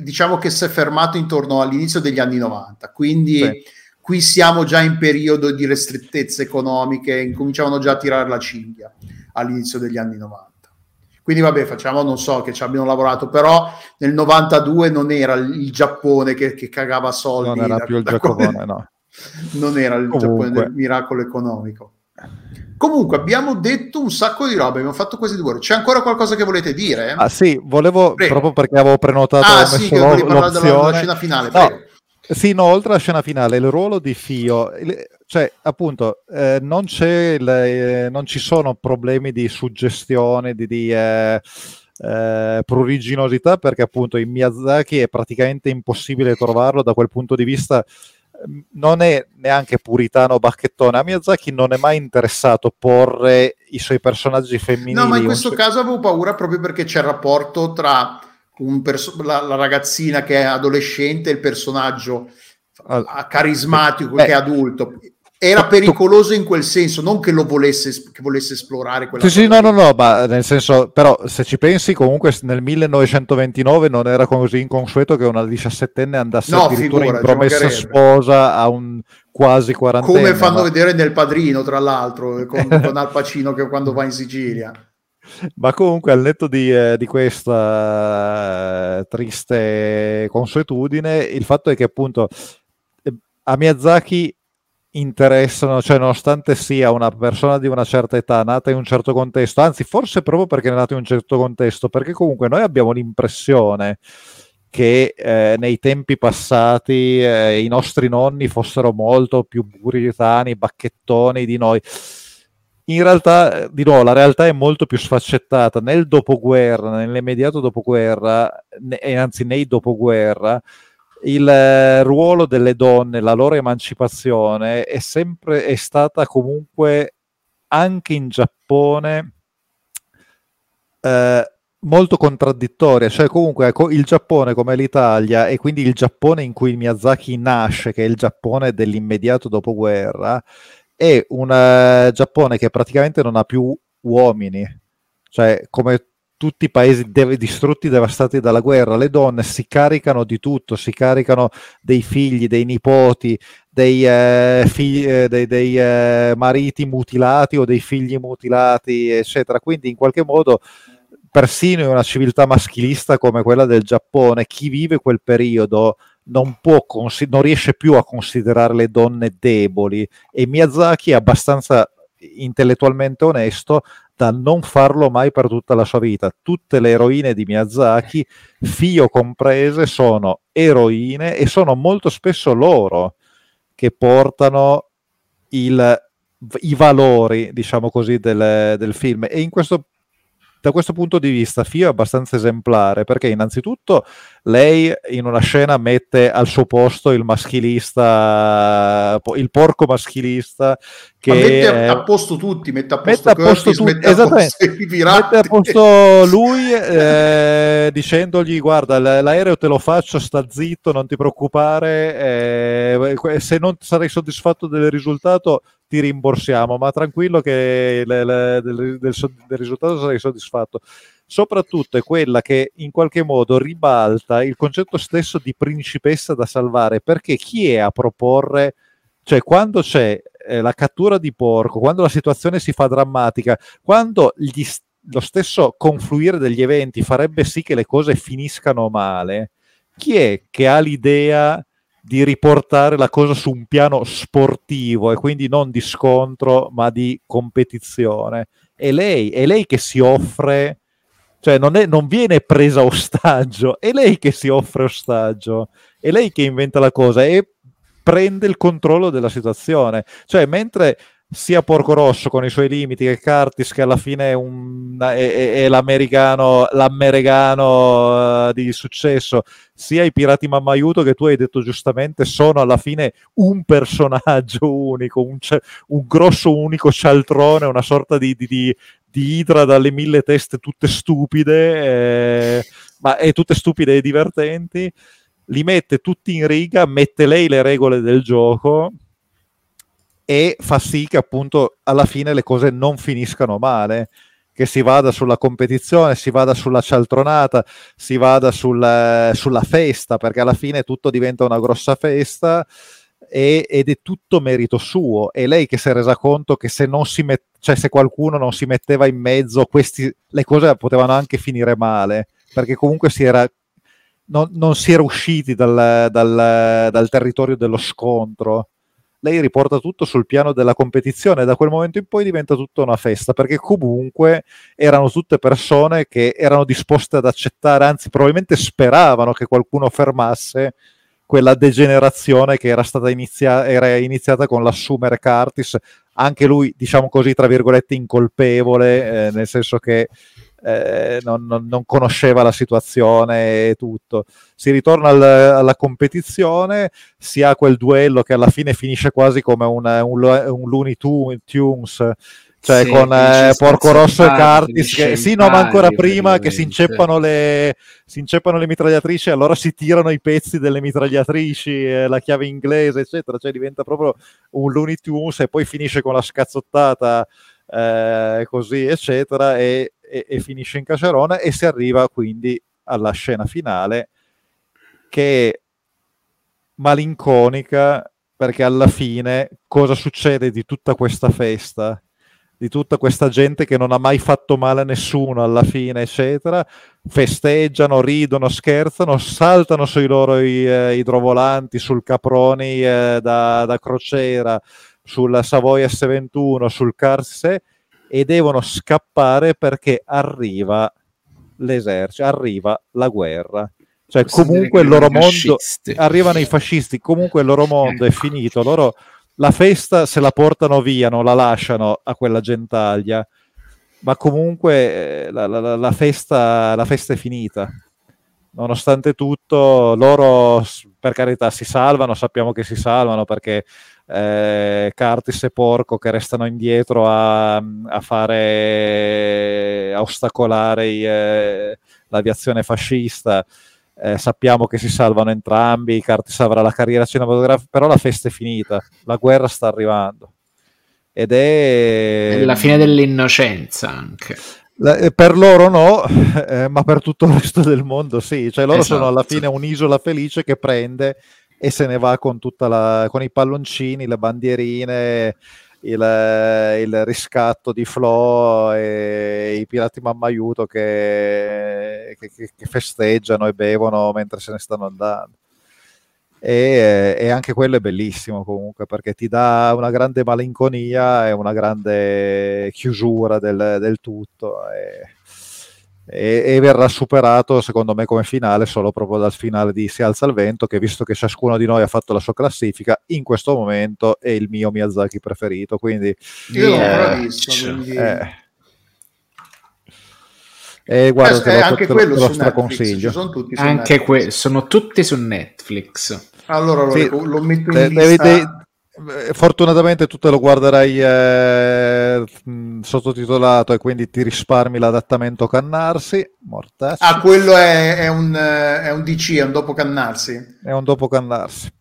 diciamo che si è fermato intorno all'inizio degli anni 90, quindi sì. qui siamo già in periodo di ristrettezze economiche, incominciavano già a tirare la cinghia all'inizio degli anni 90. Quindi vabbè, facciamo, non so, che ci abbiano lavorato, però nel 92 non era il Giappone che, che cagava soldi. Non era da, più il Giappone, no. (laughs) Non era il Comunque. Giappone del miracolo economico. Comunque abbiamo detto un sacco di robe, abbiamo fatto quasi due ore. C'è ancora qualcosa che volete dire? Ah sì, volevo, prego. proprio perché avevo prenotato ah, sì, che volevi parlare della, della, scena finale, no. Sì, no, oltre alla scena finale, il ruolo di Fio, cioè appunto eh, non, il, eh, non, ci sono problemi di suggestione, di, di eh, eh, pruriginosità, perché appunto in Miyazaki è praticamente impossibile trovarlo da quel punto di vista non è neanche puritano bacchettone. A Miyazaki non è mai interessato porre i suoi personaggi femminili. No, ma in questo caso avevo paura proprio perché c'è il rapporto tra perso- la, la, ragazzina che è adolescente e il personaggio carismatico eh, che è adulto era pericoloso in quel senso, non che lo volesse, che volesse esplorare quella sì, sì, no, no, no, ma nel senso, però se ci pensi comunque nel 1929 non era così inconsueto che una diciassettenne andasse no, addirittura figura, in promessa sposa a un quasi quarantenne. Come fanno ma... vedere nel Padrino, tra l'altro, con, (laughs) con Al Pacino che quando va in Sicilia. Ma comunque, al netto di, eh, di questa eh, triste consuetudine, il fatto è che appunto eh, a Miyazaki interessano, cioè nonostante sia una persona di una certa età, nata in un certo contesto, anzi forse proprio perché è nata in un certo contesto, perché comunque noi abbiamo l'impressione che eh, nei tempi passati eh, i nostri nonni fossero molto più puritani, bacchettoni di noi. In realtà, di nuovo, la realtà è molto più sfaccettata. Nel dopoguerra, nell'immediato dopoguerra, e anzi nei dopoguerra, il eh, ruolo delle donne, la loro emancipazione è sempre è stata comunque anche in Giappone eh, molto contraddittoria, cioè comunque ecco, il Giappone come l'Italia e quindi il Giappone in cui Miyazaki nasce, che è il Giappone dell'immediato dopoguerra, è un uh, Giappone che praticamente non ha più uomini, cioè come tutti i paesi dev- distrutti, devastati dalla guerra, le donne si caricano di tutto, si caricano dei figli, dei nipoti, dei, eh, figli, eh, dei, dei eh, mariti mutilati o dei figli mutilati, eccetera. Quindi in qualche modo persino in una civiltà maschilista come quella del Giappone, chi vive quel periodo non, consi- non riesce più a considerare le donne deboli e Miyazaki è abbastanza intellettualmente onesto da non farlo mai per tutta la sua vita. Tutte le eroine di Miyazaki, Fio comprese, sono eroine e sono molto spesso loro che portano il, i valori, diciamo così, del, del film. E questo da questo punto di vista Fio è abbastanza esemplare perché innanzitutto lei in una scena mette al suo posto il maschilista, il porco maschilista che mette a posto tutti, mette a posto, mette Curtis, a posto tutti, mette a posto. Mette a posto lui eh, dicendogli guarda l'aereo te lo faccio, sta zitto, non ti preoccupare, eh, se non sarai soddisfatto del risultato ti rimborsiamo, ma tranquillo che le, del, del, del risultato sarai soddisfatto soprattutto è quella che in qualche modo ribalta il concetto stesso di principessa da salvare, perché chi è a proporre, cioè quando c'è eh, la cattura di porco, quando la situazione si fa drammatica, quando gli, lo stesso confluire degli eventi farebbe sì che le cose finiscano male, chi è che ha l'idea di riportare la cosa su un piano sportivo e quindi non di scontro ma di competizione. È lei, è lei che si offre, cioè non, è, non viene presa ostaggio, è lei che si offre ostaggio, è lei che inventa la cosa e prende il controllo della situazione. Cioè mentre sia Porco Rosso con i suoi limiti che Curtis che alla fine è, un, è, è, l'americano, l'americano uh, di successo sia i Pirati Mammaiuto che tu hai detto giustamente sono alla fine un personaggio (laughs) unico un, un grosso unico cialtrone una sorta di, di, di, di idra dalle mille teste tutte stupide eh, ma è tutte stupide e divertenti li mette tutti in riga mette lei le regole del gioco e fa sì che appunto alla fine le cose non finiscano male, che si vada sulla competizione, si vada sulla cialtronata, si vada sul, sulla festa, perché alla fine tutto diventa una grossa festa ed è tutto merito suo. È lei che si è resa conto che se, non si met- cioè se qualcuno non si metteva in mezzo, questi, le cose potevano anche finire male, perché comunque si era non, non, si era usciti dal, dal, dal, territorio dello scontro. Lei riporta tutto sul piano della competizione e da quel momento in poi diventa tutta una festa perché comunque erano tutte persone che erano disposte ad accettare, anzi probabilmente speravano che qualcuno fermasse quella degenerazione che era stata inizia- era iniziata con l'assumere Curtis, anche lui diciamo così tra virgolette incolpevole, eh, nel senso che eh, non, non, non, conosceva la situazione e tutto. Si ritorna al, alla competizione, si ha quel duello che alla fine finisce quasi come un, un, un Looney Tunes cioè sì, con eh, Porco Rosso e Curtis che, sì no ma ancora prima che si inceppano, le, si inceppano le mitragliatrici allora si tirano i pezzi delle mitragliatrici eh, la chiave inglese eccetera cioè diventa proprio un Looney Tunes e poi finisce con la scazzottata eh, così eccetera e e, e finisce in cacerone e si arriva quindi alla scena finale che è malinconica perché alla fine cosa succede di tutta questa festa? Di tutta questa gente che non ha mai fatto male a nessuno alla fine, eccetera, festeggiano, ridono, scherzano, saltano sui loro eh, idrovolanti, sul Caproni eh, da, da, crociera, sulla Savoia S21, sul Carse e devono scappare perché arriva l'esercito, arriva la guerra. Cioè, comunque il loro mondo arrivano i fascisti, comunque il loro mondo è finito. Loro la festa se la portano via, non la lasciano a quella gentaglia, ma comunque eh, la, la, la, festa, la festa è finita. Nonostante tutto, loro per carità si salvano, sappiamo che si salvano perché eh, Curtis e Porco che restano indietro a, a fare a ostacolare eh, l'aviazione fascista. Eh, sappiamo che si salvano entrambi, Curtis avrà la carriera cinematografica, però la festa è finita, la guerra sta arrivando. Ed è... è la fine dell'innocenza anche. Eh, per loro no, eh, ma per tutto il resto del mondo sì, cioè loro esatto. sono alla fine un'isola felice che prende e se ne va con, la, con i palloncini, le bandierine, il, il, riscatto di Flo e i pirati Mammaiuto che, che, che, festeggiano e bevono mentre se ne stanno andando. E, e, anche quello è bellissimo comunque perché ti dà una grande malinconia e una grande chiusura del, del tutto. E, e, e, verrà superato secondo me come finale solo proprio dal finale di Si alza il vento che visto che ciascuno di noi ha fatto la sua classifica in questo momento è il mio Miyazaki preferito quindi io l'ho ancora visto quindi... eh, e guarda, eh, anche te, quello te lo straconsiglio. Sono tutti anche que- sono tutti su Netflix. Allora lo, sì, lo metto in de- lista. De- eh, fortunatamente tu te lo guarderai eh, sottotitolato e quindi ti risparmi l'adattamento Cannarsi. Mortacci. Ah, quello è, è, un, è, un, DC, è un dopo Cannarsi. È un dopo Cannarsi.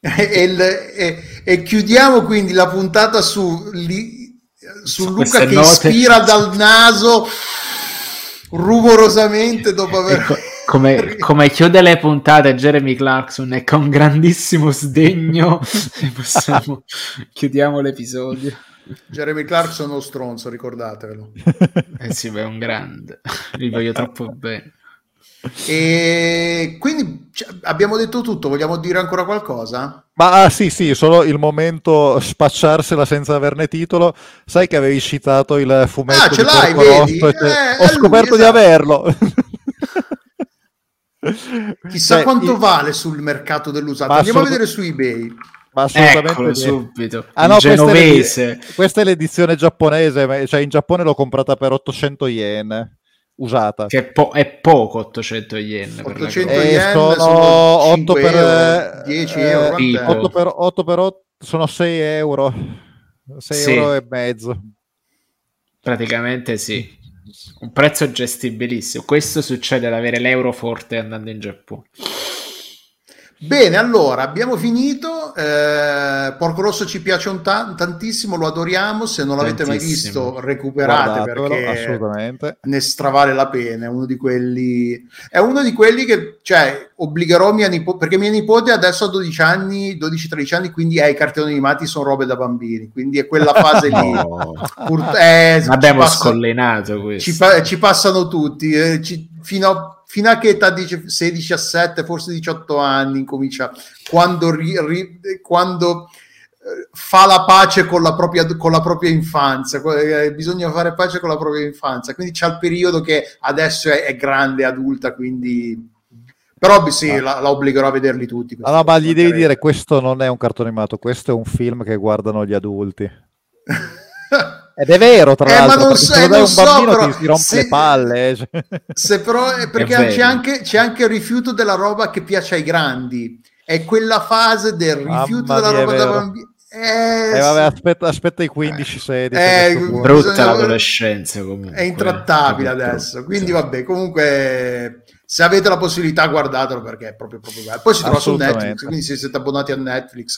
(laughs) e, e, chiudiamo quindi la puntata su, li, su, su Luca che note. ispira dal naso (laughs) rumorosamente dopo aver... Ecco come, (laughs) come, chiude le puntate Jeremy Clarkson e con grandissimo sdegno (laughs) possiamo, chiudiamo l'episodio. Jeremy Clarkson o stronzo, ricordatevelo. (laughs) Eh sì, beh, è un grande, li voglio troppo bene. E quindi cioè, abbiamo detto tutto, vogliamo dire ancora qualcosa? Ma ah, sì, sì, solo il momento spacciarsela senza averne titolo. Sai che avevi citato il fumetto ah, ce l'hai, vedi? Eh, Ho scoperto lui, esatto. di averlo. Chissà Beh, quanto io... vale sul mercato dell'usato. Andiamo assolut- a vedere su eBay. Ma assolutamente Eccolo, subito. Ah, no, genovese. Questa è, questa è, l'edizione giapponese, cioè in Giappone l'ho comprata per 800 yen usata. Che è, po- è poco 800 yen. 800 yen sono, sono 8 per euro, 10 euro. Eh, 8 per, 8 per 8 sono 6 euro. 6 sì. euro e mezzo. Praticamente sì. Un prezzo gestibilissimo. Questo succede ad avere l'euro forte andando in Giappone. Bene, allora abbiamo finito. Eh, Porco Rosso ci piace ta- tantissimo, lo adoriamo. Se non l'avete mai visto, recuperate perché assolutamente. ne stravale la pena. È uno di quelli, è uno di quelli che cioè, obbligherò mia nipote perché mia nipote adesso ha 12 anni, 12-13 anni, quindi eh, i cartoni animati sono robe da bambini. Quindi è quella (laughs) fase lì. Pur- eh, Abbiamo passa- scollenato questo. Ci, pa- ci passano tutti. Eh, ci- fino a fino a che età dice 16, 17, forse 18 anni incomincia quando, ri, ri, quando eh, fa la pace con la propria, con la propria infanzia, eh, bisogna fare pace con la propria infanzia, quindi c'è il periodo che adesso è, è grande, adulta, quindi... Però sì, ah. la, la, obbligherò a vederli tutti. Allora, ma gli devi dire, questo non è un cartone animato, questo è un film che guardano gli adulti. (laughs) Ed è vero, tra eh, l'altro, ma non, so, se non un so, bambino però, ti rompe se, le palle. Eh, cioè. Se però, (laughs) perché c'è anche, c'è anche, il rifiuto della roba che piace ai grandi. È quella fase del rifiuto Mamma della roba da bambini. Eh, eh, vabbè, aspetta, aspetta i 15-16. Eh, brutta bisogna... l'adolescenza comunque. È intrattabile adesso. Quindi vabbè, comunque se avete la possibilità guardatelo perché è proprio, proprio bello. Poi si trova su Netflix, quindi se siete abbonati a Netflix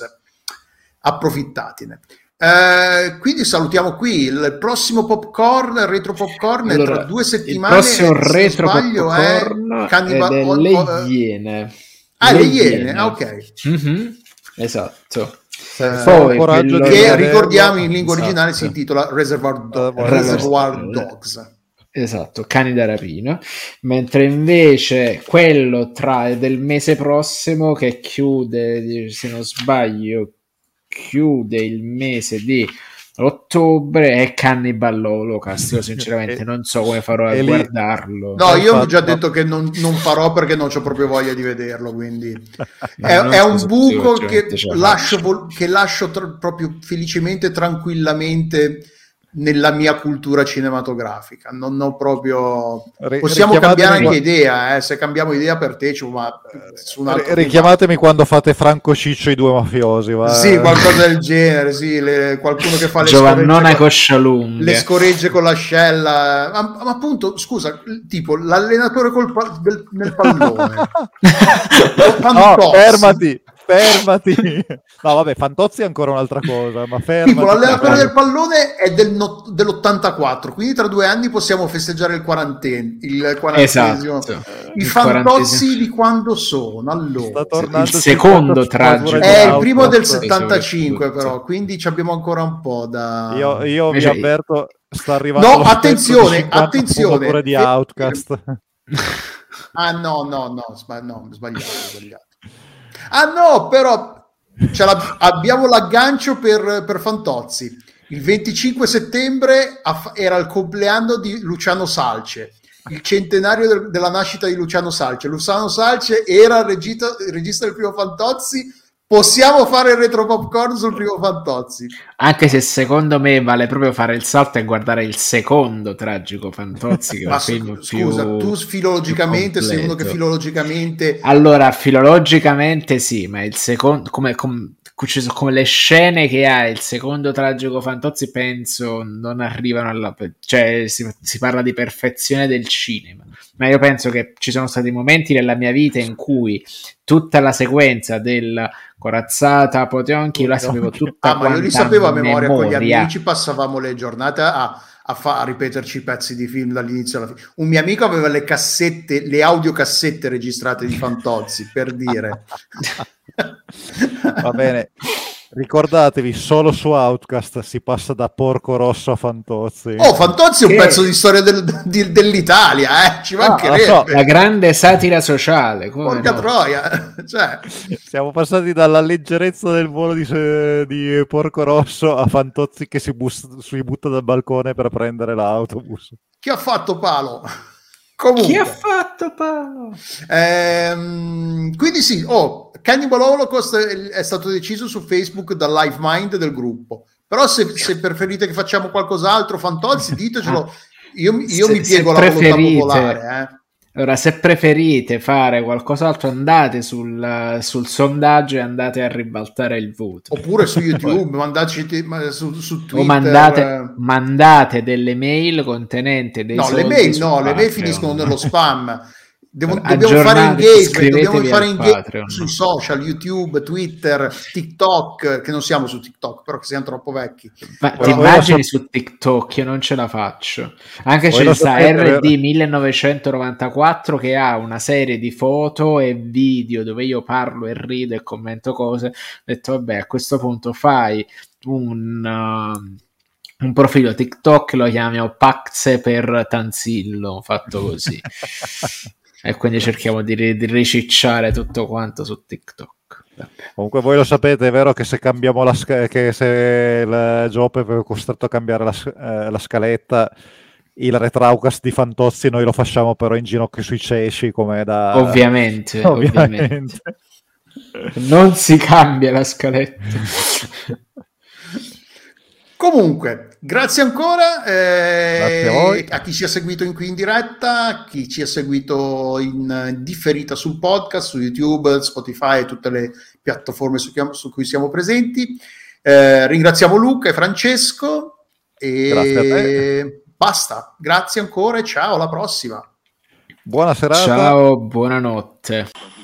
approfittatene. Eh, quindi salutiamo qui il prossimo popcorn, il retro popcorn allora, è tra due settimane. Il prossimo retro popcorn è Cannibal è delle o, Iene. Ah, le, le Iene, iene. Ah, ok. Mm-hmm. Esatto. Eh, Poi, quello... che ricordiamo in lingua esatto. originale si intitola Reservoir, Do- Reservoir Dogs. Esatto, cani da rapina, mentre invece quello tra del mese prossimo che chiude, se non sbaglio, chiude il mese di ottobre è Cannibal Holocaust. Io sinceramente (laughs) non so come farò a guardarlo. No io ho già detto che non, non, farò perché non ho proprio voglia di vederlo quindi (laughs) è, è un buco che lascio, che lascio tra, proprio felicemente tranquillamente nella mia cultura cinematografica. Non ho proprio. Possiamo cambiare anche idea, eh? se cambiamo idea per te, cioè, ma su un altro richiamatemi tema. quando fate Franco Ciccio i due mafiosi. Va. Sì, qualcosa del genere. Sì, le, qualcuno che fa le Giovannona coscia lunga. Le scoregge con l'ascella. Ma, ma appunto, scusa, tipo l'allenatore col, del, nel pallone. (laughs) no, fermati fermati. No, vabbè, Fantozzi è ancora un'altra cosa, ma fermati. Tipo, l'allenatore del pallone è del no, dell'84, quindi tra due anni possiamo festeggiare il quarantenne. Il quarantesimo. Esatto. I il Fantozzi di quando sono? Allora. il secondo tragico. È il primo del 75, però, quindi abbiamo ancora un po' da... Io, io vi avverto, sta arrivando... No, attenzione, attenzione. di Outcast. Ah no, no, no, sbag- no sbagliato, sbagliato. Ah no, però abbiamo l'aggancio per, per Fantozzi. Il 25 settembre era il compleanno di Luciano Salce, il centenario del, della nascita di Luciano Salce. Luciano Salce era il regista, il regista del primo Fantozzi Possiamo fare il retro popcorn sul primo Fantozzi. Anche se secondo me vale proprio fare il salto e guardare il secondo tragico Fantozzi. Che Ma su, scusa, tu filologicamente sei uno che filologicamente. Allora, filologicamente sì, ma il secondo. Come, come, come le scene che ha il secondo tragico Fantozzi, penso non arrivano alla. cioè si, si parla di perfezione del cinema. Ma io penso che ci sono stati momenti nella mia vita in cui tutta la sequenza del corazzata Potionchi io la sapevo tutta ah, ma io li sapevo a memoria, memoria, con gli amici passavamo le giornate a, a, fa, a ripeterci pezzi di film dall'inizio alla fine un mio amico aveva le cassette le audiocassette registrate di Fantozzi per dire. (laughs) Va bene Ricordatevi, solo su Outcast si passa da Porco Rosso a Fantozzi. Oh, Fantozzi è un che... pezzo di storia del, di, dell'Italia, eh? ci ah, mancherebbe. So. La grande satira sociale. Porca no? troia. (laughs) Cioè... Siamo passati dalla leggerezza del volo di, di Porco Rosso a Fantozzi che si, bus- si butta dal balcone per prendere l'autobus. Chi ha fatto palo? Comunque. Chi ha fatto Paolo? Ehm, quindi sì, oh, Cannibal Holocaust è stato deciso su Facebook dal Live Mind del gruppo. Però se, se preferite che facciamo qualcos'altro, Fantozzi, ditecelo. Io, io se, mi piego la volontà popolare. Eh. Allora, se preferite fare qualcos'altro, andate sul, sul, sondaggio e andate a ribaltare il voto. Oppure su (laughs) YouTube, mandateci su, su Twitter. O mandate, mandate, delle mail contenenti dei No, le mail no, le mail finiscono nello spam. (laughs) Devo, dobbiamo fare engagement, dobbiamo fare engagement sui social, YouTube, Twitter, TikTok, che non siamo su TikTok, però che siamo troppo vecchi. Ma ti immagini so... su TikTok? Io non ce la faccio. Anche c'è sta RD 1994 che ha una serie di foto e video dove io parlo e rido e commento cose. Ho detto, vabbè, a questo punto fai un... Uh, un profilo TikTok lo chiamiamo Paxe per Tanzillo, fatto così. (laughs) (laughs) e quindi cerchiamo di, di ricicciare tutto quanto su TikTok. Comunque voi lo sapete, è vero che se cambiamo la sc- che se il Jope è costretto a cambiare la, eh, la scaletta, il retraucast di Fantozzi noi lo facciamo però in ginocchio sui cesci come da... Ovviamente, (laughs) ovviamente. ovviamente. Non si cambia la scaletta. (laughs) Comunque, grazie ancora eh, grazie a, a, chi ci ha seguito in qui in diretta, a chi ci ha seguito in differita sul podcast, su YouTube, Spotify e tutte le piattaforme su, su cui siamo presenti. Eh, ringraziamo Luca e Francesco e basta. Grazie ancora e ciao, alla prossima. Buona serata. Ciao, buonanotte.